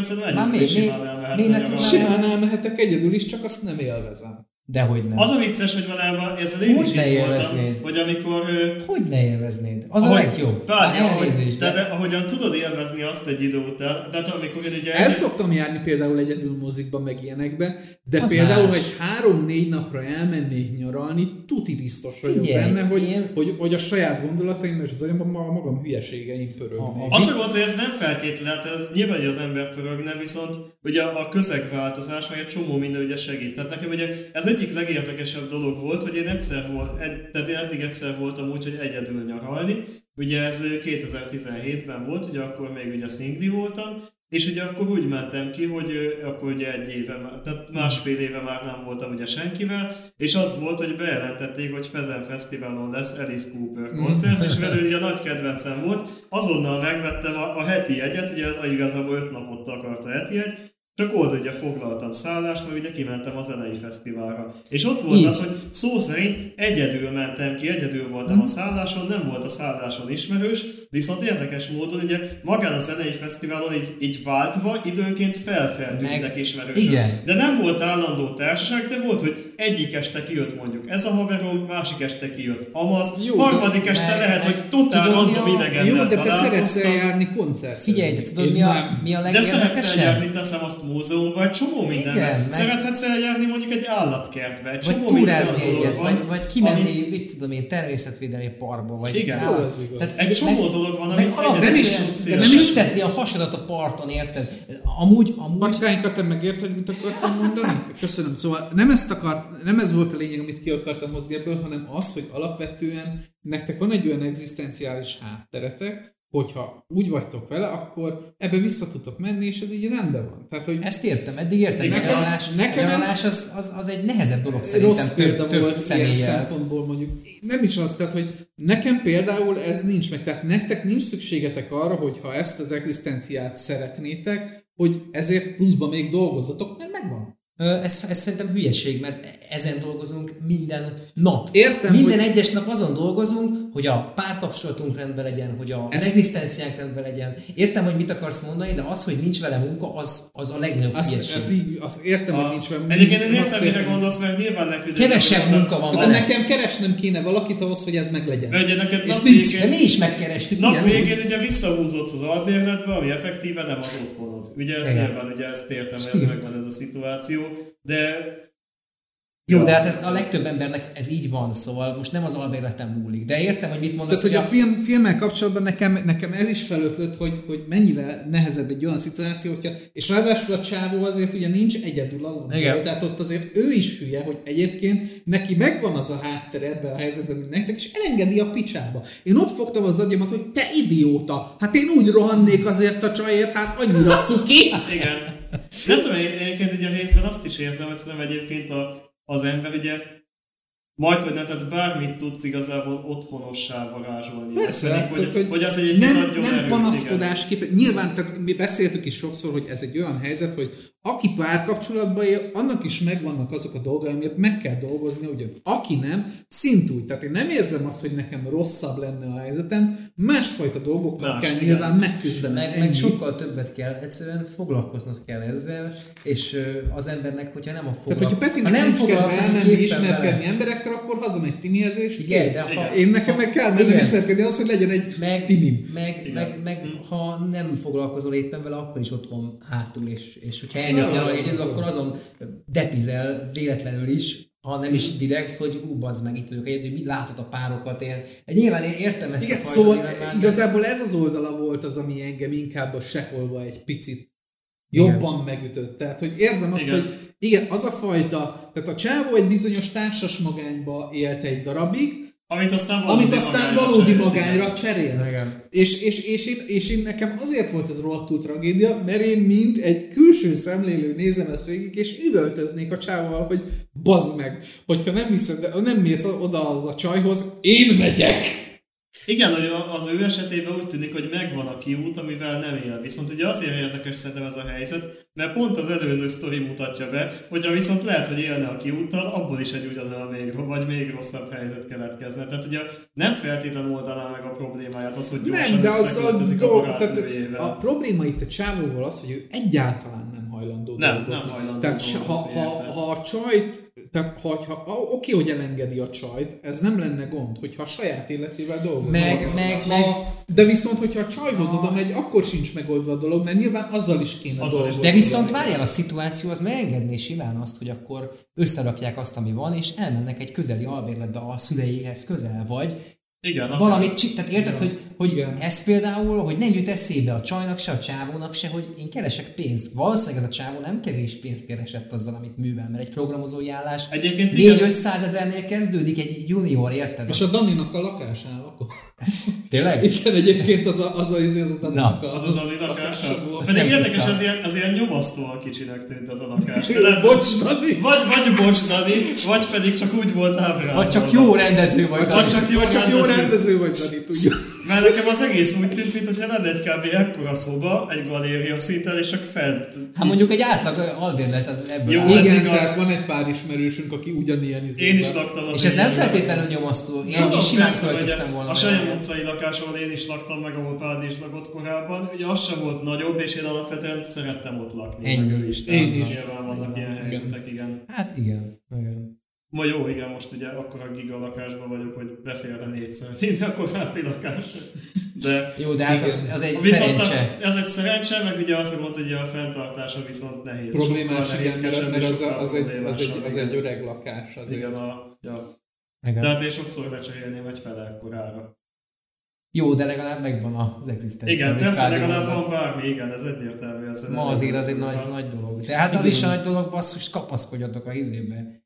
Speaker 1: is
Speaker 3: mi-
Speaker 1: simán
Speaker 3: tudnánk-
Speaker 2: Simán elmehetek egyedül is, csak azt nem élvezem.
Speaker 3: Dehogy nem.
Speaker 1: Az a vicces, hogy valójában ez én
Speaker 3: Hogy
Speaker 1: is
Speaker 3: ne
Speaker 1: voltam,
Speaker 3: élveznéd?
Speaker 1: hogy amikor
Speaker 3: Hogy ne élveznéd? Az a
Speaker 1: ahogy-
Speaker 3: legjobb.
Speaker 1: Várj,
Speaker 3: Már
Speaker 1: ahogy,
Speaker 3: elnézést,
Speaker 1: de,
Speaker 3: de,
Speaker 1: de, ahogyan tudod élvezni azt egy idő után, tehát amikor én ugye
Speaker 2: El szoktam járni például egyedül mozikba, meg ilyenekbe, de
Speaker 3: Az
Speaker 2: például,
Speaker 3: más.
Speaker 2: hogy három-négy napra elmennék nyaralni, tuti biztos vagyok
Speaker 3: Figyelj,
Speaker 2: benne, hogy,
Speaker 3: én-
Speaker 2: hogy, hogy a saját gondolataim és az agyamban ma- magam hülyeségeim pörögnék.
Speaker 3: A-
Speaker 1: Az a gond, hogy ez nem feltétlenül, hát ez nyilván, hogy az ember pörögne, viszont ugye a közegváltozás, meg egy csomó minden ugye segít. Tehát nekem ugye ez egyik legérdekesebb dolog volt, hogy én egyszer volt, egy, tehát én eddig egyszer voltam úgy, hogy egyedül nyaralni. Ugye ez ö, 2017-ben volt, ugye akkor még ugye szingli voltam, és ugye akkor úgy mentem ki, hogy akkor ugye egy éve, tehát másfél éve már nem voltam ugye senkivel, és az volt, hogy bejelentették, hogy Fezen Fesztiválon lesz Alice Cooper koncert, és velő [LAUGHS] ugye nagy kedvencem volt, azonnal megvettem a, a heti jegyet, ugye az igazából öt napot akarta a heti jegy, csak oda ugye foglaltam szállást, mert ugye kimentem a zenei fesztiválra. És ott volt
Speaker 3: Így.
Speaker 1: az, hogy szó szerint egyedül mentem ki, egyedül voltam a szálláson, nem volt a szálláson ismerős, viszont érdekes módon ugye magán a zenei fesztiválon így, így váltva időnként felfeltűntek ismerősök.
Speaker 3: igen.
Speaker 1: De nem volt állandó társaság, de volt, hogy egyik este kijött mondjuk ez a haverom, másik este kijött Amaz,
Speaker 2: Jó,
Speaker 1: harmadik
Speaker 3: de-
Speaker 1: este
Speaker 3: meg-
Speaker 1: lehet, hogy totál random idegen
Speaker 2: Jó, de te szeretsz eljárni koncertre.
Speaker 3: Figyelj, de tudod mi a, mi a
Speaker 1: De szeretsz eljárni, teszem azt múzeumban, egy csomó mindenben.
Speaker 3: Igen, meg-
Speaker 1: Szerethetsz eljárni mondjuk egy állatkertbe, egy
Speaker 3: Vagy
Speaker 1: csomó
Speaker 3: túrázni
Speaker 1: minden
Speaker 3: egyet,
Speaker 1: van,
Speaker 3: vagy, vagy kimenni,
Speaker 1: amit-
Speaker 3: mit tudom én, természetvédelmi parkba, vagy
Speaker 1: Igen.
Speaker 2: Jó, igaz.
Speaker 3: Tehát
Speaker 1: Egy csomó dolog van, amit
Speaker 2: nem is- de
Speaker 3: nem is sütetni a hasadat a parton, érted? Amúgy, amúgy
Speaker 2: Macskánkat, te megérted, mit akartam mondani? Köszönöm. Szóval nem, ezt akart, nem ez volt a lényeg, amit ki akartam hozni ebből, hanem az, hogy alapvetően nektek van egy olyan egzisztenciális hátteretek, hogyha úgy vagytok vele, akkor ebbe vissza tudtok menni, és ez így rendben van. Tehát, hogy
Speaker 3: ezt értem, eddig értem,
Speaker 1: Nekem-
Speaker 3: nyaralás,
Speaker 2: nekem
Speaker 3: nyaralás
Speaker 2: ez-
Speaker 3: az, az, az, egy nehezebb dolog
Speaker 2: rossz
Speaker 3: szerintem több,
Speaker 2: példa
Speaker 3: több
Speaker 2: volt ilyen
Speaker 3: személlyel.
Speaker 2: szempontból mondjuk. Nem is az, tehát, hogy nekem például ez nincs meg. Tehát nektek nincs szükségetek arra, hogy ha ezt az egzisztenciát szeretnétek, hogy ezért pluszban még dolgozzatok, mert megvan.
Speaker 3: Ez, ez szerintem hülyeség, mert ezen dolgozunk minden nap.
Speaker 2: Értem,
Speaker 3: Minden
Speaker 2: hogy-
Speaker 3: egyes nap azon dolgozunk, hogy a párkapcsolatunk rendben legyen, hogy a, az egzisztenciánk rendben legyen. Értem, hogy mit akarsz mondani, de az, hogy nincs vele munka, az, az a legnagyobb
Speaker 2: Azt,
Speaker 3: hülyeség.
Speaker 2: ez így, azt értem, hogy nincs velem.
Speaker 1: Egyébként én értem, mire gondolsz, mert nyilván nekünk...
Speaker 3: Kevesebb munka van vele.
Speaker 2: nekem keresnem kéne valakit ahhoz, hogy ez meglegyen.
Speaker 1: Mert ugye neked
Speaker 2: És nincs.
Speaker 3: De
Speaker 1: végén,
Speaker 3: mi is megkerestük.
Speaker 1: nap végén ugye visszahúzódsz az albérletbe, ami effektíve nem az otthonod. Ugye ez nyilván, ugye ezt értem, hogy ez megvan ez a szituáció, de
Speaker 3: Jó, de hát ez a legtöbb embernek ez így van, szóval most nem az albérletem múlik. De értem, hogy mit mondasz,
Speaker 2: Tehát, hogy a
Speaker 3: hogy
Speaker 2: film, filmmel kapcsolatban nekem, nekem ez is felötlött, hogy, hogy mennyivel nehezebb egy olyan szituáció, hogyha, és ráadásul a csávó azért ugye nincs egyedül
Speaker 3: Igen.
Speaker 2: tehát ott azért ő is hülye, hogy egyébként neki megvan az a háttere ebben a helyzetben, mint nektek, és elengedi a picsába. Én ott fogtam az agyamat, hogy te idióta, hát én úgy rohannék azért a csajért, hát annyira cuki.
Speaker 1: Igen. Nem tudom, én egyébként ugye részben azt is érzem, hogy szerintem egyébként a, az ember ugye majd, hogy nem, tehát bármit tudsz igazából otthonossá varázsolni.
Speaker 2: Persze,
Speaker 1: Szerintem, hogy,
Speaker 2: tehát, hogy,
Speaker 1: hogy az egy
Speaker 2: nem,
Speaker 1: nagyon
Speaker 2: nem
Speaker 1: erős,
Speaker 2: panaszkodásképpen. Nyilván, tehát mi beszéltük is sokszor, hogy ez egy olyan helyzet, hogy aki párkapcsolatban él, annak is megvannak azok a dolgai, amit meg kell dolgozni, ugyan aki nem, szintúgy. Tehát én nem érzem azt, hogy nekem rosszabb lenne a helyzetem, másfajta dolgokkal
Speaker 1: Más,
Speaker 2: kell
Speaker 1: igen.
Speaker 2: nyilván megküzdenem.
Speaker 3: meg,
Speaker 2: ennyi.
Speaker 3: meg sokkal többet kell, egyszerűen foglalkoznod kell ezzel, és az embernek, hogyha nem a
Speaker 2: Tehát,
Speaker 3: foglalkozik,
Speaker 2: hogyha Petinek nem kell elmenni, ismerkedni emberekkel, akkor hazamegy Timihez, és kész.
Speaker 3: de ha,
Speaker 2: Én nekem meg kell mennem
Speaker 3: Igen.
Speaker 2: ismerkedni az, hogy legyen egy
Speaker 3: meg,
Speaker 2: Timim.
Speaker 3: meg,
Speaker 1: Igen.
Speaker 3: meg, meg ha nem foglalkozol éppen vele, akkor is ott van hátul, és, és hogyha eljössz nyaralni egyedül, akkor azon depizel véletlenül is, ha nem is direkt, hogy ú, bazd meg, itt vagyok egyedül, mi látod a párokat ér. Nyilván én értem ezt
Speaker 2: Igen,
Speaker 3: a fajta
Speaker 2: szóval igazából ez az oldala volt az, ami engem inkább a seholva egy picit jobban megütött. Tehát, hogy érzem azt,
Speaker 1: Igen.
Speaker 2: hogy igen, az a fajta, tehát a csávó egy bizonyos társas magányba élt egy darabig,
Speaker 1: Amit aztán valódi,
Speaker 2: amit aztán
Speaker 1: magányra
Speaker 2: valódi
Speaker 1: cserélt.
Speaker 2: magányra cserél.
Speaker 3: Igen.
Speaker 2: És, és, és, én, és én nekem azért volt ez rohadtul tragédia, mert én mint egy külső szemlélő nézem ezt végig, és üvöltöznék a csávval, hogy bazd meg, hogyha nem hiszed, nem mész oda az a csajhoz, én megyek.
Speaker 1: Igen, hogy az ő esetében úgy tűnik, hogy megvan a kiút, amivel nem él. Viszont ugye azért érdekes szerintem ez a helyzet, mert pont az előző sztori mutatja be, hogyha viszont lehet, hogy élne a kiúttal, abból is egy ugyanolyan még, vagy még rosszabb helyzet keletkezne. Tehát ugye nem feltétlenül oldaná meg a problémáját az, hogy gyorsan
Speaker 2: Nem, de az a
Speaker 1: összeköltözik a,
Speaker 2: dolog, tehát a probléma itt a csávóval az, hogy ő egyáltalán nem hajlandó
Speaker 1: Nem,
Speaker 2: dolgozni.
Speaker 1: nem hajlandó
Speaker 2: tehát ha,
Speaker 1: dolgozni,
Speaker 2: ha,
Speaker 1: érted.
Speaker 2: ha a csajt, tehát ha, ha oké, hogy elengedi a csajt, ez nem lenne gond, hogyha a saját életével dolgozik.
Speaker 3: Meg- meg-
Speaker 2: ha,
Speaker 3: meg-
Speaker 2: De viszont, hogyha a csajhoz oda megy, akkor sincs megoldva a dolog, mert nyilván azzal is kéne
Speaker 1: Azzal
Speaker 2: dolgozni.
Speaker 3: De viszont várjál, a szituáció az megengedné simán azt, hogy akkor összerakják azt, ami van, és elmennek egy közeli albérletbe a szüleihez közel, vagy
Speaker 1: Igen,
Speaker 3: valamit csi- tehát érted, hogy, hogy
Speaker 2: Igen.
Speaker 3: ez például, hogy nem jut eszébe a csajnak, se a csávónak, se, hogy én keresek pénzt. Valószínűleg ez a csávó nem kevés pénzt keresett azzal, amit művel, mert egy programozói állás
Speaker 1: Egyébként igen.
Speaker 3: 4-500 ezernél kezdődik egy junior, érted?
Speaker 2: És a Daninak a lakásán
Speaker 3: Tényleg?
Speaker 2: Igen, egyébként az a, az a, az a, az a
Speaker 1: Az a Dani lakása. Pedig érdekes, az ilyen, az ilyen nyomasztóan kicsinek tűnt az a lakás.
Speaker 2: Bocs, Dani!
Speaker 1: Vagy, vagy bocs, Dani, vagy pedig csak úgy volt ábrázolva.
Speaker 3: Vagy csak jó rendező vagy.
Speaker 1: Vagy csak jó
Speaker 2: Vagy csak jó
Speaker 1: rendező.
Speaker 2: rendező vagy, Dani, tudjuk.
Speaker 1: Mert nekem az egész úgy tűnt, mintha lenne egy kb. ekkora szoba, egy galéria szinten, és csak fel...
Speaker 3: Hát mondjuk egy átlag albérlet az ebből
Speaker 1: Jó,
Speaker 3: áll.
Speaker 1: ez
Speaker 2: Igen,
Speaker 1: igaz.
Speaker 2: tehát van egy pár ismerősünk, aki ugyanilyen izében.
Speaker 1: Én is laktam az
Speaker 3: És ez nem feltétlenül nyomasztó. Én, én
Speaker 1: Tudom,
Speaker 3: simán
Speaker 1: persze,
Speaker 3: költöztem volna.
Speaker 1: A. Sajom utcai lakás, ahol én is laktam, meg ahol Pádi is lakott korábban, ugye az sem volt nagyobb, és én alapvetően szerettem ott lakni.
Speaker 3: Ennyi.
Speaker 1: meg ő is.
Speaker 2: Én is.
Speaker 1: Nyilván vannak ilyen helyzetek, igen.
Speaker 3: Hát igen. igen.
Speaker 1: Ma jó, igen, most ugye akkor a giga lakásban vagyok, hogy beférne négyszer [LAUGHS] innen a korábbi lakás. De
Speaker 3: Jó, de hát az, az egy
Speaker 1: viszont
Speaker 3: szerencse.
Speaker 1: a, ez egy szerencse, meg ugye azt mondod, hogy a fenntartása viszont nehéz.
Speaker 2: Problémás,
Speaker 1: Sokkal
Speaker 2: igen, mert, mert az,
Speaker 1: sokkal
Speaker 2: az, egy, az, egy, az egy öreg lakás azért.
Speaker 1: Igen, a, ja.
Speaker 3: Igen.
Speaker 1: Tehát én sokszor lecserélném egy fele korára.
Speaker 3: Jó, de legalább megvan az egzisztencia.
Speaker 1: Igen, persze, legalább van bármi, igen, ez egyértelmű. Ez
Speaker 3: Ma azért az egy nagy, nagy dolog. De hát az is a nagy dolog, basszus, kapaszkodjatok a izébe.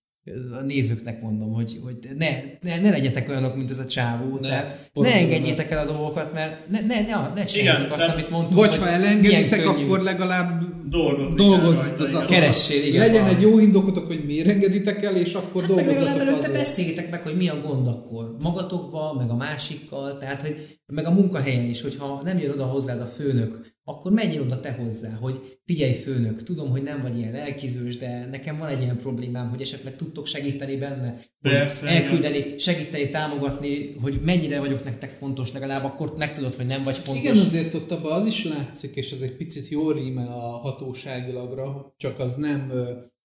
Speaker 3: A nézőknek mondom, hogy, hogy ne, ne, ne legyetek olyanok, mint ez a csávó.
Speaker 2: Ne,
Speaker 3: tehát ne engedjétek el a dolgokat, mert ne, ne, ne, ne csináljátok azt, amit mondtunk.
Speaker 2: Vagy
Speaker 3: hogy
Speaker 2: ha elengeditek, akkor legalább
Speaker 1: Dolgozni
Speaker 2: dolgozz
Speaker 1: kell rajta,
Speaker 2: az
Speaker 1: igen.
Speaker 2: a-
Speaker 3: Keressél, igen.
Speaker 2: Legyen
Speaker 3: van.
Speaker 2: egy jó indokotok, hogy miért engeditek el, és akkor
Speaker 3: Hát meg
Speaker 2: dolgozzatok
Speaker 3: előtte
Speaker 2: azon.
Speaker 3: beszéljétek meg, hogy mi a gond akkor. Magatokban, meg a másikkal, tehát hogy meg a munkahelyen is, hogyha nem jön oda hozzád a főnök, akkor menjél oda te hozzá, hogy figyelj főnök, tudom, hogy nem vagy ilyen lelkizős, de nekem van egy ilyen problémám, hogy esetleg tudtok segíteni benne, hogy
Speaker 1: Persze,
Speaker 3: elküldeni, segíteni, támogatni, hogy mennyire vagyok nektek fontos, legalább akkor megtudod, hogy nem vagy fontos.
Speaker 2: Igen, azért ott abban az is látszik, és ez egy picit jól rímel a hatóságilagra, csak az nem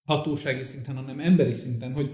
Speaker 2: hatósági szinten, hanem emberi szinten, hogy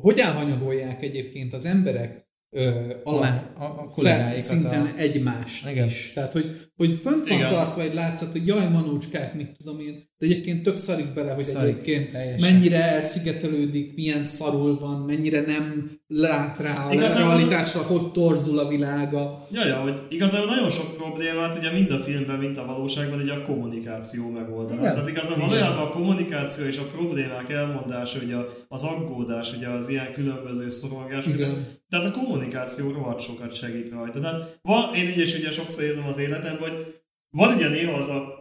Speaker 2: hogy elhanyagolják egyébként az emberek ö, alap,
Speaker 3: a, a
Speaker 2: fel, szinten
Speaker 3: a...
Speaker 2: egymást
Speaker 3: Igen.
Speaker 2: is. Tehát, hogy, hogy fönt van
Speaker 1: Igen.
Speaker 2: tartva egy látszat, hogy jaj, manócskák, mit tudom én, de egyébként tök szarik bele, hogy
Speaker 3: Szarik,
Speaker 2: egyébként
Speaker 3: teljesen.
Speaker 2: mennyire elszigetelődik, milyen szarul van, mennyire nem lát rá a
Speaker 1: Igazából-
Speaker 2: realitásra, hogy torzul a világa.
Speaker 1: Ja, ja, hogy igazából nagyon sok problémát, ugye mind a filmben, mint a valóságban, ugye a kommunikáció megoldaná.
Speaker 3: Igen.
Speaker 1: Tehát igazából
Speaker 2: Igen.
Speaker 1: valójában a kommunikáció és a problémák elmondása, ugye az aggódás, ugye az ilyen különböző szorongás, ugye,
Speaker 2: Igen.
Speaker 1: tehát a kommunikáció rohadt sokat segít rajta. Tehát van, én ugye is ugye sokszor érzem az életemben, hogy van ugye néha az a,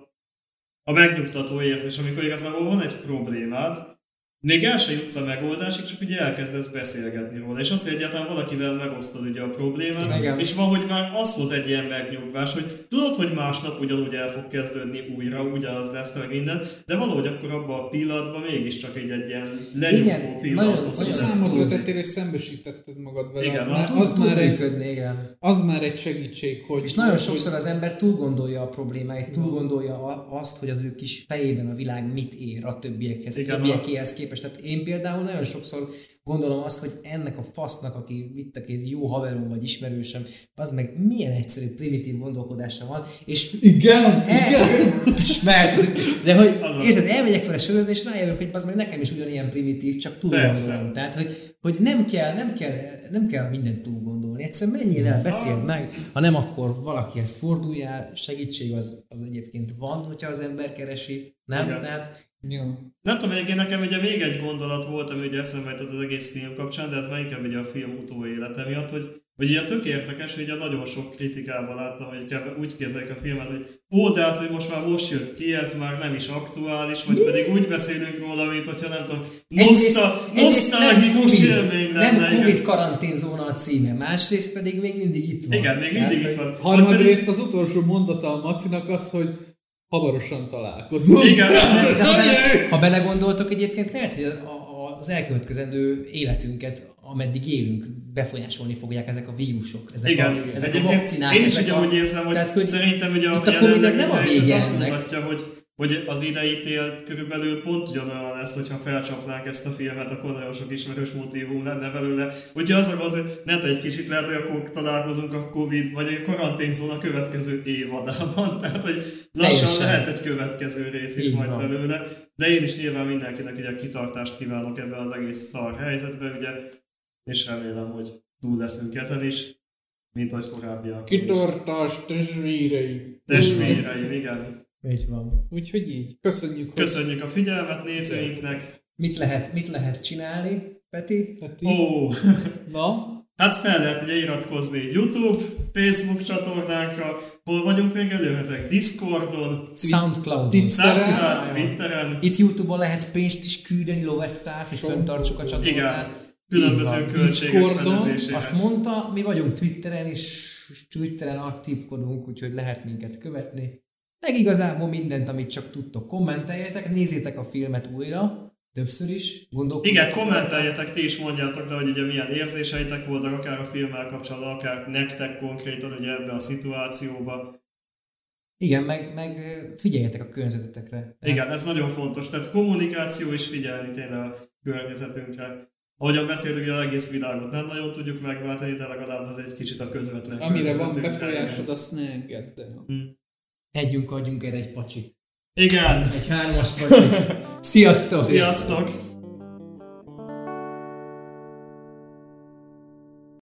Speaker 1: a megnyugtató érzés, amikor igazából van egy problémád, még el se jutsz a megoldásig, csak ugye elkezdesz beszélgetni róla. És az, hogy egyáltalán valakivel megosztod ugye a problémát,
Speaker 3: Igen.
Speaker 1: és van, hogy már az hoz egy ilyen megnyugvás, hogy tudod, hogy másnap ugyanúgy el fog kezdődni újra, ugyanaz lesz meg minden, de valahogy akkor abban a pillanatban mégiscsak egy, egy ilyen lenyugvó
Speaker 3: Igen,
Speaker 1: pillanat. lesz.
Speaker 2: számot vetettél és szembesítetted magad vele,
Speaker 1: Igen,
Speaker 2: az, már, az, már egy,
Speaker 3: működni, igen.
Speaker 2: az már egy segítség, hogy...
Speaker 3: És nagyon sokszor az ember túl gondolja a problémáit, túl gondolja azt, hogy az ő kis fejében a világ mit ér a többiekhez,
Speaker 1: Igen,
Speaker 3: többiekéhez képest. Tehát én például nagyon sokszor gondolom azt, hogy ennek a fasznak, aki itt aki jó haverom vagy ismerősöm, az meg milyen egyszerű, primitív gondolkodása van, és
Speaker 2: Igen,
Speaker 3: el,
Speaker 2: igen.
Speaker 3: mert, de hogy érted, elmegyek vele sörözni, és rájövök, hogy az meg nekem is ugyanilyen primitív, csak túl gondolom. Tehát, hogy, hogy nem kell, nem kell, nem kell mindent túl gondolni. Egyszerűen menjél el, beszéld meg, ha nem, akkor valakihez forduljál, segítség az, az egyébként van, hogyha az ember keresi, nem?
Speaker 1: Igen.
Speaker 3: Tehát
Speaker 2: Ja.
Speaker 1: Nem tudom, egyébként nekem ugye még egy gondolat volt, ami ugye eszembe jutott az egész film kapcsán, de ez már inkább ugye a film utóélete miatt, hogy hogy ilyen tök érdekes, hogy ugye nagyon sok kritikában láttam, hogy úgy kezelik a filmet, hogy ó, de hát, hogy most már most jött ki, ez már nem is aktuális, vagy pedig úgy beszélünk róla, mint hogyha nem tudom, noszta, nosztalgikus
Speaker 3: Covid,
Speaker 1: élmény lenne.
Speaker 3: nem. Covid karanténzóna a címe, másrészt pedig még mindig itt van.
Speaker 1: Igen, még mindig
Speaker 3: hogy-
Speaker 1: itt van.
Speaker 2: Harmadrészt az utolsó mondata a Macinak az, hogy hamarosan találkozunk.
Speaker 1: Igen, [LAUGHS]
Speaker 3: De ha, bele, ha belegondoltok egyébként, lehet, hogy az elkövetkezendő életünket, ameddig élünk, befolyásolni fogják ezek a vírusok, ezek
Speaker 1: Igen,
Speaker 3: a, ezek a vakcinák.
Speaker 1: Én is ugye úgy érzem, hogy,
Speaker 3: tehát, hogy
Speaker 1: szerintem ugye a
Speaker 3: a Covid ez nem a vége
Speaker 1: azt
Speaker 3: ennek.
Speaker 1: mutatja, hogy, hogy az ideítél körülbelül pont ugyanolyan lesz, hogyha felcsapnánk ezt a filmet, akkor nagyon sok ismerős motívum lenne belőle. Úgyhogy az a gond, hogy ne egy kicsit lehet, hogy akkor találkozunk a Covid, vagy a karanténzóna következő évadában. [LAUGHS] Tehát, hogy lassan
Speaker 3: Teljesen.
Speaker 1: lehet egy következő rész is
Speaker 3: Így
Speaker 1: majd
Speaker 3: van.
Speaker 1: belőle. De én is nyilván mindenkinek ugye kitartást kívánok ebbe az egész szar helyzetbe, ugye, és remélem, hogy túl leszünk ezen is, mint ahogy korábbiak.
Speaker 2: Kitartás testvéreim.
Speaker 1: Testvéreim, igen.
Speaker 3: Így van.
Speaker 2: Úgyhogy így. Köszönjük, hogy
Speaker 1: Köszönjük a figyelmet nézőinknek.
Speaker 3: Mit lehet, mit lehet csinálni, Peti?
Speaker 2: Peti.
Speaker 1: Ó, [LAUGHS]
Speaker 2: Na,
Speaker 1: hát fel lehet ugye iratkozni YouTube, Facebook csatornánkra, hol vagyunk még előhetek? Discordon,
Speaker 3: Soundcloud.
Speaker 2: Twitterre.
Speaker 1: Soundcloud, Twitteren.
Speaker 3: Itt Youtube-on lehet pénzt is küldeni, lovettát, hogy fenntartsuk a csatornát.
Speaker 1: Igen. különböző költségek
Speaker 2: Discordon.
Speaker 3: Azt mondta, mi vagyunk Twitteren, és Twitteren aktívkodunk, úgyhogy lehet minket követni. Meg igazából mindent, amit csak tudtok, kommenteljetek, nézzétek a filmet újra, többször is, gondolkozzatok.
Speaker 1: Igen, kommenteljetek, ti is mondjátok le, hogy ugye milyen érzéseitek voltak, akár a filmmel kapcsolatban, akár nektek konkrétan ugye ebbe a szituációba.
Speaker 3: Igen, meg, meg figyeljetek a környezetetekre. Tehát
Speaker 1: Igen, ez nagyon fontos. Tehát kommunikáció és figyelni tényleg a környezetünkre. Ahogyan beszéltük, hogy az egész világot nem nagyon tudjuk megváltani, de legalább az egy kicsit a közvetlen
Speaker 2: Amire van befolyásod, azt ne engedd el.
Speaker 3: Együnk, adjunk erre egy pacsit.
Speaker 1: Igen!
Speaker 3: Egy hármas pacsit. [LAUGHS] Sziasztok!
Speaker 1: Sziasztok!